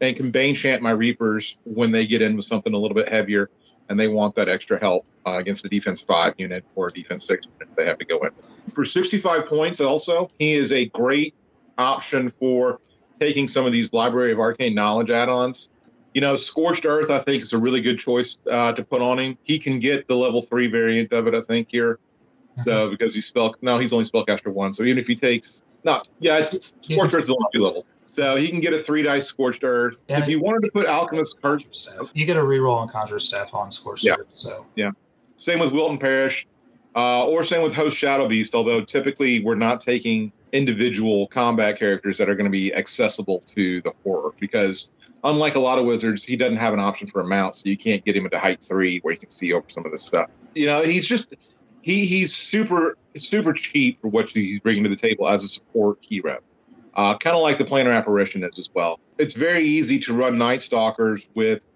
and can Bane Chant my Reapers when they get in with something a little bit heavier and they want that extra help uh, against a defense five unit or a defense six unit they have to go in. For 65 points, also, he is a great option for taking some of these Library of Arcane Knowledge add ons you know, Scorched Earth, I think, is a really good choice uh, to put on him. He can get the level three variant of it, I think, here. So mm-hmm. because he's spell, no, he's only spellcaster one. So even if he takes, no, yeah, it's, Scorched Earth is only two levels. So he can get a three dice Scorched Earth. And if you wanted to put Alchemist Curse, you get a reroll on Conjure Staff on Scorched yeah. Earth. So yeah, same with Wilton Parish, uh, or same with Host Shadow Beast. Although typically we're not taking individual combat characters that are going to be accessible to the horror because unlike a lot of wizards, he doesn't have an option for a mount, so you can't get him into height three where you can see over some of this stuff. You know, he's just he he's super super cheap for what he's bringing to the table as a support hero. Uh, kind of like the planar apparition is as well. It's very easy to run Night Stalkers with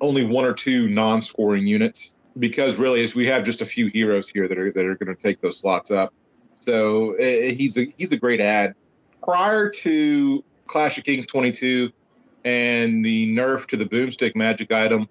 only one or two non-scoring units because really, as we have just a few heroes here that are that are going to take those slots up. So uh, he's a he's a great ad. Prior to Clash of Kings 22, and the nerf to the boomstick magic item,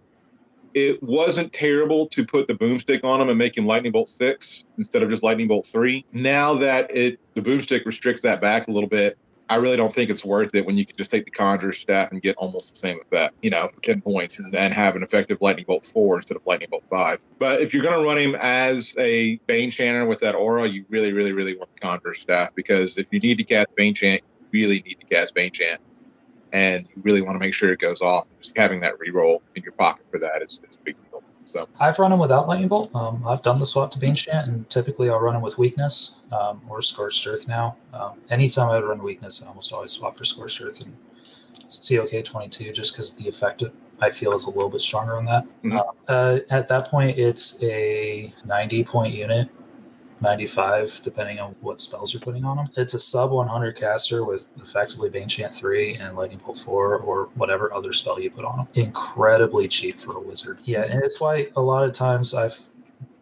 it wasn't terrible to put the boomstick on him and make him lightning bolt six instead of just lightning bolt three. Now that it the boomstick restricts that back a little bit, I really don't think it's worth it when you can just take the conjurer staff and get almost the same effect, you know, for 10 points and have an effective lightning bolt four instead of lightning bolt five. But if you're going to run him as a Bane Chanter with that aura, you really, really, really want the conjurer staff because if you need to cast Bane Chant, you really need to cast Bane Chant and you really want to make sure it goes off. Just having that reroll in your pocket for that is, is a big deal. So I've run them without lightning bolt. Um, I've done the swap to Bane Chant, and typically I'll run them with weakness um, or scorched earth. Now, um, anytime I would run weakness, I almost always swap for scorched earth and COK twenty two, just because the effect I feel is a little bit stronger on that. Mm-hmm. Uh, at that point, it's a ninety point unit 95, depending on what spells you're putting on them. It's a sub 100 caster with effectively Bane Chant 3 and Lightning Bolt 4 or whatever other spell you put on them. Incredibly cheap for a wizard. Yeah, and it's why a lot of times I've,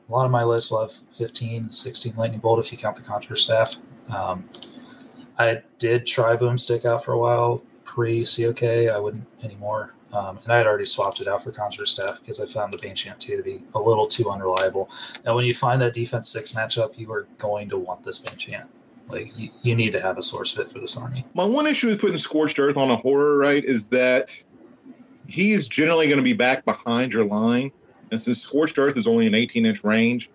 a lot of my lists will have 15, 16 Lightning Bolt if you count the Conjure Staff. Um, I did try Boomstick out for a while pre COK. I wouldn't anymore. Um, and I had already swapped it out for Conjure Staff because I found the Bane Chant 2 to be a little too unreliable. And when you find that defense 6 matchup, you are going to want this Bane Like, you, you need to have a source fit for this army. My one issue with putting Scorched Earth on a horror, right, is that he's generally going to be back behind your line. And since Scorched Earth is only an 18 inch range,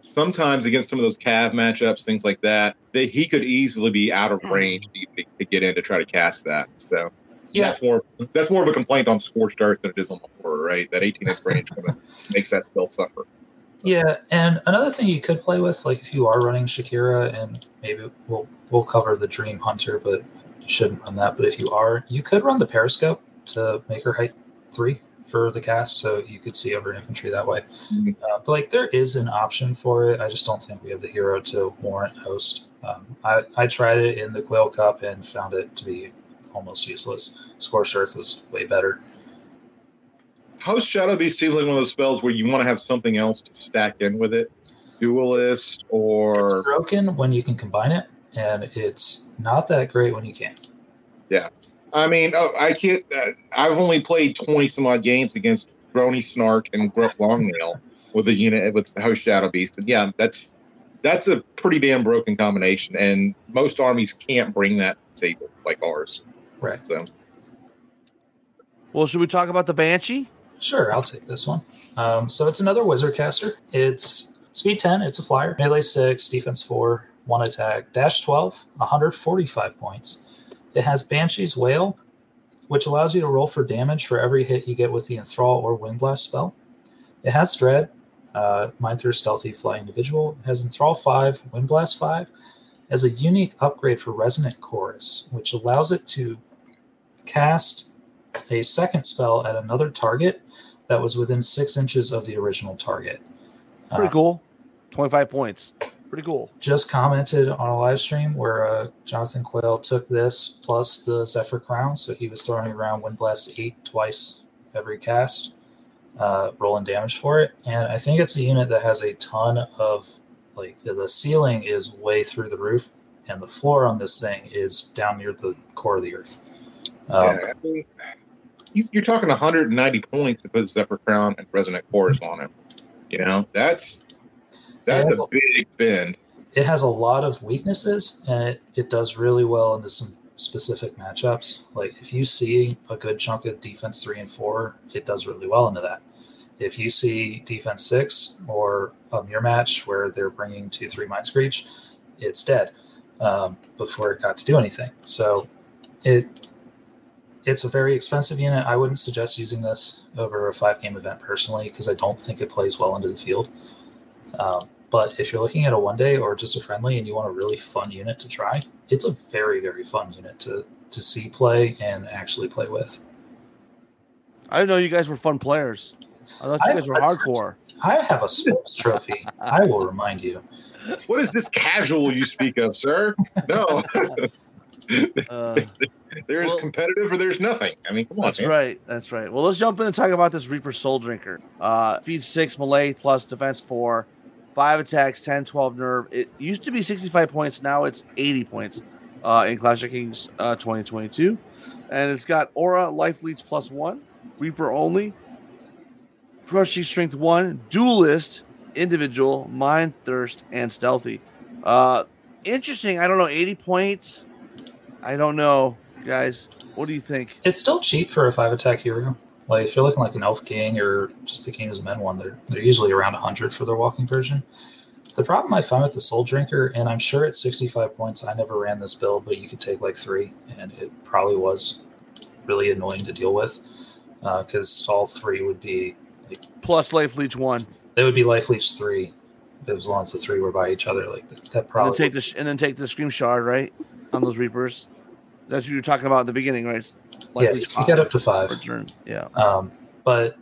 sometimes against some of those Cav matchups, things like that, that he could easily be out of range to, to get in to try to cast that. So yeah. That's more that's more of a complaint on scorched earth than it is on the horror, right? That 18 inch range kind of makes that spell suffer. So. Yeah, and another thing you could play with, like if you are running Shakira, and maybe we'll we'll cover the Dream Hunter, but you shouldn't run that. But if you are, you could run the Periscope to make her height three for the cast, so you could see over infantry that way. Mm-hmm. Uh, but like there is an option for it. I just don't think we have the hero to warrant host. Um, I I tried it in the Quail Cup and found it to be almost useless. Scorched Earth was way better. Host Shadow Beast seems like one of those spells where you want to have something else to stack in with it, duelist or It's broken when you can combine it, and it's not that great when you can't. Yeah. I mean, oh, I can't. Uh, I've only played twenty some odd games against Brony Snark and Gruff Longnail with a unit with Host Shadow Beast, and yeah, that's that's a pretty damn broken combination, and most armies can't bring that to the table like ours. Right. So Well, should we talk about the Banshee? Sure, I'll take this one. Um, so it's another wizard caster. It's speed 10, it's a flyer, melee 6, defense 4, 1 attack, dash 12, 145 points. It has Banshee's Wail, which allows you to roll for damage for every hit you get with the Enthrall or Wind Blast spell. It has Dread, uh, Mind Through Stealthy Fly Individual. It has Enthrall 5, Wind Blast 5. Has a unique upgrade for Resonant Chorus, which allows it to cast a second spell at another target that was within six inches of the original target. Pretty Uh, cool. 25 points. Pretty cool. Just commented on a live stream where uh, Jonathan Quayle took this plus the Zephyr Crown, so he was throwing around Wind Blast 8 twice every cast, uh, rolling damage for it. And I think it's a unit that has a ton of, like, the ceiling is way through the roof, and the floor on this thing is down near the core of the earth. Um, yeah, I mean, you're talking 190 points to put Zephyr Crown and Resonant Chorus on him. You know, that's that's Yeah. a big bend. it has a lot of weaknesses and it, it does really well into some specific matchups. Like if you see a good chunk of defense three and four, it does really well into that. If you see defense six or a mirror match where they're bringing two three mind screech, it's dead um, before it got to do anything. So it it's a very expensive unit. I wouldn't suggest using this over a five game event personally because I don't think it plays well into the field. Um, but if you're looking at a one day or just a friendly and you want a really fun unit to try, it's a very, very fun unit to, to see play and actually play with. I didn't know you guys were fun players. I thought you I- guys were hardcore. I have a sports trophy. I will remind you. What is this casual you speak of, sir? No, [laughs] Uh, there is Well- competitive or there's nothing. I mean, come on. that's man. right. That's right. Well, let's jump in and talk about this Reaper Soul Drinker. Uh, speed six, melee plus defense four, five attacks, 10, 12 nerve. It used to be 65 points. Now it's 80 points uh, in Clash of Kings uh, 2022. And it's got Aura, Life Leech plus one, Reaper only, Crushing Strength one, Duelist, Individual, Mind Thirst, and Stealthy. Uh, interesting. I don't know. 80 points. I don't know, guys. What do you think? It's still cheap for a five attack hero. Like if you're looking like an Elf King or just the King's Men one, they're they're usually around 100 for their walking version. The problem I find with the Soul Drinker, and I'm sure it's 65 points. I never ran this build, but you could take like three, and it probably was really annoying to deal with because all three would be Plus Life Leech one. they would be life leech three as long as the three were by each other. Like that, that And then probably take the sh- and then take the Scream Shard, right? On those Reapers. That's what you were talking about at the beginning, right? yeah, you can get up to five. Yeah. Um, but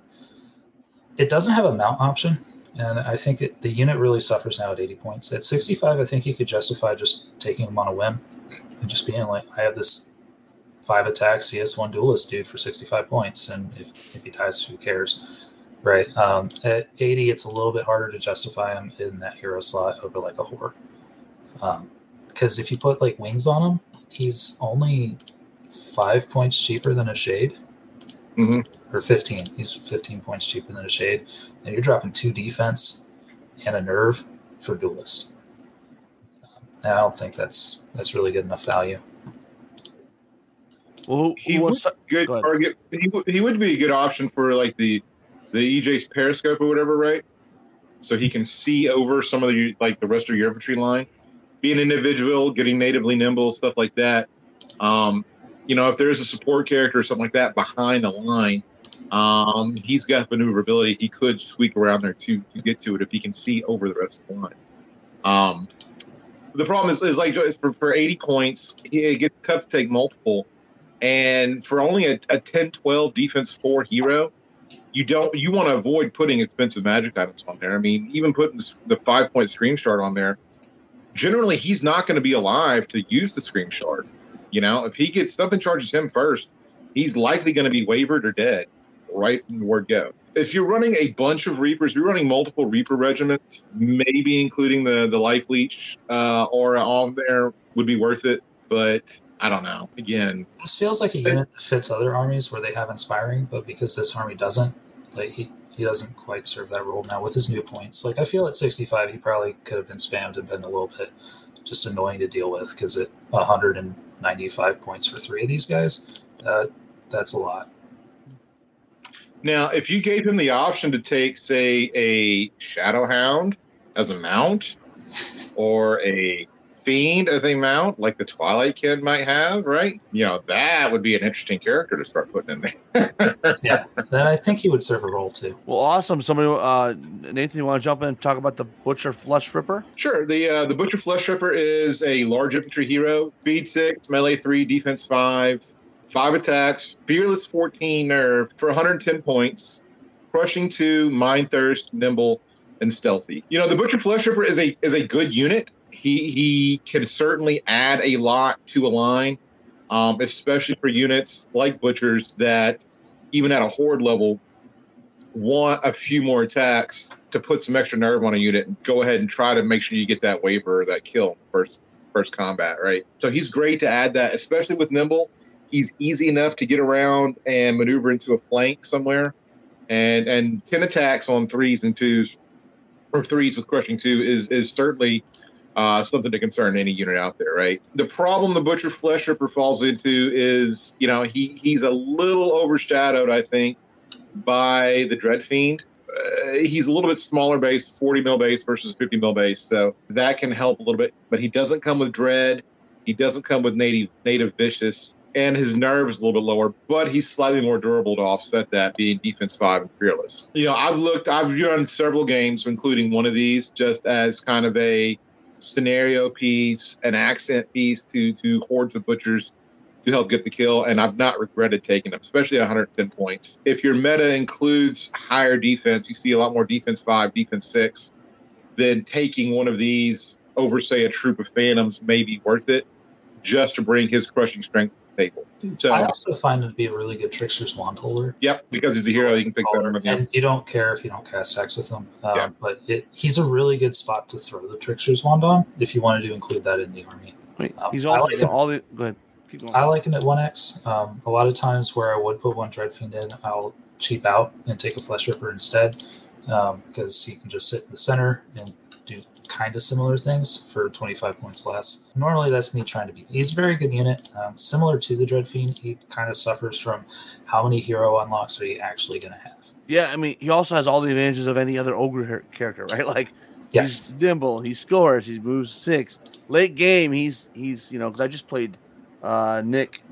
it doesn't have a mount option, and I think it, the unit really suffers now at 80 points. At 65, I think you could justify just taking him on a whim and just being like, I have this five attack CS1 duelist dude for 65 points, and if, if he dies, who cares? Right. Um, at 80, it's a little bit harder to justify him in that hero slot over like a horror. Because if you put like wings on him, he's only five points cheaper than a shade Mhm. or 15. He's 15 points cheaper than a shade, and you're dropping two defense and a nerve for duelist. Um, and I don't think that's that's really good enough value. Well, who, He who would wants to- good target. He, would- he would be a good option for like the the EJ's periscope or whatever, right? So he can see over some of the like the rest of your infantry line. Being individual, getting natively nimble, stuff like that. Um, you know, if there's a support character or something like that behind the line, um, he's got maneuverability. He could squeak around there to, to get to it if he can see over the rest of the line. Um, the problem is, is like for, for 80 points, it gets tough to take multiple. And for only a, a 10 12 defense four hero, you don't you want to avoid putting expensive magic items on there. I mean, even putting the five point scream shard on there, generally he's not going to be alive to use the scream shard. You know, if he gets something charges him first, he's likely going to be wavered or dead. right from the word go. If you're running a bunch of Reapers, you're running multiple Reaper regiments, maybe including the the Life Leech uh, aura on there would be worth it. But I don't know. Again, This feels like a unit that fits other armies where they have inspiring, but because this army doesn't, like he, he doesn't quite serve that role now with his new points. Like I feel at 65, he probably could have been spammed and been a little bit just annoying to deal with because at 195 points for three of these guys, uh, that's a lot. Now, if you gave him the option to take, say, a Shadowhound as a mount, or a Fiend as a mount, like the Twilight Kin might have, right? You know, that would be an interesting character to start putting in there. [laughs] Yeah, then I think he would serve a role too. Well, awesome. Somebody, uh, Nathan, you want to jump in and talk about the Butcher Flesh Ripper? Sure. The uh, the Butcher Flesh Ripper is a large infantry hero, speed six, melee three, defense five, five attacks, fearless 14 nerve for 110 points, crushing two, mind thirst, nimble, and stealthy. You know, the Butcher Flesh Ripper is a is a good unit. He he can certainly add a lot to a line, um, especially for units like Butchers that even at a horde level want a few more attacks to put some extra nerve on a unit go ahead and try to make sure you get that waiver or that kill first first combat, right? So he's great to add that, especially with nimble. He's easy enough to get around and maneuver into a flank somewhere. And and 10 attacks on threes and twos or threes with crushing two is is certainly uh, something to concern any unit out there, right? The problem the Butcher Flesh Ripper falls into is, you know, he he's a little overshadowed, I think, by the Dread Fiend. Uh, he's a little bit smaller base, 40 mil base versus 50 mil base, so that can help a little bit. But he doesn't come with Dread. He doesn't come with native native vicious, and his nerve is a little bit lower. But he's slightly more durable to offset that, being defense five and fearless. You know, I've looked, I've run several games, including one of these, just as kind of a scenario piece, an accent piece to to hordes of butchers to help get the kill, and I've not regretted taking them, especially at 110 points. If your meta includes higher defense, you see a lot more defense five, defense six, then taking one of these over, say, a troop of phantoms may be worth it just to bring his crushing strength to table. So, I also find him to be a really good trickster's wand holder. yep, because he's a hero, you can pick that up. and you don't care if you don't cast hex with him. Um, Yeah. But it, he's a really good spot to throw the trickster's wand on if you wanted to include that in the army. Wait, Um, he's I also like all the. Go ahead. Keep going. I like him at 1x. Um, a lot of times where I would put one Dreadfiend in, I'll cheap out and take a Flesh Ripper instead because he can just sit in the center and do kind of similar things for 25 points less. Normally, that's me trying to be. He's a very good unit. Um, similar to the Dreadfiend, he kind of suffers from how many hero unlocks are you actually going to have? Yeah, I mean, he also has all the advantages of any other ogre character, right? [laughs] Like, Yeah. he's nimble, he scores, he moves six. Late game, he's he's you know because I just played uh, Nick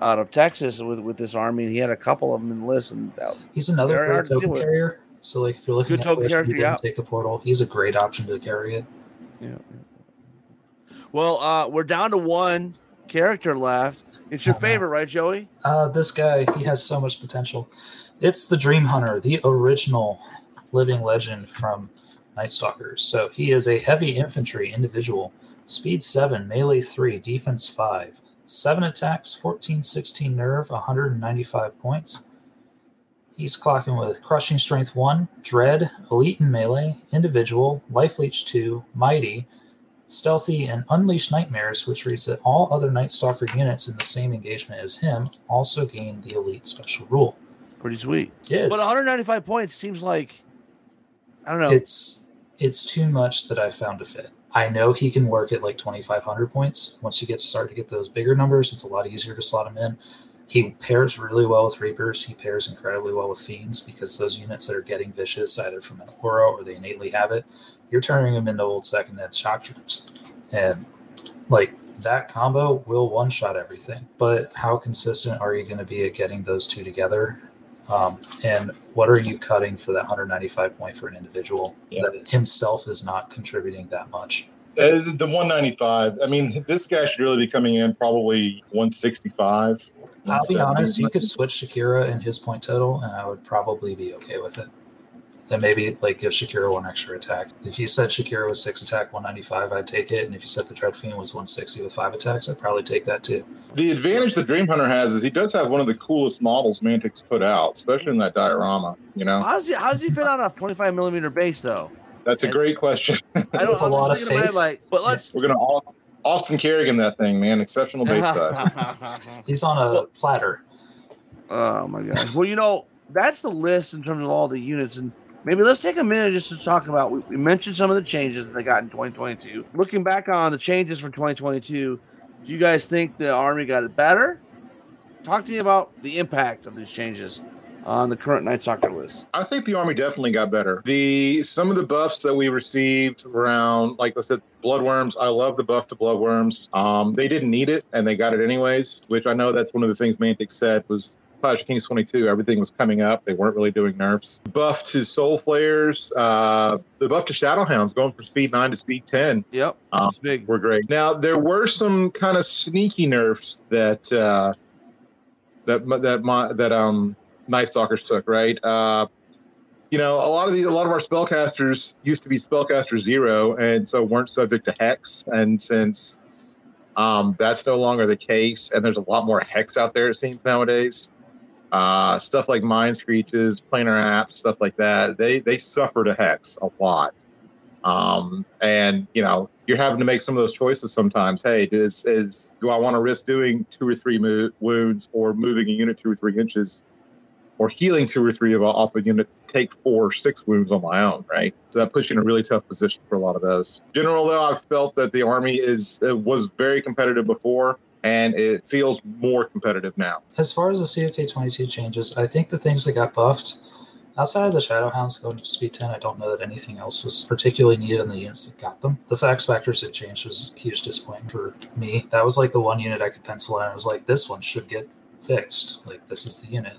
out of Texas with with this army, and he had a couple of them in the list, and that, He's another great token carrier. So, like, if you're looking Good at character, yeah. take the portal. He's a great option to carry it. yeah. Well, uh, we're down to one character left. It's your Uh-huh. favorite, right, Joey? Uh, this guy, he has so much potential. It's the Dream Hunter, the original living legend from Night Stalkers. So he is a heavy infantry individual, speed 7, melee 3, defense 5, 7 attacks, 14, 16 nerve, 195 points. He's clocking with Crushing Strength 1, Dread, Elite in Melee, Individual, Life Leech 2, Mighty, Stealthy, and Unleashed Nightmares, which reads that all other Night Stalker units in the same engagement as him also gain the Elite special rule. Pretty sweet. Yes. But 195 points seems like I don't know. It's it's too much that I found to fit. I know he can work at like 2,500 points. Once you get to start to get those bigger numbers, it's a lot easier to slot him in. He pairs really well with Reapers. He pairs incredibly well with Fiends because those units that are getting vicious either from an aura or they innately have it, you're turning them into old second ed shock troops. And like that combo will one shot everything. But how consistent are you going to be at getting those two together? Um, and what are you cutting for that 195 point for an individual Yeah. that himself is not contributing that much? Uh, The 195. I mean, this guy should really be coming in probably 165. I'll be honest, you could switch Shakira and his point total, and I would probably be okay with it. and maybe like give Shakira one extra attack. If you said Shakira was six attack, 195, I'd take it. And if you said the Dread Fiend was 160 with five attacks, I'd probably take that too. The advantage the Dream Hunter has is he does have one of the coolest models Mantic's put out, especially in that diorama. You know, How does he how does he fit on a 25 millimeter base though? That's a great question. [laughs] I don't. With a I'm lot of thinking in my head, faith. like, but let's. We're gonna all Austin Kerrigan that thing, man. Exceptional base [laughs] size. [laughs] He's on a Well- platter. Oh my gosh. Well, you know, that's the list in terms of all the units. And maybe let's take a minute just to talk about. We, we mentioned some of the changes that they got in 2022. Looking back on the changes from 2022, do you guys think the Army got it better? Talk to me about the impact of these changes on the current Night Stalker list. I think the army definitely got better. The some of the buffs that we received around, like I said, bloodworms. I love the buff to bloodworms. Um, they didn't need it, and they got it anyways. Which I know that's one of the things Mantic said was Clash Kings 22. Everything was coming up. They weren't really doing nerfs. Buff to soul flayers. Uh, the buff to shadowhounds going from speed nine to speed ten Yep. Um, It's big. were great. Now there were some kind of sneaky nerfs that uh, that that my, that um Night Stalkers took. Right. Uh, you know, a lot of these, a lot of our spellcasters used to be spellcaster zero, and so weren't subject to hex. And since um, that's no longer the case, and there's a lot more hex out there, it seems nowadays. Uh, stuff like mind screeches, planar apps, stuff like that. They they suffered a hex a lot. Um, and you know, you're having to make some of those choices sometimes. Hey, is is do I want to risk doing two or three mo- wounds, or moving a unit two or three inches, or healing two or three of off a unit to take four or six wounds on my own? Right. So that puts you in a really tough position for a lot of those. General, though, I've felt that the army is was very competitive before, and it feels more competitive now. As far as the COK 22 changes, I think the things that got buffed, outside of the Shadowhounds going to speed 10, I don't know that anything else was particularly needed in the units that got them. The fax factors that changed was a huge disappointment for me. That was like the one unit I could pencil in. I was like, this one should get fixed. Like, this is the unit.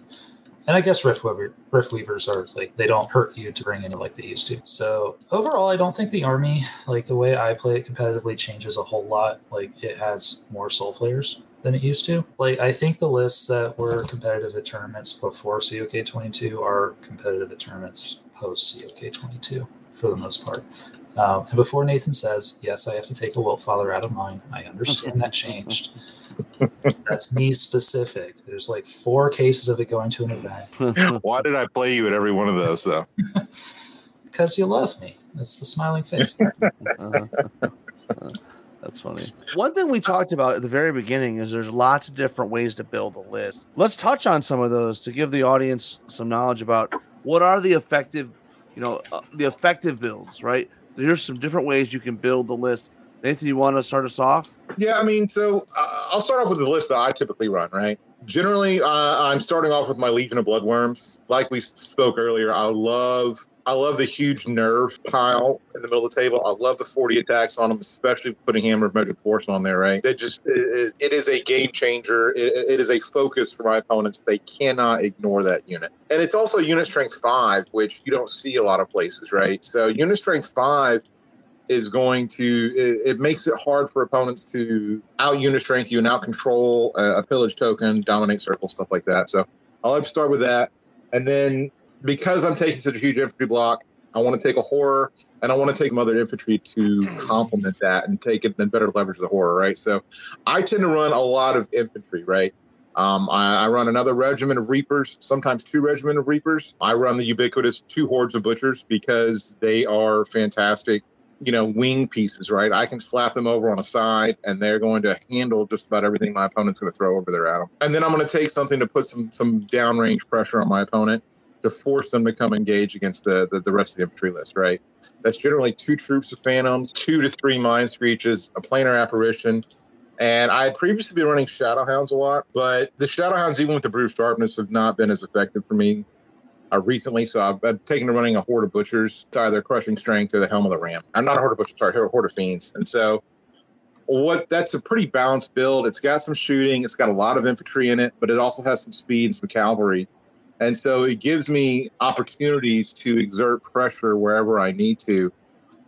And I guess Rift, Weaver, Rift Weavers are like, they don't hurt you to bring in like they used to. So overall, I don't think the army, like the way I play it competitively, changes a whole lot. Like, it has more soul flayers than it used to. Like I think the lists that were competitive at tournaments before COK 22 are competitive at tournaments post COK 22 for the most part. Um, and before Nathan says, yes, I have to take a Wiltfather out of mine. I understand [laughs] that changed. That's me specific. There's like four cases of it going to an event [laughs] Why did I play you at every one of those though? [laughs] because you love me. That's the smiling face. [laughs] That's funny. One thing we talked about at the very beginning is there's lots of different ways to build a list. Let's touch on some of those to give the audience some knowledge about what are the effective, you know, uh, the effective builds, right? There's some different ways you can build the list. Nathan, you want to start us off? Yeah, I mean, so uh, I'll start off with the list that I typically run, right? Generally, uh, I'm starting off with my Legion of Bloodworms. Like we spoke earlier, I love I love the huge nerve pile in the middle of the table. I love the 40 attacks on them, especially putting Hammer of Motive Force on there, right? It just it, it is a game changer. It, it is a focus for my opponents. They cannot ignore that unit, and it's also unit strength five, which you don't see a lot of places, right? So unit strength five is going to it, it makes it hard for opponents to out unit strength you and out control a, a pillage token, dominate circle, stuff like that. So I like to start with that, and then because I'm taking such a huge infantry block, I want to take a horror and I want to take some other infantry to complement that and take it and better leverage the horror, right? So I tend to run a lot of infantry, right? Um, I, I run another regiment of reapers, sometimes two regiment of reapers. I run the ubiquitous two hordes of butchers because they are fantastic you know, wing pieces, right? I can slap them over on a side and they're going to handle just about everything my opponent's going to throw over there at them. And then I'm going to take something to put some some downrange pressure on my opponent to force them to come engage against the, the, the rest of the infantry list, right? That's generally two troops of phantoms, two to three mind screeches, a planar apparition. And I had previously been running Shadowhounds a lot, but the Shadowhounds, even with the brew of sharpness, have not been as effective for me uh, recently. So I've, I've taken to running a Horde of Butchers, to either Crushing Strength or the Helm of the Ram. I'm not a Horde of Butchers, sorry, a Horde of Fiends. And so what that's a pretty balanced build. It's got some shooting, it's got a lot of infantry in it, but it also has some speed and some cavalry. And so it gives me opportunities to exert pressure wherever I need to.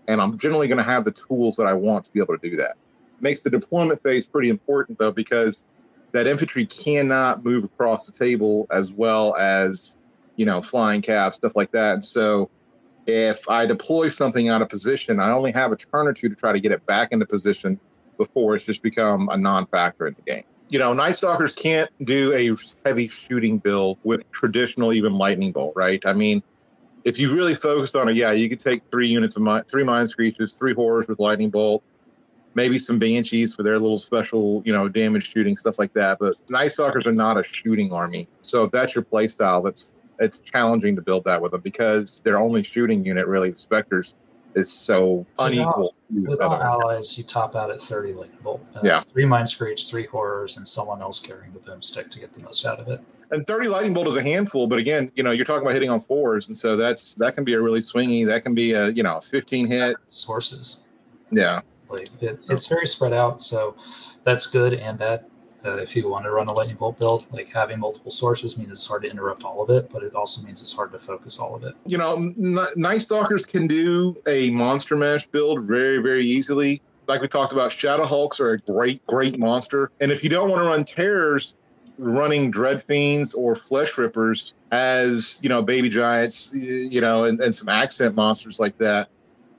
And I'm generally going to have the tools that I want to be able to do that. Makes the deployment phase pretty important, though, because that infantry cannot move across the table as well as you know, flying cap, stuff like that. And so if I deploy something out of position, I only have a turn or two to try to get it back into position before it's just become a non-factor in the game. You know, Night Stalkers can't do a heavy shooting build with traditional even lightning bolt, right? I mean, if you really focused on it, yeah, you could take three units of mi- three mind screeches, three horrors with lightning bolt, maybe some banshees for their little special, you know, damage shooting stuff like that. But Night Stalkers are not a shooting army, so if that's your play style, that's it's challenging to build that with them because their only shooting unit, really, the Spectres, is so unequal. with Without other- allies, you top out at 30 lightning bolt. Yeah. Three mind screech, three horrors, and someone else carrying the boomstick to get the most out of it. and 30 lightning bolt is a handful but again you know you're talking about hitting on fours and so that's that can be a really swingy that can be a you know 15 hit Sources. yeah Like it, it's very spread out, so that's good and bad. Uh, if you want to run a lightning bolt build, like having multiple sources means it's hard to interrupt all of it, but it also means it's hard to focus all of it. you know N- night stalkers can do a monster mash build very very easily like we talked about Shadowhulks are a great great monster and if you don't want to run terrors running dread fiends or flesh rippers as you know baby giants you know and, and some accent monsters like that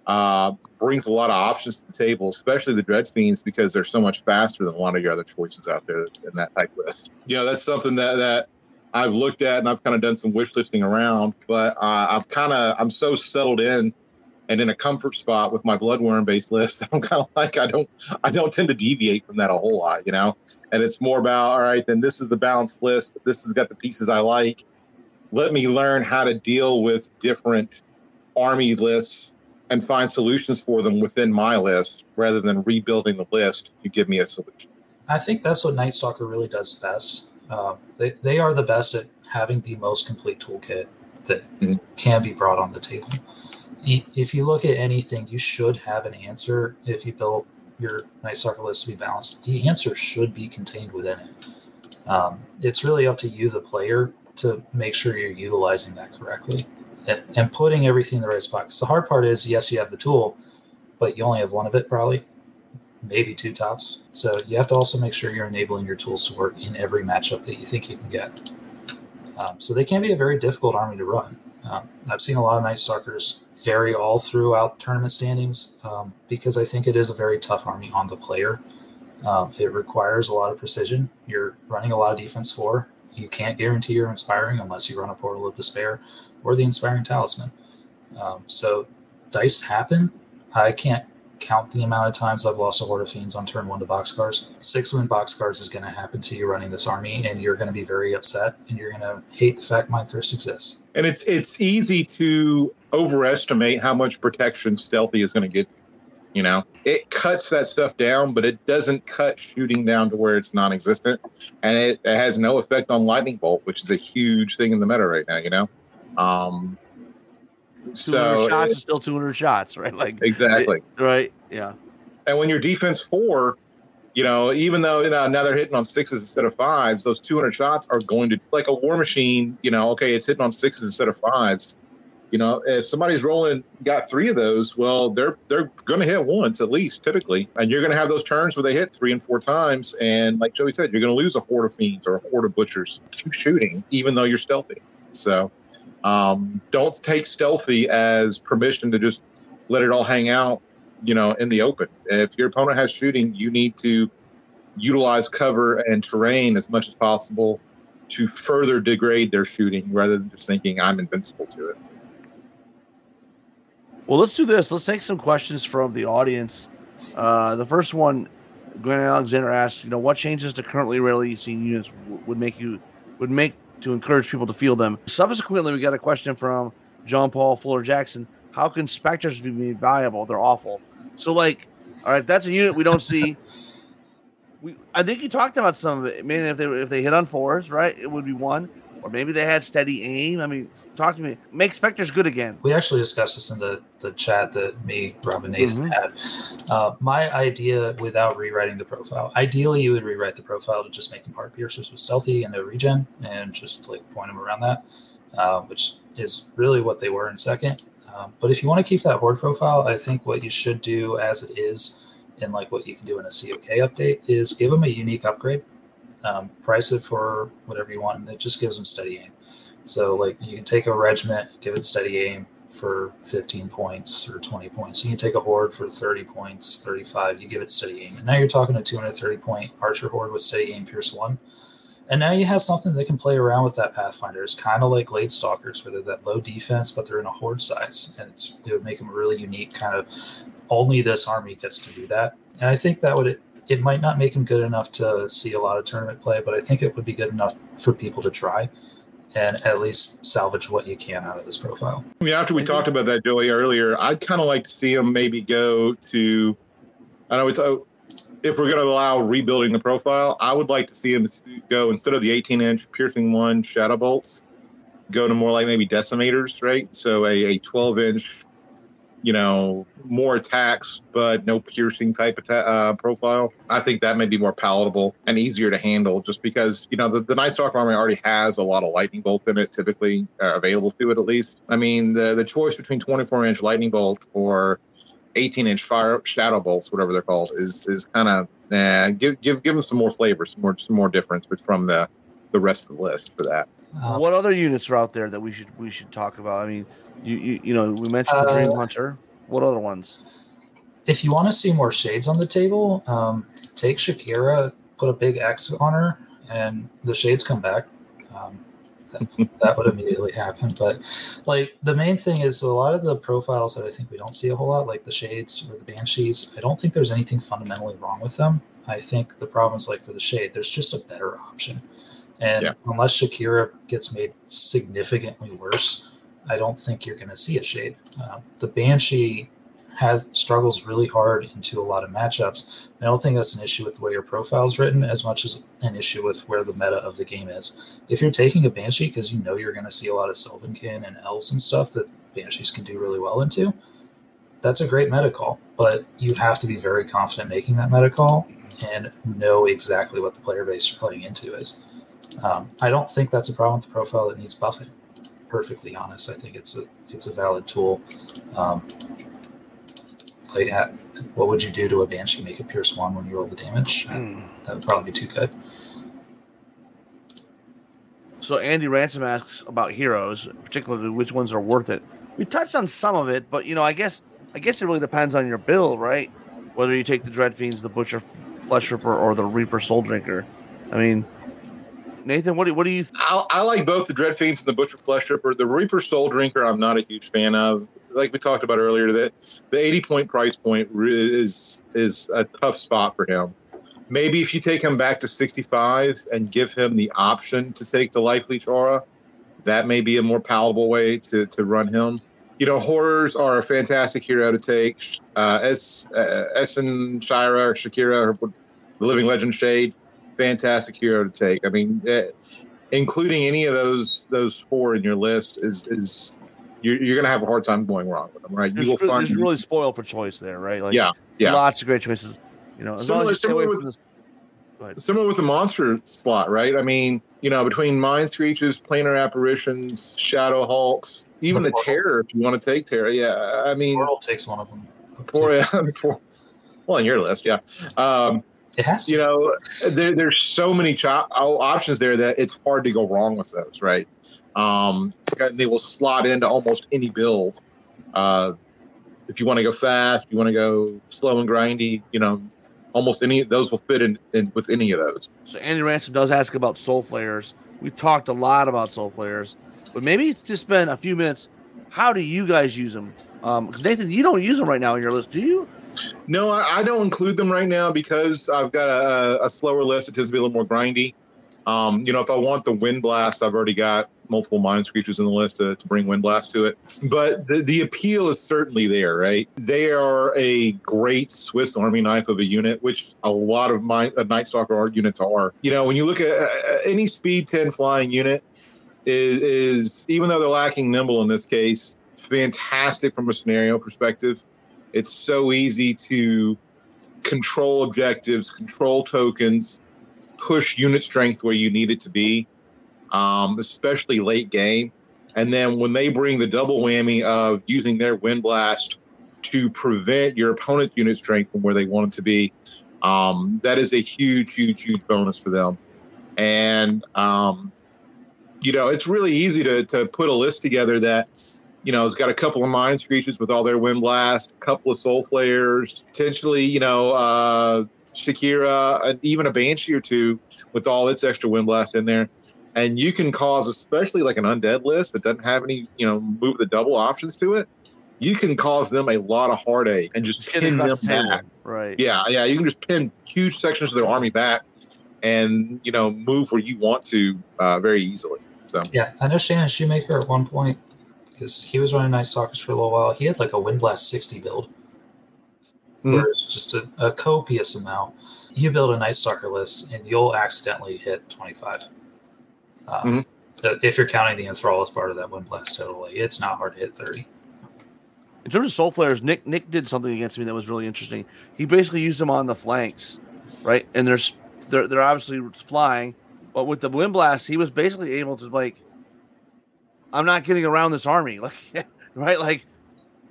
uh, brings a lot of options to the table especially the dread fiends because they're so much faster than a lot of your other choices out there in that type list you know that's something that that I've looked at and I've kind of done some wish listing around, but uh, I've kind of I'm so settled in and in a comfort spot with my bloodworm based list. [laughs] I'm kind of like I don't I don't tend to deviate from that a whole lot, you know. And it's more about all right, then this is the balanced list, but this has got the pieces I like. Let me learn how to deal with different army lists and find solutions for them within my list rather than rebuilding the list to give me a solution. I think that's what Night Stalker really does best. Um, they, they are the best at having the most complete toolkit that Mhm. can be brought on the table. If you look at anything, you should have an answer if you built your Night Stalker list to be balanced. The answer should be contained within it. Um, it's really up to you, the player, to make sure you're utilizing that correctly and, putting everything in the right spot. 'Cause the hard part is, yes, you have the tool, but you only have one of it probably maybe two tops. So you have to also make sure you're enabling your tools to work in every matchup that you think you can get. Um, so they can be a very difficult army to run. Um, I've seen a lot of Night Stalkers vary all throughout tournament standings um, because I think it is a very tough army on the player. Um, it requires a lot of precision. You're running a lot of defense for. You can't guarantee you're inspiring unless you run a Portal of Despair or the Inspiring Talisman. Um, so dice happen. I can't count the amount of times I've lost a horde of fiends on turn one to boxcars. Six win boxcars is going to happen to you running this army, and you're going to be very upset, and you're going to hate the fact Mind Thirst exists. And it's it's easy to overestimate how much protection stealthy is going to get. You know, it cuts that stuff down, but it doesn't cut shooting down to where it's non-existent, and it, it has no effect on lightning bolt, which is a huge thing in the meta right now. You know, um, 200 so shots it- is still 200 shots, right? [laughs] Like, exactly. right? Yeah. And when your defense four, you know, even though you know now they're hitting on sixes instead of fives, those 200 shots are going to like a war machine. You know, okay, it's hitting on sixes instead of fives. You know, if somebody's rolling got three of those, well, they're they're going to hit once at least typically, and you're going to have those turns where they hit three and four times. And like Joey said, you're going to lose a horde of fiends or a horde of butchers to shooting, even though you're stealthy. So, um, don't take stealthy as permission to just let it all hang out you know, in the open. If your opponent has shooting, you need to utilize cover and terrain as much as possible to further degrade their shooting rather than just thinking I'm invincible to it. Well, let's do this. Let's take some questions from the audience. Uh, the first one, Glenn Alexander asked, you know, what changes to currently releasing units w- would make you would make to encourage people to feel them? Subsequently, we got a question from John Paul Fuller Jackson. How can specters be valuable? They're awful. So, like, all right, that's a unit we don't see. We, I think you talked about some of it. Maybe if they if they hit on fours, right, it would be one, or maybe they had steady aim. I mean, talk to me. Make specters good again. We actually discussed this in the, the chat that me, Rob, and Nathan Mhm. had. Uh, my idea without rewriting the profile, ideally, you would rewrite the profile to just make them hard piercers with stealthy and no regen and just like point them around that, uh, which is really what they were in second. Um, but if you want to keep that horde profile, I think what you should do as it is, and like what you can do in a COK update, is give them a unique upgrade. Um, price it for whatever you want, and it just gives them steady aim. So like you can take a regiment, give it steady aim for 15 points or 20 points. You can take a horde for 30 points, 35. You give it steady aim, and now you're talking a 230 point archer horde with steady aim pierce one. And now you have something that can play around with that Pathfinder. It's kind of like Glade Stalkers, where they're that low defense, but they're in a horde size. And it would make them a really unique, kind of only this army gets to do that. And I think that would, it might not make them good enough to see a lot of tournament play, but I think it would be good enough for people to try and at least salvage what you can out of this profile. I mean, after we talked about that, Joey, earlier, I'd kind of like to see them maybe go to, I know it's, uh, if we're going to allow rebuilding the profile, I would like to see him go instead of the 18 inch piercing one shadow bolts, go to more like maybe decimators, right? So a, a 12 inch, you know, more attacks but no piercing type atta- uh, profile. I think that may be more palatable and easier to handle, just because you know the, the Night Stalker army already has a lot of lightning bolt in it, typically uh, available to it at least. I mean, the the choice between 24 inch lightning bolt or 18 inch fire shadow bolts, whatever they're called, is is kind of uh, give give give them some more flavor, some more some more difference, but from the the rest of the list for that. Uh, what other units are out there that we should we should talk about? I mean, you you, you know we mentioned the Dream uh, Hunter. What other ones? If you want to see more shades on the table, um, take Shakira, put a big X on her, and the shades come back. Um, [laughs] that, would immediately happen. But like the main thing is a lot of the profiles that I think we don't see a whole lot, like the shades or the banshees. I don't think there's anything fundamentally wrong with them. I think the problem is like for the shade, there's just a better option. And yeah. unless Shakira gets made significantly worse, I don't think you're going to see a shade. Uh, the Banshee has struggles really hard into a lot of matchups. I don't think that's an issue with the way your profile is written as much as an issue with where the meta of the game is. If you're taking a Banshee because you know you're going to see a lot of Sylvankin and Elves and stuff that Banshees can do really well into, that's a great meta call. But you have to be very confident making that meta call and know exactly what the player base you're playing into is. Um, I don't think that's a problem with the profile that needs buffing. Perfectly honest, I think it's a it's a valid tool. Um, like, at, what would you do to a banshee? Make it pierce one when you roll the damage? Mm. That would probably be too good. So Andy Ransom asks about heroes, particularly which ones are worth it. We touched on some of it, but you know, I guess I guess it really depends on your build, right? Whether you take the Dread Fiends, the Butcher Flesh Ripper, or the Reaper Soul Drinker. I mean, Nathan, what do, what do you? I, I like both the Dread Fiends and the Butcher Flesh Ripper. The Reaper Soul Drinker, I'm not a huge fan of. Like we talked about earlier, that the 80 point price point is is a tough spot for him. Maybe if you take him back to 65 and give him the option to take the Life Leech Aura, that may be a more palatable way to to run him. You know, horrors are a fantastic hero to take. Uh, Es uh, Essen Shira or Shakira, or the Living Legend Shade fantastic hero to take. I mean, uh, including any of those those four in your list is is you're, you're going to have a hard time going wrong with them, right? You will find there's really spoiled for choice there, right? Like, yeah, yeah, lots of great choices. You know, similar, similar with, similar with the monster slot, right? I mean, you know, between mind screeches, planar apparitions, Shadowhulks, even the, the terror, if you want to take terror, yeah. I mean, Portal takes one of them. For, yeah, [laughs] for, well, on your list, yeah. Um, it has. To. You know, there, there's so many cho- options there that it's hard to go wrong with those, right? Um, they will slot into almost any build. Uh, if you want to go fast, you want to go slow and grindy, you know, almost any of those will fit in, in with any of those. So Andy Ransom does ask about soul flayers. We talked a lot about soul flayers, but maybe it's just been a few minutes. How do you guys use them? Um, Nathan, you don't use them right now in your list, do you? No, I, I, don't include them right now because I've got a, a, slower list. It tends to be a little more grindy. Um, you know, if I want the wind blast, I've already got multiple mind screeches in the list to, to bring wind blast to it. But the, the appeal is certainly there, right? They are a great Swiss Army knife of a unit, which a lot of my uh, Night Stalker units are. You know, when you look at uh, any Speed 10 flying unit, is, is even though they're lacking nimble in this case, fantastic from a scenario perspective it's so easy to control objectives, control tokens, push unit strength where you need it to be, um, especially late game. And then when they bring the double whammy of using their wind blast to prevent your opponent's unit strength from where they want it to be, um, that is a huge, huge, huge bonus for them. And um, you know, it's really easy to to put a list together that you know, has got a couple of mind screeches with all their wind blast, a couple of soul flayers, potentially, you know, uh, Shakira, and even a banshee or two with all its extra wind blast in there. And you can cause, especially like an undead list that doesn't have any, you know, move the double options to it. You can cause them a lot of heartache and just pin them across table. back. Right. Yeah, yeah, you can just pin huge sections of their army back, and you know move where you want to uh, very easily. So Yeah, I know Shannon Shoemaker at one point because he was running Night Stalkers for a little while. He had like a Windblast 60 build, Mhm. where it's just a, a copious amount. You build a Night Stalker list and you'll accidentally hit 25. Um, Mhm. If you're counting the Enthrall as part of that Windblast totally, it's not hard to hit 30. In terms of soul flayers, Nick Nick did something against me that was really interesting. He basically used them on the flanks, right? And there's they're they're obviously flying, but with the wind blast, he was basically able to like, I'm not getting around this army, [laughs] like right, like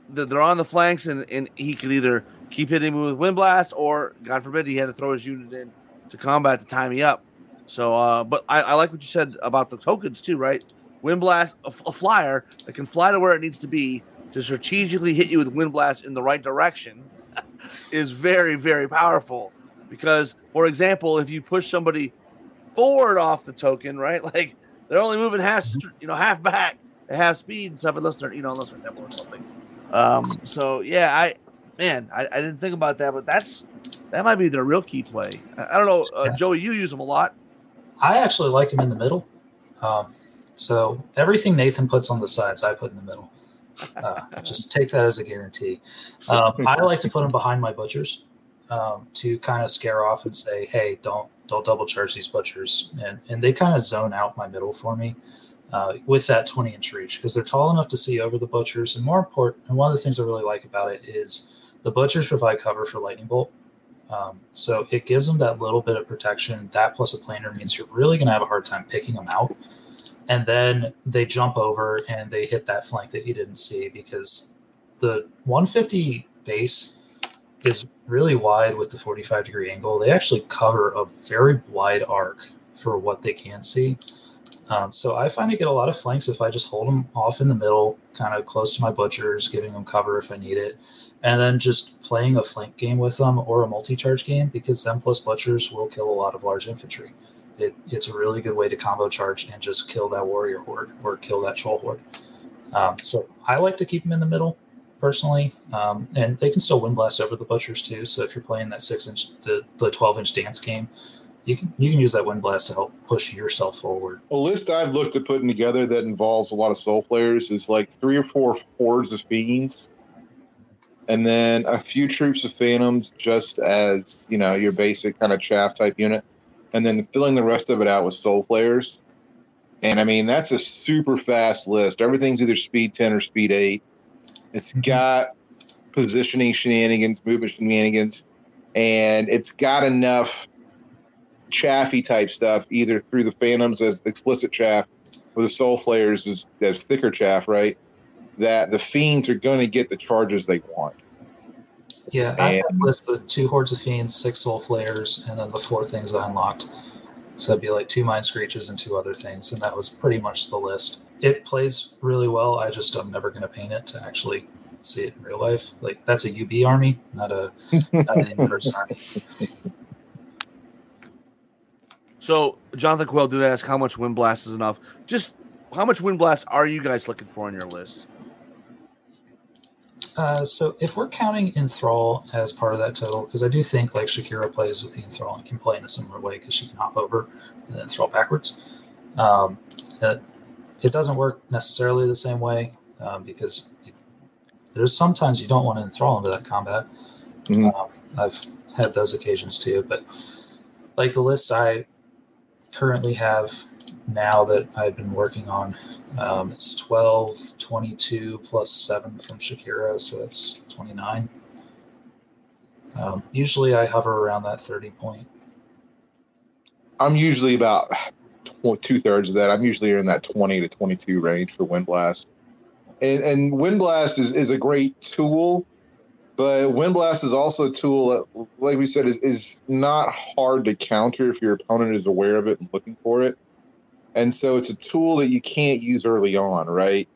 they're on the flanks, and and he could either keep hitting me with wind blast, or God forbid, he had to throw his unit in to combat to tie me up. So, uh, but I, I like what you said about the tokens too, right? Wind blast, a, a flyer that can fly to where it needs to be to strategically hit you with wind blast in the right direction [laughs] is very very powerful because for example if you push somebody forward off the token right [laughs] like they're only moving half you know half back at half speed and stuff unless they're you know unless they're nimble or something um so yeah i man I, I didn't think about that but that's that might be their real key play i, I don't know uh, Yeah. joey you use them a lot I actually like him in the middle. Um, so everything Nathan puts on the sides, I put in the middle. Uh, just take that as a guarantee. Um, I like to put them behind my butchers um, to kind of scare off and say, "Hey, don't don't double charge these butchers," and and they kind of zone out my middle for me uh, with that 20 inch reach because they're tall enough to see over the butchers, and more important, and one of the things I really like about it is the butchers provide cover for lightning bolt. Um, so it gives them that little bit of protection. That plus a planar means you're really going to have a hard time picking them out. And then they jump over and they hit that flank that you didn't see because the 150 base is really wide with the 45 degree angle. They actually cover a very wide arc for what they can see. Um, so I find I get a lot of flanks if I just hold them off in the middle, kind of close to my butchers, giving them cover if I need it and then just playing a flank game with them or a multi-charge game because them plus butchers will kill a lot of large infantry. It, it's a really good way to combo charge and just kill that warrior horde or kill that troll horde. Um, so I like to keep them in the middle personally, um, and they can still win blast over the butchers too. So if you're playing that six inch, the the twelve inch dance game, you can you can use that wind blast to help push yourself forward. a list I've looked at putting together that involves a lot of soul flayers is like three or four hordes of fiends, and then a few troops of phantoms, just as you know your basic kind of chaff type unit, and then filling the rest of it out with soul flayers. And I mean that's a super fast list. Everything's either speed ten or speed eight. It's got positioning shenanigans, movement shenanigans, and it's got enough chaffy type stuff, either through the Phantoms as explicit chaff or the Soul Flayers as, as thicker chaff, right? That the Fiends are going to get the charges they want. Yeah, I've got a list of two hordes of fiends, six soul flayers, and then the four things I unlocked. So it'd be like two mind screeches and two other things, and that was pretty much the list. It plays really well. I just I'm never going to paint it to actually see it in real life. Like that's a UB army, not a not an in-person army. [laughs] so jonathan quayle did ask how much wind blast is enough just how much wind blast are you guys looking for on your list Uh, so if we're counting enthrall as part of that total, because I do think like Shakira plays with the enthrall and can play in a similar way because she can hop over and then enthrall backwards. Um, it, it doesn't work necessarily the same way um, because you, there's sometimes you don't want to enthrall into that combat. Mhm. Um, I've had those occasions too, but like the list I currently have now that I've been working on um, it's 12, 22 plus 7 from Shakira, so that's 29. Um, usually I hover around that 30 point. I'm usually about two thirds of that. I'm usually in that 20 to 22 range for Wind Blast. And, and Wind Blast is, is a great tool, but Wind Blast is also a tool that, like we said, is, is not hard to counter if your opponent is aware of it and looking for it. And so it's a tool that you can't use early on, right?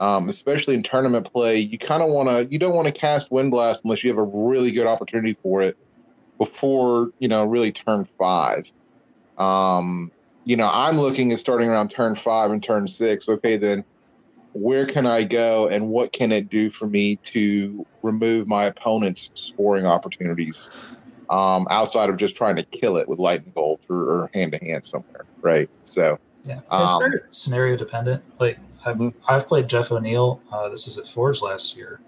Um, especially in tournament play, you kind of want to you don't want to cast Wind Blast unless you have a really good opportunity for it before you know really turn five. Um, you know, I'm looking at starting around turn five and turn six. Okay, then where can I go and what can it do for me to remove my opponent's scoring opportunities um, outside of just trying to kill it with lightning bolt or hand to hand somewhere, right? So, yeah, it's um, very scenario dependent. Like I've, mm-hmm. I've played Jeff O'Neill. Uh, this is at Forge last year.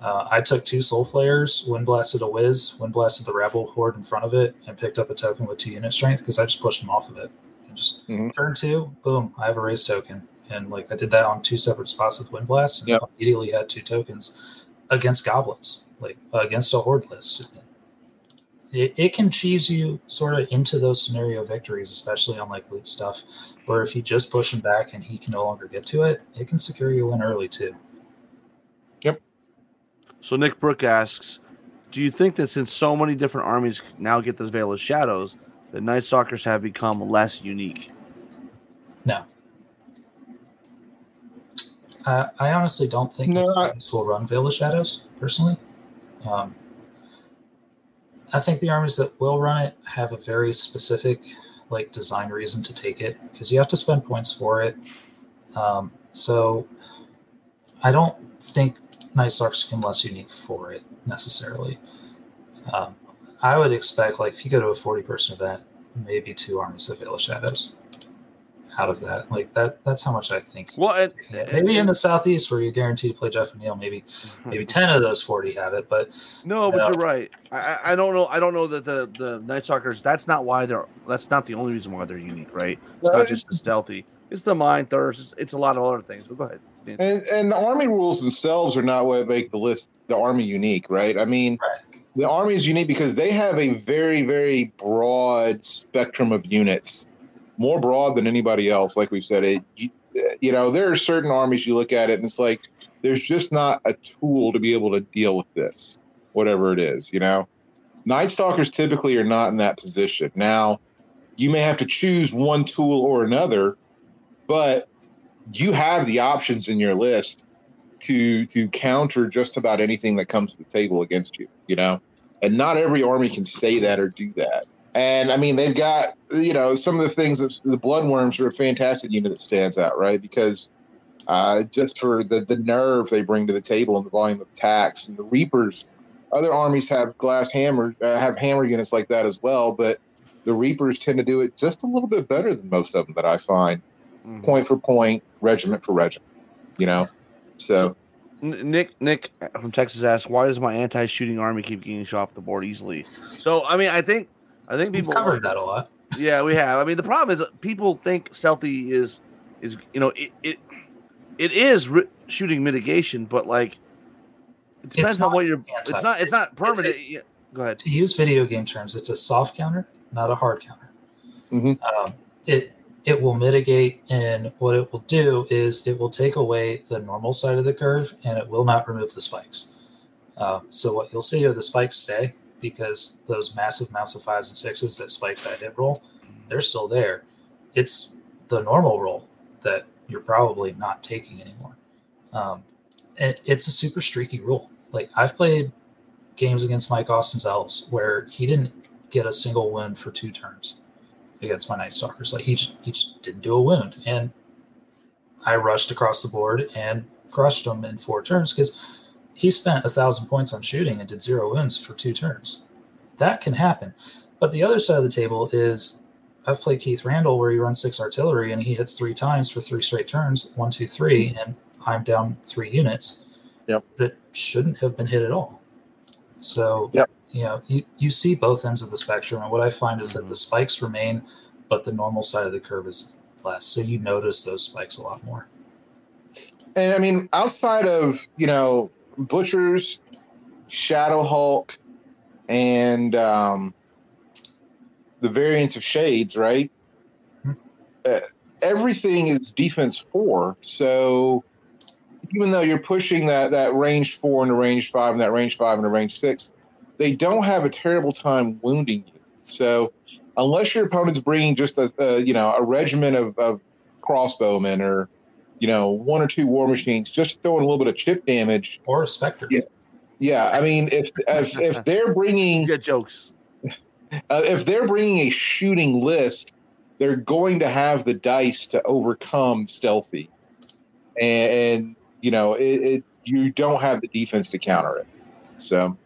Uh, I took two soul flayers, wind blasted a whiz, wind blasted the rabble horde in front of it, and picked up a token with two unit strength because I just pushed them off of it. And just mm-hmm. turn two, boom, I have a raze token and like I did that on two separate spots with Wind Blast, and yep. immediately had two tokens against goblins, like uh, against a horde list. It, it can cheese you sort of into those scenario victories, especially on like loot stuff, where if you just push him back and he can no longer get to it, it can secure you in early too. Yep. So Nick Brook asks, do you think that since so many different armies now get this Veil of Shadows, that Night Stalkers have become less unique? No. Uh, I honestly don't think no, I, will run Veil of Shadows personally. Um, I think the armies that will run it have a very specific like design reason to take it because you have to spend points for it. Um, so I don't think Night Stalkers can less unique for it necessarily. Um, I would expect like if you go to a forty person event, maybe two armies of Veil of Shadows out of that. Like that that's how much I think. Well, and, maybe in the southeast where you're guaranteed to play Jeff O'Neill, maybe mm-hmm. maybe ten of those forty have it. But no, but you're right. I, I don't know. I don't know that the the Night Stalkers. That's not why they're. That's not the only reason why they're unique, right? It's not just the stealthy. It's the mind thirst. It's, it's a lot of other things. But go ahead. And and the army rules themselves are not what make the list the army unique, right? I mean. Right. The army is unique because they have a very, very broad spectrum of units more broad than anybody else. Like we said, it you, you know there are certain armies you look at it and it's like there's just not a tool to be able to deal with this, whatever it is. You know, Night Stalkers typically are not in that position. Now, you may have to choose one tool or another, but you have the options in your list to to counter just about anything that comes to the table against you. You know, and not every army can say that or do that. And I mean, they've got, you know, some of the things that the Bloodworms are a fantastic unit that stands out, right? Because uh, just for the, the nerve they bring to the table and the volume of attacks. And the Reapers, other armies have glass hammer, uh, have hammer units like that as well, but the Reapers tend to do it just a little bit better than most of them that I find, mm-hmm. point for point, regiment for regiment, you know? So. so Nick Nick from Texas asks, "Why does my anti-shooting army keep getting shot off the board easily?" So, I mean, I think I think people We've covered that a lot. Yeah, we have. I mean, the problem is people think stealthy is is you know it it, it is re- shooting mitigation, but like it depends on what you're. Anti- it's not. It's not permanent. It's a, yeah. Go ahead. To use video game terms, it's a soft counter, not a hard counter. Mm-hmm. Um, it it will mitigate, and what it will do is it will take away the normal side of the curve, and it will not remove the spikes. Uh, so what you'll see are the spikes stay, because those massive amounts of fives and sixes that spike that hit roll, they're still there. It's the normal roll that you're probably not taking anymore. Um, it, it's a super streaky rule. Like I've played games against Mike Austin's elves where he didn't get a single wound for two turns against my Night Stalkers. Like he he just didn't do a wound, and I rushed across the board and crushed him in four turns because he spent a thousand points on shooting and did zero wounds for two turns. That can happen. But the other side of the table is I've played Keith Randall where he runs six artillery and he hits three times for three straight turns, one, two, three, and I'm down three units yep. that shouldn't have been hit at all. So yep. you know, you, you see both ends of the spectrum. And what I find is mm-hmm. that the spikes remain, but the normal side of the curve is less. So you notice those spikes a lot more. And I mean, outside of, you know, Butchers, Shadow Hulk, and um, the variants of Shades, right? Hmm. Uh, everything is defense four. So even though you're pushing that that range four and the range five and that range five and the range six, they don't have a terrible time wounding you. So unless your opponent's bringing just a, a you know a regiment of, of crossbowmen or you know one or two war machines, just throwing a little bit of chip damage. Or a Spectre. Yeah. Yeah, I mean, if if, if [laughs] they're bringing You get jokes. [laughs] uh, if they're bringing a shooting list, they're going to have the dice to overcome stealthy, and, and you know it, it. You don't have the defense to counter it, so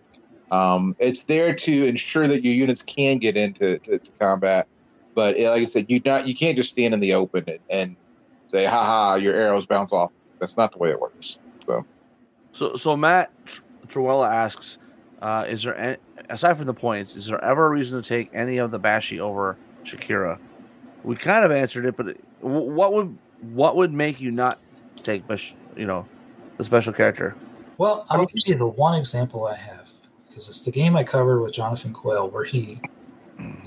um, it's there to ensure that your units can get into to, to combat. But like I said, you not you can't just stand in the open and, and say, "Ha ha!" Your arrows bounce off. That's not the way it works. So So, so Matt Tr- Truella asks, uh, is there any, aside from the points, is there ever a reason to take any of the Banshee over Shakira? We kind of answered it, but what would what would make you not take Bash, you know, the special character? Well, I'll give you the one example I have because it's the game I covered with Jonathan Quayle where he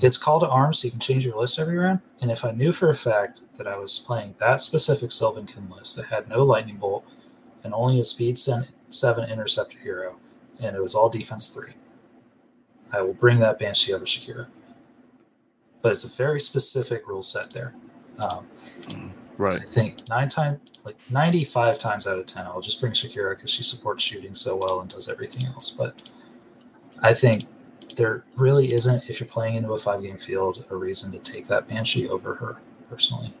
it's called to arms so you can change your list every round. And if I knew for a fact that I was playing that specific Sylvankin list that had no lightning bolt and only a speed seven interceptor hero, and it was all defense three, I will bring that Banshee over Shakira. But it's a very specific rule set there. Um, I think nine times, like ninety-five times out of ten, I'll just bring Shakira because she supports shooting so well and does everything else. But I think there really isn't, if you're playing into a five-game field, a reason to take that Banshee over her personally.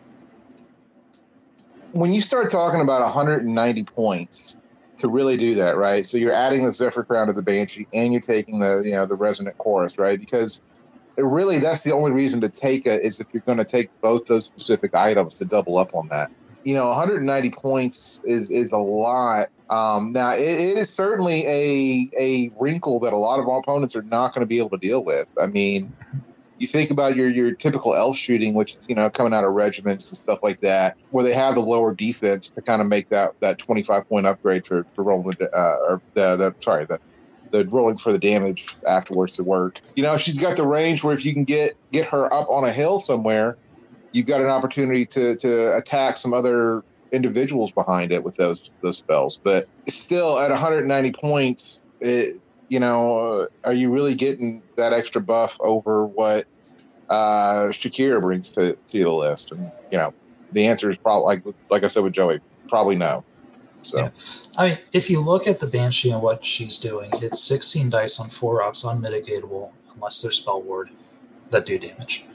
when you start talking about 190 points to really do that, right? So you're adding the Zephyr Crown to the Banshee, and you're taking the you know the Resonant Chorus, right? Because it really that's the only reason to take it is if you're going to take both those specific items to double up on that. You know, 190 points is is a lot. Um, now it, it is certainly a a wrinkle that a lot of opponents are not going to be able to deal with. I mean, you think about your your typical elf shooting, which you know coming out of regiments and stuff like that, where they have the lower defense to kind of make that that 25 point upgrade for for rolling the uh, or the the sorry the the rolling for the damage afterwards to work. You know, she's got the range where if you can get get her up on a hill somewhere, you've got an opportunity to to attack some other individuals behind it with those those spells. But still, at 190 points, it, you know, uh, are you really getting that extra buff over what uh, Shakira brings to, to the list? And you know, the answer is probably like like I said with Joey, probably no. So Yeah. I mean, if you look at the Banshee and what she's doing, it's 16 dice on four ups, unmitigatable, unless they're spell ward that do damage.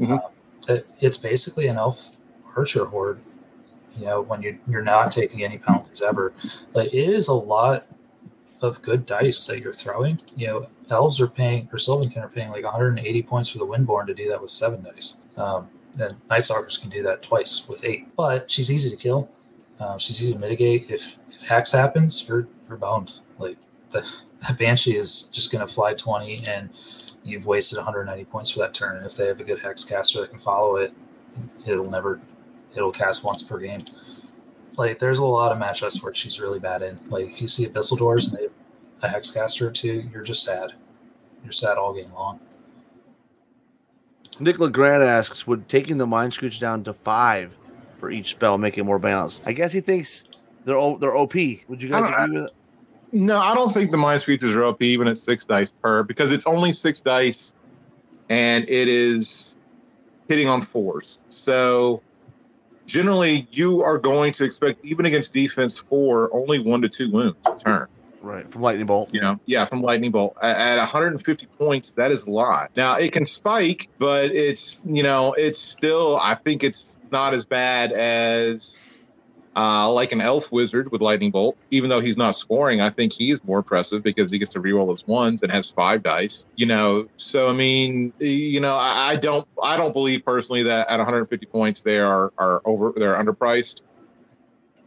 Mhm. Um, it, it's basically an elf archer horde. You know, when you're you're not taking any penalties ever, like it is a lot of good dice that you're throwing. You know, elves are paying or Sylvankin are paying like 180 points for the Windborn to do that with seven dice. Um, and Night Stalkers can do that twice with eight. But she's easy to kill. Uh, she's easy to mitigate. If if hacks happens, you're you're boned. Like the, [laughs] the Banshee is just going to fly 20, and you've wasted 190 points for that turn. And if they have a good hex caster that can follow it, it'll never it'll cast once per game. Like there's a lot of matchups where she's really bad in. Like if you see Abyssal Dwarfs and they have a Hexcaster or two, you're just sad. You're sad all game long. Nick LeGrand asks, would taking the mind screech down to five for each spell make it more balanced? I guess he thinks they're o- they're OP. Would you guys I agree with that? No, I don't think the mind screechers are OP even at six dice per because it's only six dice and it is hitting on fours. So generally, you are going to expect, even against defense four, only one to two wounds a turn. Right from lightning bolt. You know, yeah, from lightning bolt at, at 150 points, that is a lot. Now it can spike, but it's you know, it's still. I think it's not as bad as uh, like an elf wizard with lightning bolt. Even though he's not scoring, I think he is more impressive because he gets to reroll his ones and has five dice. You know, so I mean, you know, I, I don't, I don't believe personally that at 150 points they are are over, they're underpriced.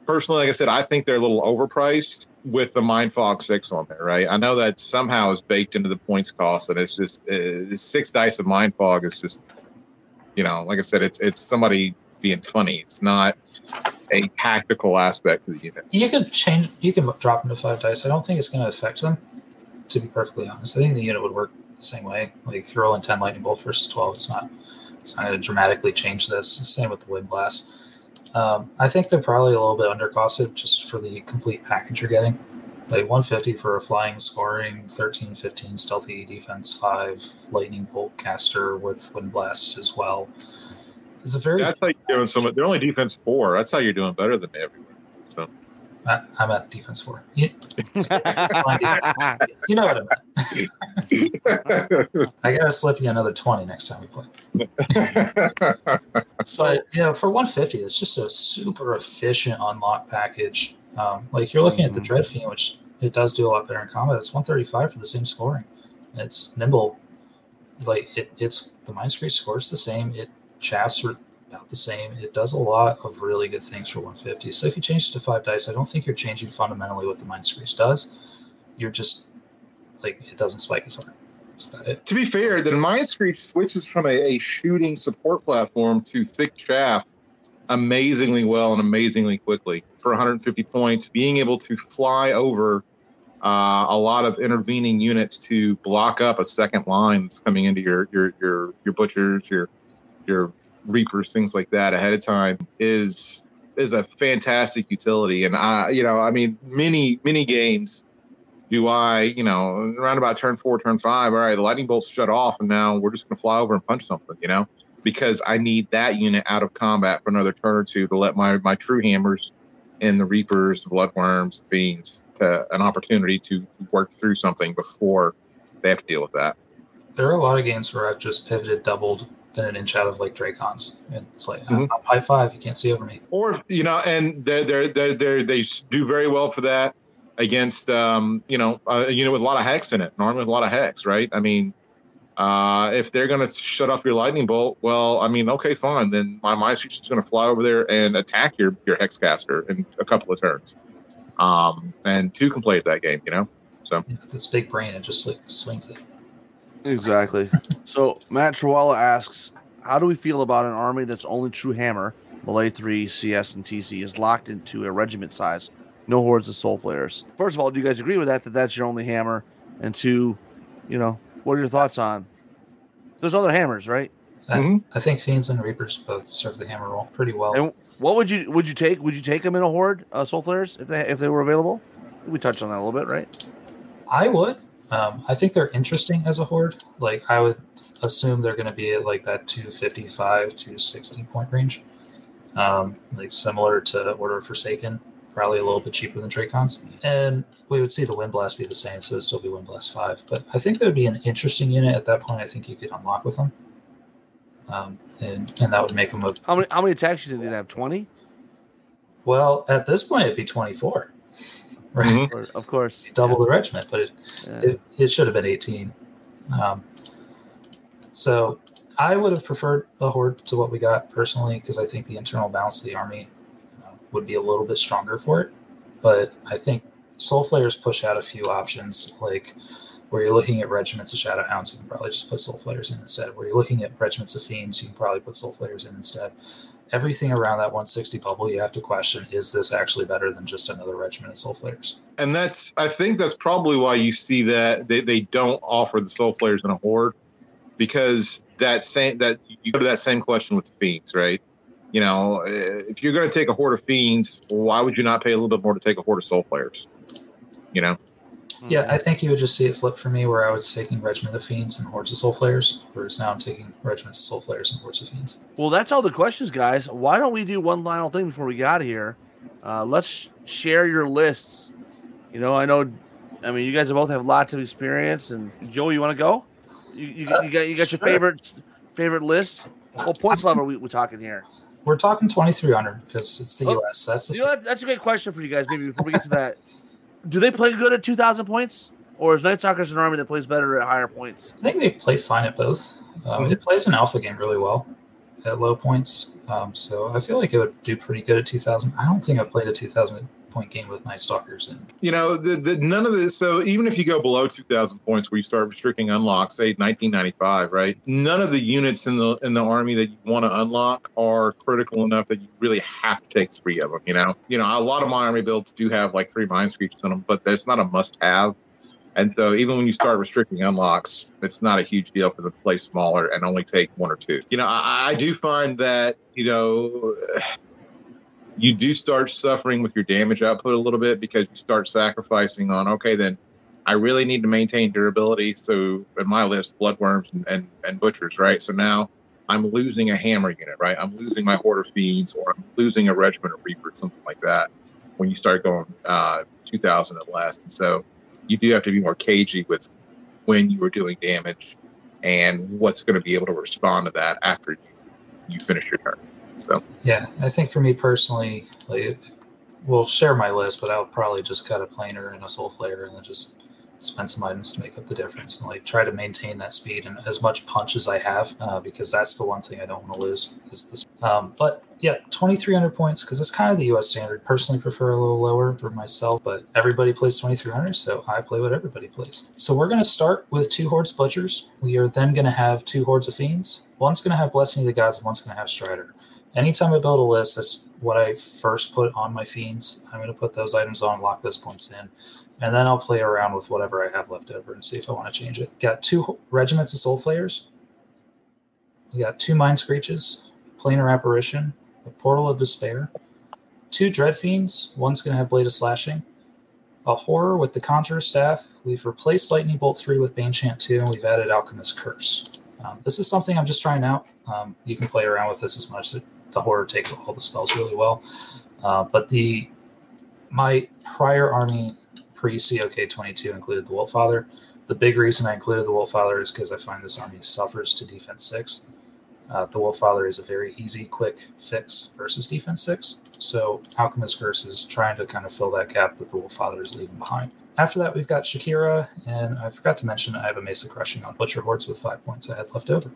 Personally, like I said, I think they're a little overpriced with the Mind Fog six on there, right? I know that somehow is baked into the points cost, and it's just uh, six dice of Mind Fog is just, you know, like I said, it's it's somebody being funny. It's not a tactical aspect of the unit. You can change. You can drop them to five dice. I don't think it's going to affect them. To be perfectly honest, I think the unit would work the same way. Like if you're rolling ten lightning bolts versus twelve, it's not. It's not going to dramatically change this. Same with the wind blast. Um, I think they're probably a little bit undercosted just for the complete package you're getting. Like 150 for a flying, scoring, 13, 15 stealthy defense, five lightning bolt caster with wind blast as well. It's a very. That's how you're doing so much. They're only defense four. That's how you're doing better than me everywhere. So I, I'm at defense four. You, [laughs] you know what I mean. [laughs] I gotta slip you another twenty next time we play. [laughs] But you know, for 150, it's just a super efficient unlock package. Um, like you're looking at the Dread Fiend, which it does do a lot better in combat. It's 135 for the same scoring. It's nimble. Like it, it's the Mind Screech scores the same. It chaffs are about the same. It does a lot of really good things for 150. So if you change it to five dice, I don't think you're changing fundamentally what the Mind Screech does. You're just like it doesn't spike as hard. That's about it. to be fair, the Mind Screech switches from a, a shooting support platform to thick chaff amazingly well and amazingly quickly for 150 points. Being able to fly over uh, a lot of intervening units to block up a second line that's coming into your your your your butchers, your your reapers, things like that ahead of time is is a fantastic utility. And I, you know, I mean, many many games do I, you know, around about turn four, turn five, all right, the lightning bolts shut off, and now we're just going to fly over and punch something, you know, because I need that unit out of combat for another turn or two to let my my true hammers and the reapers, the bloodworms, fiends, to an opportunity to work through something before they have to deal with that. There are a lot of games where I've just pivoted, doubled, been an inch out of like Drakons. And it's like, Mhm. I'm pipe five, you can't see over me. or you know, and they're, they're, they're, they're, they do very well for that against um, you know you know with a lot of hex in it, an army with a lot of hex, right? I mean, uh, if they're going to shut off your lightning bolt, well, I mean, okay, fine. Then my my Screech is going to fly over there and attack your your hex caster in a couple of turns, um, and two can play that game, you know. With this big brain, it just like swings it. Exactly. So Matt Trawala asks, how do we feel about an army that's only true hammer, Melee 3, CS, and TC is locked into a regiment size, no hordes of soul flayers? First of all, do you guys agree with that, that that's your only hammer? And two, you know, what are your thoughts on? There's other hammers, right? I, Mhm. I think Fiends and Reapers both serve the hammer role pretty well. And what would you would you take? Would you take them in a horde, uh, soul flayers, if they if they were available? We touched on that a little bit, right? I would. Um, I think they're interesting as a horde. Like I would assume they're going to be at like that 255 to 60 point range, um, like similar to Order of Forsaken, probably a little bit cheaper than Drakons. And we would see the Wind Blast be the same, so it'd still be Wind Blast five. But I think that would be an interesting unit at that point. I think you could unlock with them, um, and and that would make them a How many how many attacks do you think they'd have? Twenty? well. At this point, it'd be 24, right? Mhm. Of course. Double the regiment, but it, Yeah. it, it should have been 18. Um, so I would have preferred the horde to what we got personally because I think the internal balance of the army uh, would be a little bit stronger for it. But I think Soul Flayers push out a few options, like where you're looking at regiments of Shadow Hounds, you can probably just put Soul Flayers in instead. Where you're looking at regiments of Fiends, you can probably put Soul Flayers in instead. Everything around that 160 bubble, you have to question: Is this actually better than just another regiment of Soul Flayers? and that's I think that's probably why you see that they, they don't offer the soul flayers in a horde because that same that you go to that same question with the fiends, right? You know, uh, if you're going to take a horde of fiends, why would you not pay a little bit more to take a horde of soul flayers? You know, Yeah, I think you would just see it flip for me where I was taking Regiment of Fiends and Hordes of Soul Flayers, whereas now I'm taking Regiments of Soul Flayers and Hordes of Fiends. Well, that's all the questions, guys. Why don't we do one final thing before we got here? Uh, let's share your lists. You know, I know. I mean, you guys both have lots of experience. And Joe, you want to go? You, you, you got you got your favorite favorite list. What points level are we, we talking here? We're talking 2300 because it's the Oh, US. That's the You know? That's a great question for you guys. Maybe before we get to that, do they play good at two thousand points, or is Night Stalkers an army that plays better at higher points? I think they play fine at both. Um, It plays an alpha game really well at low points. Um, so I feel like it would do pretty good at 2000. I don't think I've played a 2000 point game with Night Stalkers. And you know, the, the none of this. So even if you go below 2,000 points, where you start restricting unlocks, say 1995, right? None of the units in the in the army that you want to unlock are critical enough that you really have to take three of them. You know, you know, a lot of my army builds do have like three mind screechers in them, but that's not a must-have. And so even when you start restricting unlocks, it's not a huge deal for them to play smaller and only take one or two. You know, I, I do find that you know you do start suffering with your damage output a little bit because you start sacrificing on okay then i really need to maintain durability so in my list bloodworms and, and, and butchers right so now I'm losing a hammer unit, right? I'm losing my Hoarder Fiends or I'm losing a regiment of Reapers, something like that when you start going uh, 2000 at last And so you do have to be more cagey with when you are doing damage and what's going to be able to respond to that after you, you finish your turn. So yeah, I think for me personally, like, we'll share my list, but I'll probably just cut a planar and a soul flayer and then just spend some items to make up the difference and like try to maintain that speed and as much punch as I have uh, because that's the one thing I don't want to lose is this. Um, but yeah, 2,300 points because it's kind of the U.S. standard. Personally, prefer a little lower for myself, but everybody plays 2,300, so I play what everybody plays. So we're going to start with two hordes butchers. We are then going to have two hordes of fiends. One's going to have blessing of the gods, and one's going to have strider. Anytime I build a list, that's what I first put on my fiends. I'm going to put those items on, lock those points in and then I'll play around with whatever I have left over and see if I want to change it. Got two regiments of soul flayers. We got two mind screechers, a planar apparition, a portal of despair, two dread fiends. One's going to have blade of slashing, a horror with the conjurer staff. We've replaced lightning bolt three with bane chant two, and we've added alchemist curse. Um, this is something I'm just trying out. Um, you can play around with this as much. The horror takes all the spells really well, uh, but the my prior army pre COK 22 included the Wiltfather. The big reason I included the Wiltfather is because I find this army suffers to defense six. Uh, the Wiltfather is a very easy, quick fix versus defense six. So Alchemist Curse is trying to kind of fill that gap that the Wolf Father is leaving behind. After that, we've got Shakira, and I forgot to mention I have a Mace of Crushing on Butcher Hordes with five points I had left over.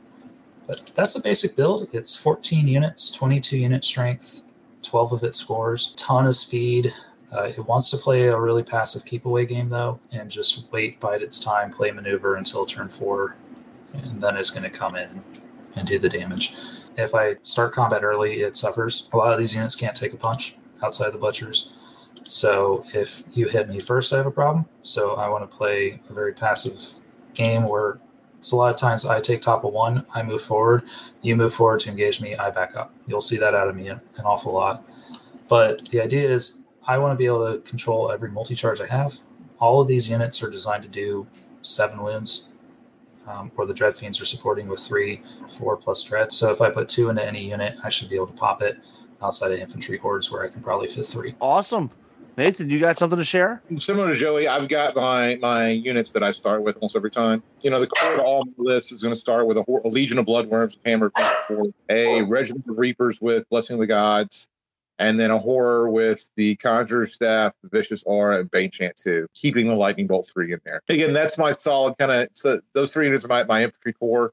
But that's the basic build. It's 14 units, 22 unit strength, 12 of it scores, ton of speed, uh, it wants to play a really passive keep away game though, and just wait, bide its time, play maneuver until turn four, and then it's going to come in and do the damage. If I start combat early, it suffers. A lot of these units can't take a punch outside the butchers. So if you hit me first, I have a problem. So I want to play a very passive game where it's a lot of times I take top of one, I move forward, you move forward to engage me, I back up. You'll see that out of me an awful lot. But the idea is I want to be able to control every multi charge I have. All of these units are designed to do seven wounds, um, or the Dread Fiends are supporting with three, four plus Dread. So if I put two into any unit, I should be able to pop it outside of infantry hordes where I can probably fit three. Awesome. Nathan, you got something to share? Similar to Joey, I've got my my units that I start with almost every time. You know, the core to all my lists is going to start with a, a Legion of Bloodworms, Hammer, a Regiment of Reapers with Blessing of the Gods, and then a horror with the Conjurer Staff, the Vicious Aura, and Bane Chant 2, keeping the Lightning Bolt 3 in there. Again, that's my solid kind of, so those three units are my, my infantry core,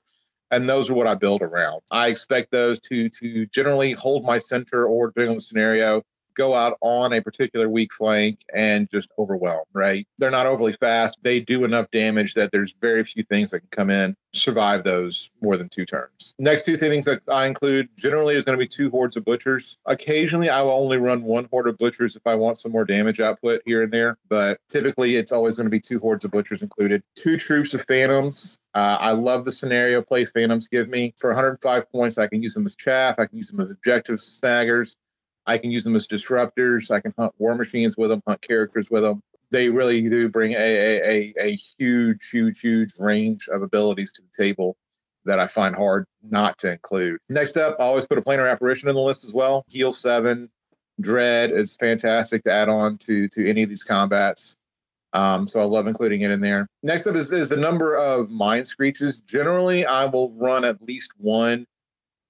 and those are what I build around. I expect those to to generally hold my center or, depending on the scenario, go out on a particular weak flank and just overwhelm, right? They're not overly fast. They do enough damage that there's very few things that can come in, survive those more than two turns. Next two things that I include generally is going to be two hordes of butchers. Occasionally, I will only run one horde of butchers if I want some more damage output here and there, but typically it's always going to be two hordes of butchers included. Two troops of phantoms. Uh, I love the scenario plays Phantoms give me. For 105 points, I can use them as chaff. I can use them as objective snaggers. I can use them as disruptors. I can hunt war machines with them, hunt characters with them. They really do bring a, a, a, huge, huge, huge range of abilities to the table that I find hard not to include. Next up, I always put a planar apparition in the list as well. Heal seven, Dread is fantastic to add on to to any of these combats. Um, so I love including it in there. Next up is, is the number of mind screechers. Generally, I will run at least one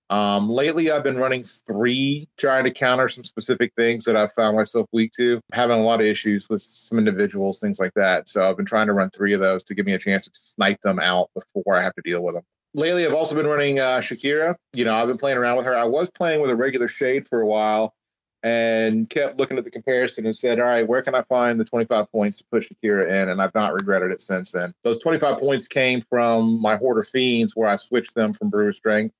um, lately, I've been running three, trying to counter some specific things that I've found myself weak to, having a lot of issues with some individuals, things like that. So I've been trying to run three of those to give me a chance to snipe them out before I have to deal with them. Lately, I've also been running uh, Shakira. You know, I've been playing around with her. I was playing with a regular shade for a while and kept looking at the comparison and said, all right, where can I find the 25 points to put Shakira in? And I've not regretted it since then. Those 25 points came from my Hoarder Fiends, where I switched them from Brew of Strength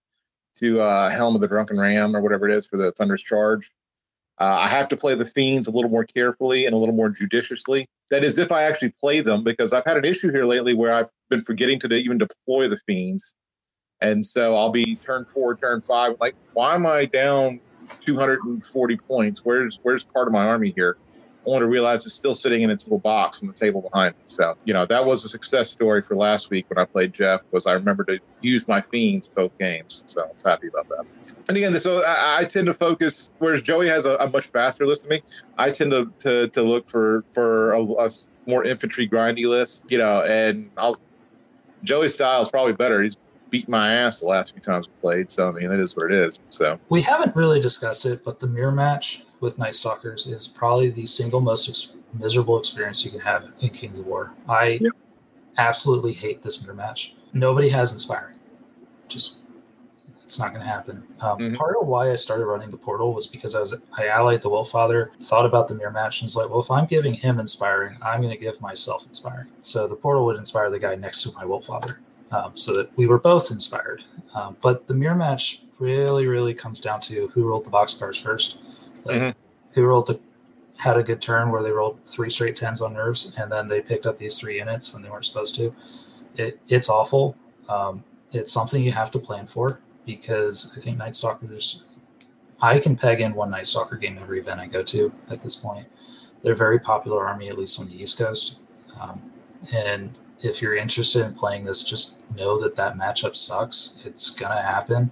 to uh, Helm of the Drunken Ram or whatever it is for the Thunderous Charge. Uh, I have to play the Fiends a little more carefully and a little more judiciously. That is, if I actually play them, because I've had an issue here lately where I've been forgetting to even deploy the Fiends. And so I'll be turn four, turn five. Like, why am I down 240 points? Where's where's part of my army here? Only to realize it's still sitting in its little box on the table behind me. So, you know, that was a success story for last week when I played Jeff was I remember to use my fiends both games. So I was happy about that. And again, so I, I tend to focus, whereas Joey has a, a, much faster list than me, I tend to, to, to look for, for a, a more infantry grindy list, you know, and I'll, Joey's style is probably better. He's beat my ass the last few times we played. So I mean, it is what it is. So we haven't really discussed it, but the mirror match with Night Stalkers is probably the single most ex- miserable experience you can have in Kings of War. I yep. absolutely hate this mirror match. Nobody has inspiring. Just it's not going to happen. Um, mm-hmm. Part of why I started running the portal was because I was I allied the Wiltfather, thought about the mirror match, and was like, well, if I'm giving him inspiring, I'm going to give myself inspiring. So the portal would inspire the guy next to my Wiltfather um, so that we were both inspired. Um, but the mirror match really, really comes down to who rolled the box cards first. Like, mm-hmm. Who rolled the had a good turn where they rolled three straight tens on nerves, and then they picked up these three units when they weren't supposed to. It, it's awful. Um, it's something you have to plan for because I think Night Stalkers. I can peg in one Night Stalker game every event I go to at this point. They're a very popular army, at least on the East Coast. Um, and if you're interested in playing this, just know that that matchup sucks. It's gonna happen.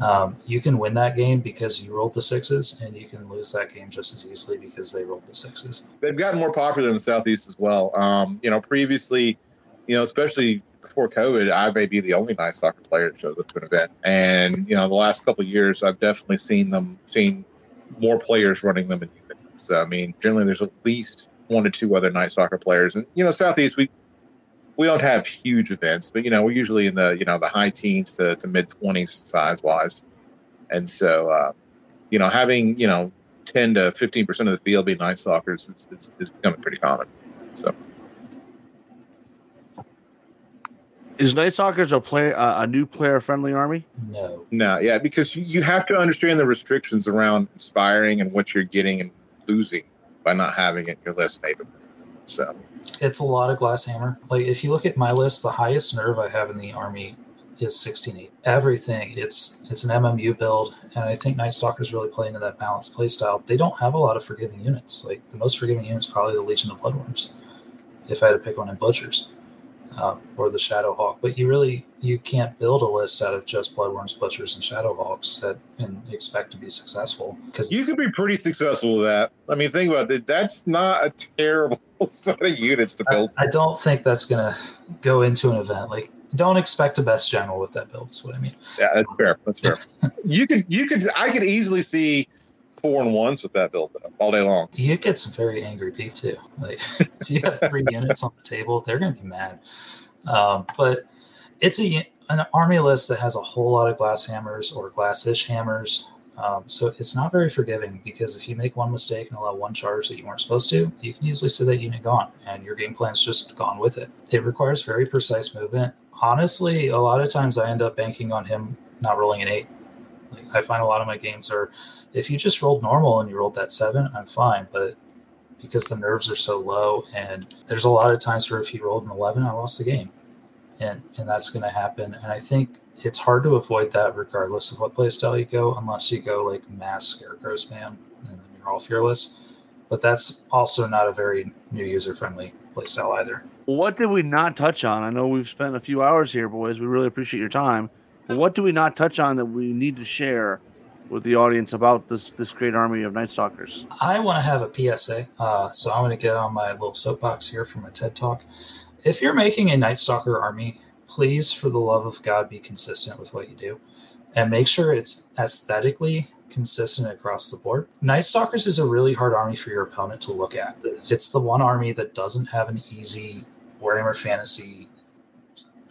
Um, you can win that game because you rolled the sixes, and you can lose that game just as easily because they rolled the sixes. They've gotten more popular in the southeast as well. Um, you know, previously, you know, especially before COVID, I may be the only Night Stalker player that shows up to an event, and you know, the last couple years, I've definitely seen them, seen more players running them and using. So, I mean, generally, there's at least one to two other Night Stalker players, and you know, southeast we we don't have huge events, but you know, we're usually in the you know the high teens to, to mid twenties size wise, and so uh, you know having you know ten to fifteen percent of the field be Night Stalkers is, is, is becoming pretty common. So. Is Night Stalkers a play uh, a new player friendly army? No. No, yeah, because you, you have to understand the restrictions around inspiring and what you're getting and losing by not having it in your list, maybe. So it's a lot of glass hammer. Like if you look at my list, the highest nerve I have in the army is 16.8. Everything. It's it's an MMU build, and I think Night Stalkers really play into that balanced playstyle. They don't have a lot of forgiving units. Like the most forgiving units probably the Legion of Bloodworms. If I had to pick one in Butchers uh, or the Shadowhulk. But you really you can't build a list out of just Bloodworms, Butchers, and Shadowhulks that and expect to be successful. Because you could be pretty successful with that. I mean, think about it. That's not a terrible [laughs] set of units to build. I, I don't think that's going to go into an event like. Don't expect a best general with that build. Is what I mean. Yeah, that's fair. That's fair. [laughs] you could, you could, I could easily see four and ones with that build all day long. You get some very angry people too. Like [laughs] if you have three units on the table, they're going to be mad. Um, but it's a an army list that has a whole lot of glass hammers or glassish hammers. Um, so it's not very forgiving because if you make one mistake and allow one charge that you weren't supposed to, you can easily see that unit gone and your game plan's just gone with it. It requires very precise movement. Honestly, a lot of times I end up banking on him not rolling an eight. Like I find a lot of my games are if you just rolled normal and you rolled that seven, I'm fine. But because the nerves are so low, and there's a lot of times where if he rolled an 11, I lost the game. And, and that's going to happen. And I think it's hard to avoid that regardless of what playstyle you go, unless you go like mass scarecrow spam and then you're all fearless. But that's also not a very new user friendly playstyle either. What did we not touch on? I know we've spent a few hours here, boys. We really appreciate your time. But what do we not touch on that we need to share with the audience about this this great army of Night Stalkers? I want to have a PSA, uh, so I'm going to get on my little soapbox here for my TED talk. If you're making a Night Stalker army, please, for the love of God, be consistent with what you do, and make sure it's aesthetically consistent across the board. Night Stalkers is a really hard army for your opponent to look at. It's the one army that doesn't have an easy Warhammer Fantasy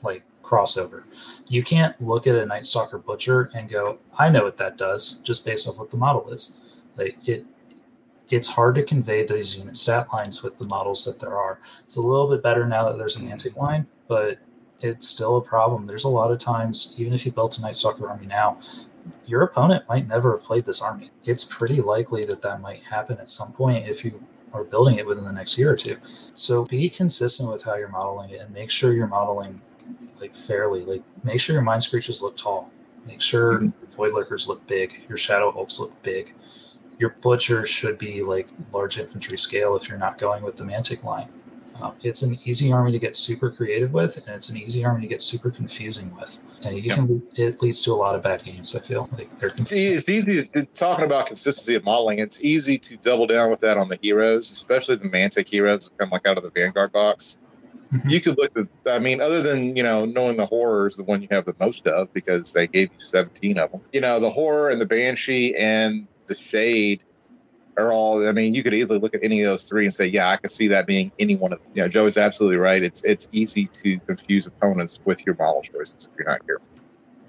like crossover you can't look at a Night Stalker Butcher and go, I know what that does, just based off what the model is. Like it it's hard to convey these unit stat lines with the models that there are. It's a little bit better now that there's an Mantic line, but it's still a problem. There's a lot of times, even if you built a Night Stalker army now, your opponent might never have played this army. It's pretty likely that that might happen at some point if you are building it within the next year or two. So be consistent with how you're modeling it and make sure you're modeling like fairly. Like make sure your mind screechers look tall. Make sure mm-hmm. void lurkers look big. Your shadow hulks look big. your butcher should be like large infantry scale if you're not going with the Mantic line. Um, it's an easy army to get super creative with, and it's an easy army to get super confusing with. And Yeah. can it leads to a lot of bad games. I feel like they're It's, e- it's easy to, talking about consistency of modeling. It's easy to double down with that on the heroes, especially the Mantic heroes that come like out of the Vanguard box. Mhm. You could look at, I mean, other than you know knowing the horror is the one you have the most of because they gave you seventeen of them. You know, the horror and the banshee and the shade are all. I mean, you could easily look at any of those three and say, yeah, I can see that being any one of them. You know, Joe is absolutely right. It's it's easy to confuse opponents with your model choices if you're not careful.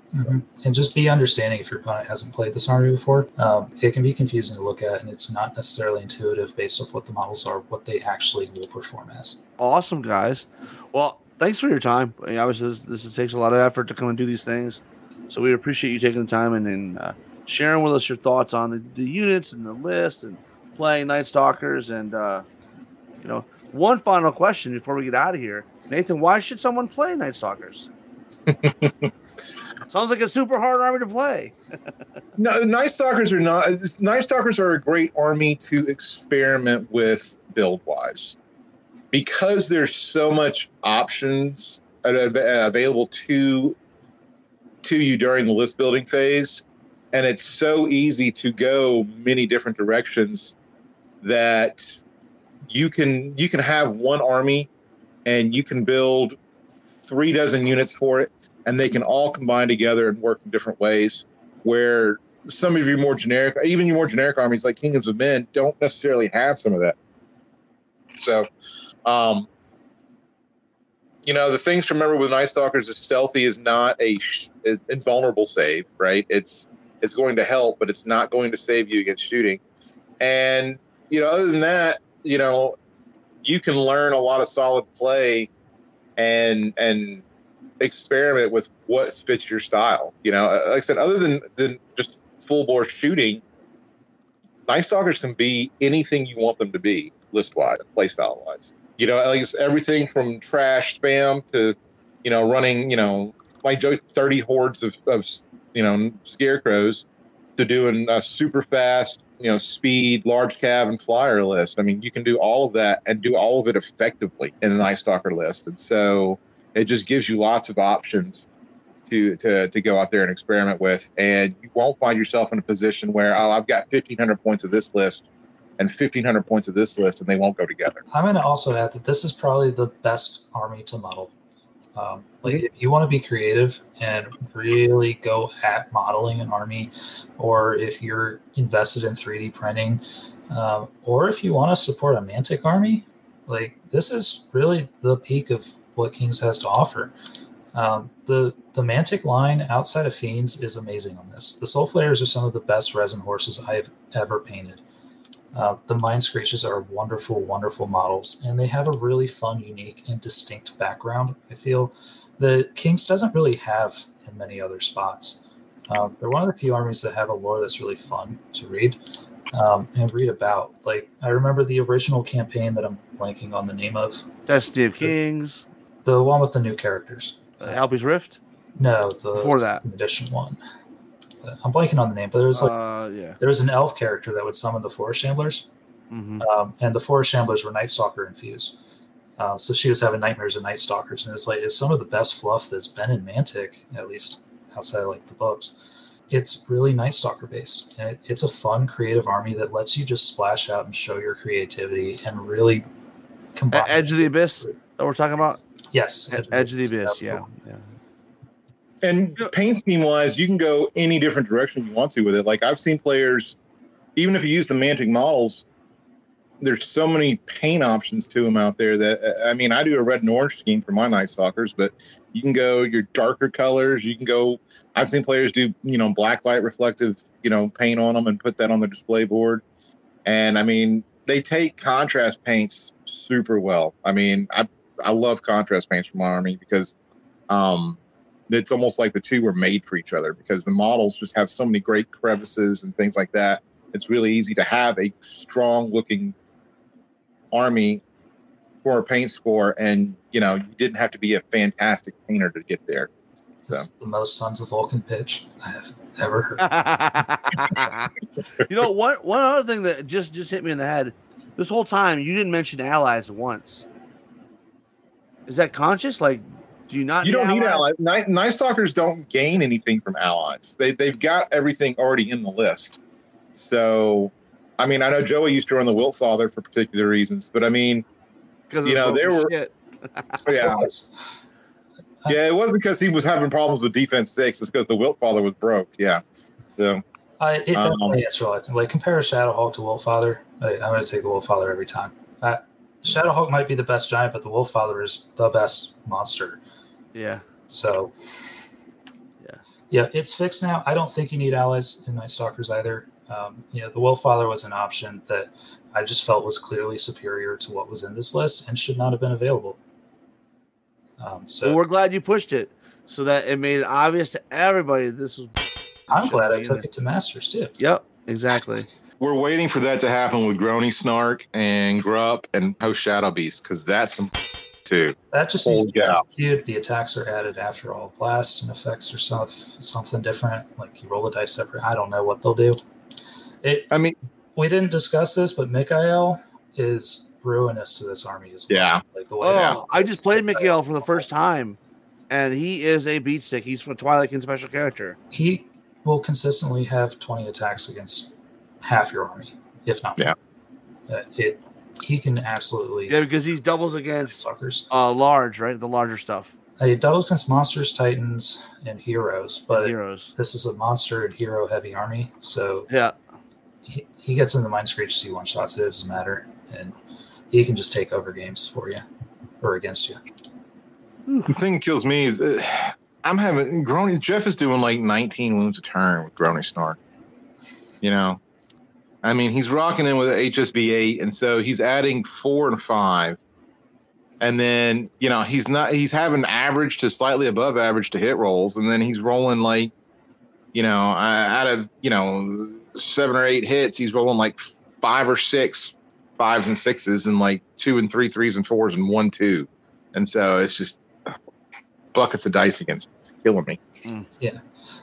So. Mhm. And just be understanding if your opponent hasn't played this army before. Um, it can be confusing to look at, and it's not necessarily intuitive based off what the models are, what they actually will perform as. Awesome, guys. Well, thanks for your time. I mean, obviously, this, this takes a lot of effort to come and do these things. So we appreciate you taking the time and, and uh, sharing with us your thoughts on the, the units and the list and playing Night Stalkers. And, uh, you know, one final question before we get out of here. Nathan, why should someone play Night Stalkers? [laughs] Sounds like a super hard army to play. [laughs] No, Night Stalkers are not. Night Stalkers are a great army to experiment with build wise, because there's so much options available to to you during the list building phase, and it's so easy to go many different directions that you can you can have one army and you can build three dozen units for it and they can all combine together and work in different ways where some of your more generic, even your more generic armies like Kingdoms of Men don't necessarily have some of that. So, um, you know, the things to remember with Night Stalkers is stealthy is not a sh- invulnerable save, right? It's it's going to help, but it's not going to save you against shooting. And you know, other than that, you know, you can learn a lot of solid play and and experiment with what fits your style. You know, Uh, like I said, other than than just full bore shooting, Night Stalkers can be anything you want them to be, list wise, play style wise. You know, like it's everything from trash spam to, you know, running, you know, like Joe, thirty hordes of, of you know scarecrows to doing a super fast, you know, speed, large cab, and flyer list. I mean, you can do all of that and do all of it effectively in an Night Stalker list. And so it just gives you lots of options to to to go out there and experiment with, and you won't find yourself in a position where oh, I've got fifteen hundred points of this list and fifteen hundred points of this list, and they won't go together. I'm going to also add that this is probably the best army to model. Um, like if you want to be creative and really go at modeling an army, or if you're invested in 3D printing, um, or if you want to support a Mantic army, like this is really the peak of what Kings has to offer. Um, the the Mantic line outside of Fiends is amazing on this. The Soul Flayers are some of the best resin horses I've ever painted. Uh, the Mind Screechers are wonderful, wonderful models, and they have a really fun, unique, and distinct background. I feel the Kings doesn't really have in many other spots. Um, they're one of the few armies that have a lore that's really fun to read um, and read about. Like I remember the original campaign that I'm blanking on the name of, Destiny of Kings, the one with the new characters. uh, Alpi's Rift. No, the Before that. edition one. I'm blanking on the name, but there was like uh, yeah. there was an elf character that would summon the Forest Shamblers. hmm um, and the Forest Shamblers were Night Stalker infused. Uh, so she was having nightmares of Night Stalkers, and it's like it's some of the best fluff that's been in Mantic, at least outside of like the books. It's really Night Stalker based, and it, it's a fun, creative army that lets you just splash out and show your creativity and really combine. Edge of the Abyss that we're talking about. yes, Edge, Edge of the Abyss. Yeah. yeah. And paint scheme wise, you can go any different direction you want to with it. Like I've seen players, even if you use the Mantic models, there's so many paint options to them out there that I mean, I do a red and orange scheme for my Night Stalkers, but you can go your darker colors. You can go. I've seen players do you know black light reflective you know paint on them and put that on the display board. And I mean, they take contrast paints super well. I mean, I I love contrast paints for my army because um, it's almost like the two were made for each other because the models just have so many great crevices and things like that. It's really easy to have a strong looking army for a paint score, and you know you didn't have to be a fantastic painter to get there. So This the most Sons of Vulcan pitch I have ever heard. [laughs] [laughs] you know, one one other thing that just just hit me in the head. This whole time, you didn't mention allies once. Is that conscious? Like, do you not? you don't need allies. Night, Night Stalkers don't gain anything from allies. They they've got everything already in the list. So, I mean, I know Joey used to run the Wiltfather for particular reasons, but I mean, Because you know, there were- Shit. [laughs] yeah, yeah, it wasn't because he was having problems with defense six. It's because the Wiltfather was broke. Yeah. So I, it Um, definitely is realizing. Like compare Shadowhulk to Wiltfather. I, I'm going to take the Wiltfather every time. Uh, Shadowhulk might be the best giant, but the Wiltfather is the best monster. Yeah. So, Yeah. yeah, it's fixed now. I don't think you need allies in Night Stalkers either. Um, you know, the Wiltfather was an option that I just felt was clearly superior to what was in this list and should not have been available. Um, so Well, we're glad you pushed it so that it made it obvious to everybody this was. I'm glad I took in it to Masters too. Yep. Exactly. we're waiting for that to happen with Grony Snark and Grupp and Host Shadow Beast because that's some too. That just needs to be yeah. The attacks are added after all blast and effects or stuff, something different. Like you roll the dice separate. I don't know what they'll do. It. I mean, We didn't discuss this, but Mikael is ruinous to this army as well. Yeah. Like the way. Oh, I just played Mikael for the first time, and he is a beat stick. He's from Twilight Kin special character. He will consistently have twenty attacks against half your army, if not. Yeah. more. Uh, it. He can absolutely. Yeah, because he doubles against suckers. uh large, right? The larger stuff. Uh, It doubles against monsters, titans, and heroes, but Heroes. this is a monster and hero heavy army, so Yeah. he, he gets in the mind screech see one shots it doesn't matter and he can just take over games for you or against you the thing that kills me is uh, I'm having Grony. Jeff is doing like 19 wounds a turn with Grony Snark. You know, I mean, he's rocking in with HSB eight, and so he's adding four and five. And then, you know, he's not, he's having average to slightly above average to hit rolls. And then he's rolling like, you know, uh, out of, you know, seven or eight hits, he's rolling like five or six fives and sixes and like two and three threes and fours and one, two. And so it's just buckets of dice against. It's killing me. Yeah.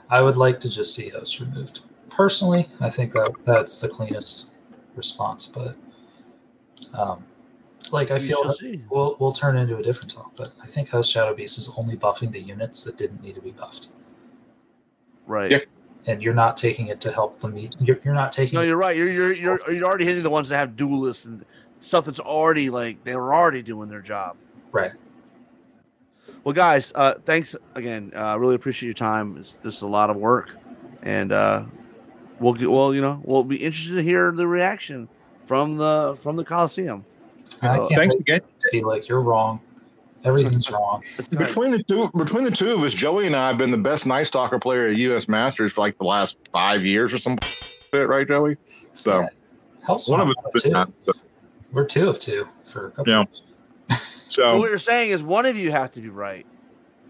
I would like to just see host removed personally i think that that's the cleanest response but um like i We feel that we'll, we'll turn into a different talk but i think House shadow beast is only buffing the units that didn't need to be buffed Right. Yeah. and you're not taking it to help them meet you're, you're not taking No, you're right. You're you're you're you're already hitting the ones that have duelists and stuff that's already like they were already doing their job. right Well, guys, uh, thanks again. Uh, really appreciate your time. It's, this is a lot of work, and uh, we'll get well. You know, we'll be interested to hear the reaction from the from the Coliseum. i can't Thanks again. to be like you're wrong everything's wrong [laughs] Between the two, between the two of us, Joey and I have been the best Night Stalker player at U.S. Masters for like the last five years or some [laughs] shit, right, Joey? So Yeah. helps one of us, too. is not, so, We're two of two for a couple. Yeah. So so what you're saying is one of you have to be right.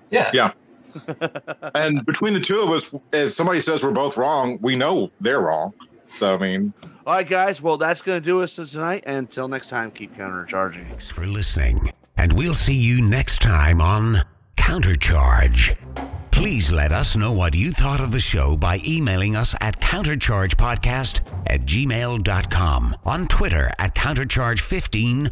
Yeah. Yeah. [laughs] and between the two of us, as somebody says we're both wrong, we know they're wrong. So I mean, All right, guys. Well, that's going to do us for tonight. And until next time, keep countercharging. Thanks for listening, and we'll see you next time on Countercharge. Please let us know what you thought of the show by emailing us at counterchargepodcast at gmail.com, on Twitter at countercharge15,